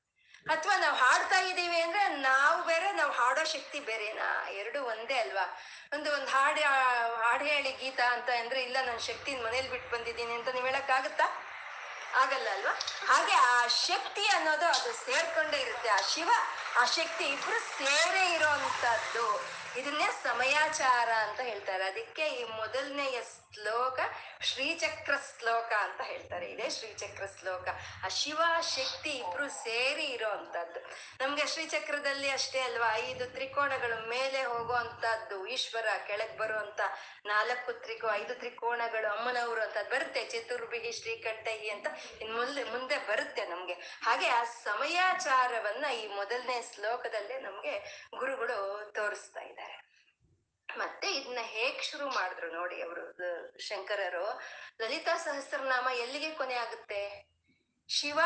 ಅಥವಾ ನಾವು ಹಾಡ್ತಾ ಇದ್ದೀವಿ ಅಂದ್ರೆ ನಾವು ಬೇರೆ, ನಾವು ಹಾಡೋ ಶಕ್ತಿ ಬೇರೆನಾ? ಎರಡು ಒಂದೇ ಅಲ್ವಾ? ಒಂದು ಒಂದು ಹಾಡು ಹಾಡು ಹೇಳಿ ಗೀತ ಅಂತ ಅಂದ್ರೆ, ಇಲ್ಲ ನನ್ನ ಶಕ್ತಿನ ಮನೇಲಿ ಬಿಟ್ಟು ಬಂದಿದ್ದೀನಿ ಅಂತ ನೀವು ಹೇಳಕ್ಕಾಗತ್ತಾ? ಆಗಲ್ಲ ಅಲ್ವಾ? ಹಾಗೆ ಆ ಶಕ್ತಿ ಅನ್ನೋದು ಅದು ಸೇರ್ಕೊಂಡೇ ಇರುತ್ತೆ. ಆ ಶಿವ, ಆ ಶಕ್ತಿ ಇಬ್ರು ಸೇರೇ ಇರೋಂಥದ್ದು ಇದನ್ನೇ ಸಮಯಾಚಾರ ಅಂತ ಹೇಳ್ತಾರೆ. ಅದಕ್ಕೆ ಈ ಮೊದಲನೆಯ ಶ್ಲೋಕ ಶ್ರೀಚಕ್ರ ಶ್ಲೋಕ ಅಂತ ಹೇಳ್ತಾರೆ. ಇದೇ ಶ್ರೀಚಕ್ರ ಶ್ಲೋಕ. ಆ ಶಿವ ಶಕ್ತಿ ಇಬ್ರು ಸೇರಿ ಇರೋವಂಥದ್ದು ನಮ್ಗೆ ಶ್ರೀಚಕ್ರದಲ್ಲಿ ಅಷ್ಟೇ ಅಲ್ವಾ? ಐದು ತ್ರಿಕೋಣಗಳು ಮೇಲೆ ಹೋಗುವಂತದ್ದು ಈಶ್ವರ ಕೆಳಗ್ ಬರುವಂತ ನಾಲ್ಕು ತ್ರಿಕೋ, ಐದು ತ್ರಿಕೋಣಗಳು, ಅಮ್ಮನವರು ಅಂತ ಬರುತ್ತೆ. ಚತುರ್ಭಿಹಿ, ಶ್ರೀಕಂಠಹಿ ಅಂತ ಇನ್ ಮುಂದೆ ಮುಂದೆ ಬರುತ್ತೆ ನಮ್ಗೆ. ಹಾಗೆ ಆ ಸಮಯಾಚಾರವನ್ನ ಈ ಮೊದಲನೇ ಶ್ಲೋಕದಲ್ಲೇ ನಮ್ಗೆ ಗುರುಗಳು ತೋರಿಸ್ತಾ ಇದ್ದಾರೆ. ಮತ್ತೆ ಇದನ್ನ ಹೇಗ್ ಶುರು ಮಾಡಿದ್ರು ನೋಡಿ ಅವರು ಶಂಕರರು. ಲಲಿತಾ ಸಹಸ್ರನಾಮ ಎಲ್ಲಿಗೆ ಕೊನೆ ಆಗುತ್ತೆ? ಶಿವ,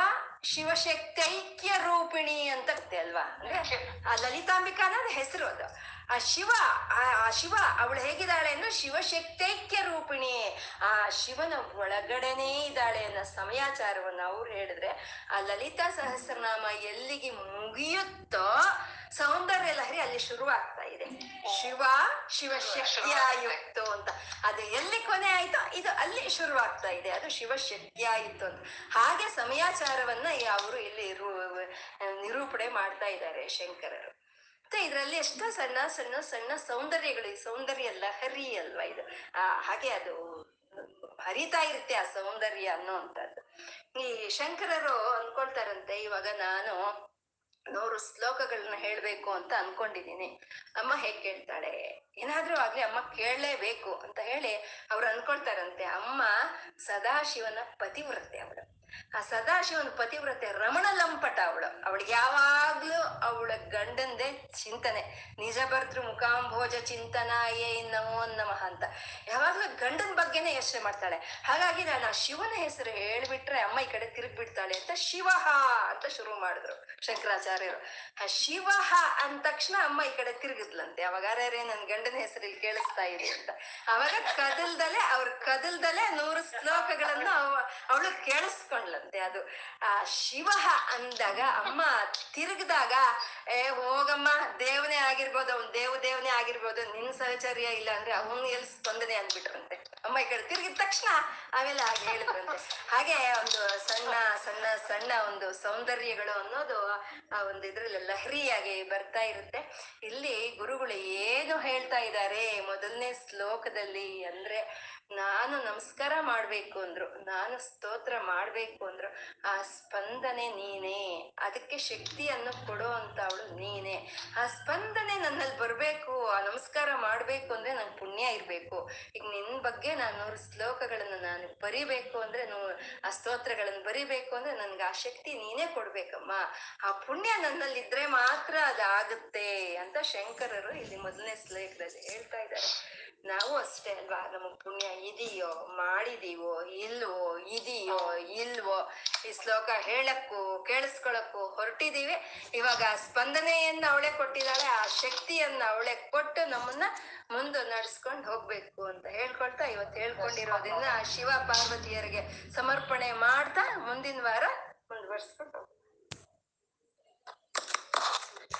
ಶಿವಶಕ್ತೈಕ್ಯ ರೂಪಿಣಿ ಅಂತ ಅಲ್ವಾ? ಅಂದ್ರೆ ಆ ಲಲಿತಾಂಬಿಕಾ ಅನ್ನೋದು ಹೆಸರು ಅದು. ಆ ಶಿವ ಆ ಶಿವ, ಅವಳು ಹೇಗಿದ್ದಾಳೆ ಅಂದ್ರೆ ಶಿವಶಕ್ತೈಕ್ಯ ರೂಪಿಣಿ. ಆ ಶಿವನ ಒಳಗಡೆನೇ ಇದ್ದಾಳೆ ಅನ್ನೋ ಸಮಯಾಚಾರವನ್ನು ಅವ್ರು ಹೇಳಿದ್ರೆ, ಆ ಲಲಿತಾ ಸಹಸ್ರನಾಮ ಎಲ್ಲಿಗೆ ಮುಗಿಯುತ್ತೋ ಸೌಂದರ್ಯ ಲಹರಿ ಅಲ್ಲಿ ಶುರುವಾಗ್ತಾ ಇದೆ. ಶಿವ, ಶಿವಶಕ್ತಿಯಾಯುಕ್ತು ಅಂತ. ಅದು ಎಲ್ಲಿ ಕೊನೆ ಆಯ್ತೋ, ಇದು ಅಲ್ಲಿ ಶುರುವಾಗ್ತಾ ಇದೆ. ಅದು ಶಿವಶಕ್ತಿಯಾಯಿತು ಅಂತ. ಹಾಗೆ ಸಮಯಾಚಾರವನ್ನ ಅವರು ಇಲ್ಲಿ ನಿರೂಪಣೆ ಮಾಡ್ತಾ ಇದ್ದಾರೆ ಶಂಕರರು. ಮತ್ತೆ ಇದರಲ್ಲಿ ಎಷ್ಟೋ ಸಣ್ಣ ಸಣ್ಣ ಸಣ್ಣ ಸೌಂದರ್ಯಗಳು ಸೌಂದರ್ಯ ಲಹರಿ ಅಲ್ವಾ ಇದು? ಆ, ಹಾಗೆ ಅದು ಹರಿತಾ ಇರುತ್ತೆ ಆ ಸೌಂದರ್ಯ ಅನ್ನೋಂಥದ್ದು ಈ ಶಂಕರರು ಅನ್ಕೊಳ್ತಾರಂತೆ, ಇವಾಗ ನಾನು ನೂರು ಶ್ಲೋಕಗಳನ್ನ ಹೇಳ್ಬೇಕು ಅಂತ ಅನ್ಕೊಂಡಿದೀನಿ ಅಮ್ಮ ಹೇಗ್ ಕೇಳ್ತಾಳೆ? ಏನಾದ್ರೂ ಆಗ್ಲಿ ಅಮ್ಮ ಕೇಳಲೇಬೇಕು ಅಂತ ಹೇಳಿ ಅವ್ರು ಅನ್ಕೊಳ್ತಾರಂತೆ. ಅಮ್ಮ ಸದಾಶಿವನ ಪತಿವ್ರತೆ ಅವಳು ಆ ಸದಾಶಿವನ ಪತಿವ್ರತೆ ರಮಣ ಲಂಪಟ ಅವಳು. ಅವಳಿಗೆ ಯಾವಾಗ್ಲೂ ಅವಳ ಗಂಡಂದೆ ಚಿಂತನೆ. ನಿಜ ಭರ್ತೃ ಮುಖಾಂಭೋಜ ಚಿಂತನ ಏ ನಮೋ ನಮಃ ಅಂತ. ಯಾವಾಗ್ಲೂ ಗಂಡನ ಬಗ್ಗೆನೇ ಯೋಚನೆ ಮಾಡ್ತಾಳೆ. ಹಾಗಾಗಿ ನಾನು ಆ ಶಿವನ ಹೆಸರು ಹೇಳ್ಬಿಟ್ರೆ ಅಮ್ಮ ಈ ಕಡೆ ತಿರುಗ್ಬಿಡ್ತಾಳೆ ಅಂತ ಶಿವಹ ಅಂತ ಶುರು ಮಾಡಿದ್ರು ಶಂಕರಾಚಾರ್ಯರು. ಆ ಶಿವಹ ಅಂದ ತಕ್ಷಣ ಅಮ್ಮ ಈ ಕಡೆ ತಿರುಗಿದ್ಲಂತೆ. ಅವಾಗ ಅರೇ ನನ್ ಗಂಡನ ಹೆಸರು ಇಲ್ಲಿ ಕೇಳಿಸ್ತಾ ಇದೆ ಅಂತ. ಅವಾಗ ಕದಲ್ದಲೆ, ಅವ್ರ ಕದಲ್ದಲೆ ನೂರು ಶ್ಲೋಕಗಳನ್ನು ಅವಳು ಕೇಳಿಸ್ಕೊಂಡ್ಲಂತೆ ಅದು. ಆ ಶಿವ ಅಂದಾಗ ಅಮ್ಮ ತಿರುಗಿದಾಗ, ಏ ಹೋಗಮ್ಮ, ದೇವನೇ ಆಗಿರ್ಬೋದು, ಅವ್ನ್ ದೇವ ದೇವನೇ ಆಗಿರ್ಬೋದು, ನಿನ್ ಸಹಚರ್ಯ ಇಲ್ಲ ಅಂದ್ರೆ ಅವನ್ ಎಲ್ ಸ್ಪಂದನೆ ಅಂದ್ಬಿಟ್ರಂತೆ ಅಮ್ಮ ಈ ಕಡೆ ತಿರುಗಿದ ತಕ್ಷಣ ಆಮೇಲೆ ಹಾಗೆ ಹೇಳಿದ್ರಂತೆ. ಹಾಗೆ ಒಂದು ಸಣ್ಣ ಸಣ್ಣ ಸಣ್ಣ ಒಂದು ಸೌಂದರ್ಯಗಳು ಅನ್ನೋದು ಆ ಒಂದು ಇದ್ರಲ್ಲಿ ಲಹರಿಯಾಗಿ ಬರ್ತಾ ಇರುತ್ತೆ. ಇಲ್ಲಿ ಗುರುಗಳು ಏನು ಹೇಳ್ತಾ ಇದ್ದಾರೆ ಮೊದಲನೇ ಶ್ಲೋಕದಲ್ಲಿ ಅಂದ್ರೆ, ನಾನು ನಮಸ್ಕಾರ ಮಾಡ್ಬೇಕು ಅಂದ್ರು, ನಾನು ಸ್ತೋತ್ರ ಮಾಡ್ಬೇಕು ಅಂದ್ರು, ಆ ಸ್ಪಂದನೆ ನೀನೇ, ಅದಕ್ಕೆ ಶಕ್ತಿಯನ್ನು ಕೊಡೋ ಅಂತ ಅವಳು ನೀನೇ. ಆ ಸ್ಪಂದನೆ ನನ್ನಲ್ಲಿ ಬರ್ಬೇಕು, ಆ ನಮಸ್ಕಾರ ಮಾಡ್ಬೇಕು ಅಂದ್ರೆ ನಂಗೆ ಪುಣ್ಯ ಇರ್ಬೇಕು. ಈಗ ನಿನ್ ಬಗ್ಗೆ ನಾನು ನೂರು ಶ್ಲೋಕಗಳನ್ನ ನಾನು ಬರಿಬೇಕು ಅಂದ್ರೆ ನೂ, ಆ ಸ್ತೋತ್ರಗಳನ್ನು ಬರಿಬೇಕು ಅಂದ್ರೆ ನನ್ಗೆ ಆ ಶಕ್ತಿ ನೀನೇ ಕೊಡ್ಬೇಕಮ್ಮ. ಆ ಪುಣ್ಯ ನನ್ನಲ್ಲಿ ಇದ್ರೆ ಮಾತ್ರ ಅದಾಗುತ್ತೆ ಅಂತ ಶಂಕರರು ಇಲ್ಲಿ ಮೊದಲನೇ ಶ್ಲೋಕದಲ್ಲಿ ಹೇಳ್ತಾ ಇದ್ದಾರೆ. ನಾವು ಅಷ್ಟೇ ಅಲ್ವಾ, ನಮಗ್ ಪುಣ್ಯ ಇದೆಯೋ, ಮಾಡಿದೀವೋ, ಇಲ್ವೋ, ಇದೆಯೋ ಇಲ್ವೋ ಈ ಶ್ಲೋಕ ಹೇಳಕ್ಕೂ ಕೇಳಿಸ್ಕೊಳಕ್ಕೂ ಹೊರಟಿದೀವಿ. ಇವಾಗ ಆ ಸ್ಪಂದನೆಯನ್ನ ಅವಳೆ ಕೊಟ್ಟಿದ್ದಾಳೆ ಆ ಶಕ್ತಿಯನ್ನ ಅವಳೆ ಕೊಟ್ಟು ನಮ್ಮನ್ನ ಮುಂದೆ ನಡ್ಸ್ಕೊಂಡು ಹೋಗ್ಬೇಕು ಅಂತ ಹೇಳ್ಕೊಳ್ತಾ ಇವತ್ತು ಹೇಳ್ಕೊಂಡಿರೋದ್ರಿಂದ ಆ ಶಿವ ಪಾರ್ವತಿಯರಿಗೆ ಸಮರ್ಪಣೆ ಮಾಡ್ತಾ ಮುಂದಿನ ವಾರ ಮುಂದುವರ್ಸ್ಕೊಂಡು ಹೋಗ್ಬೇಕು.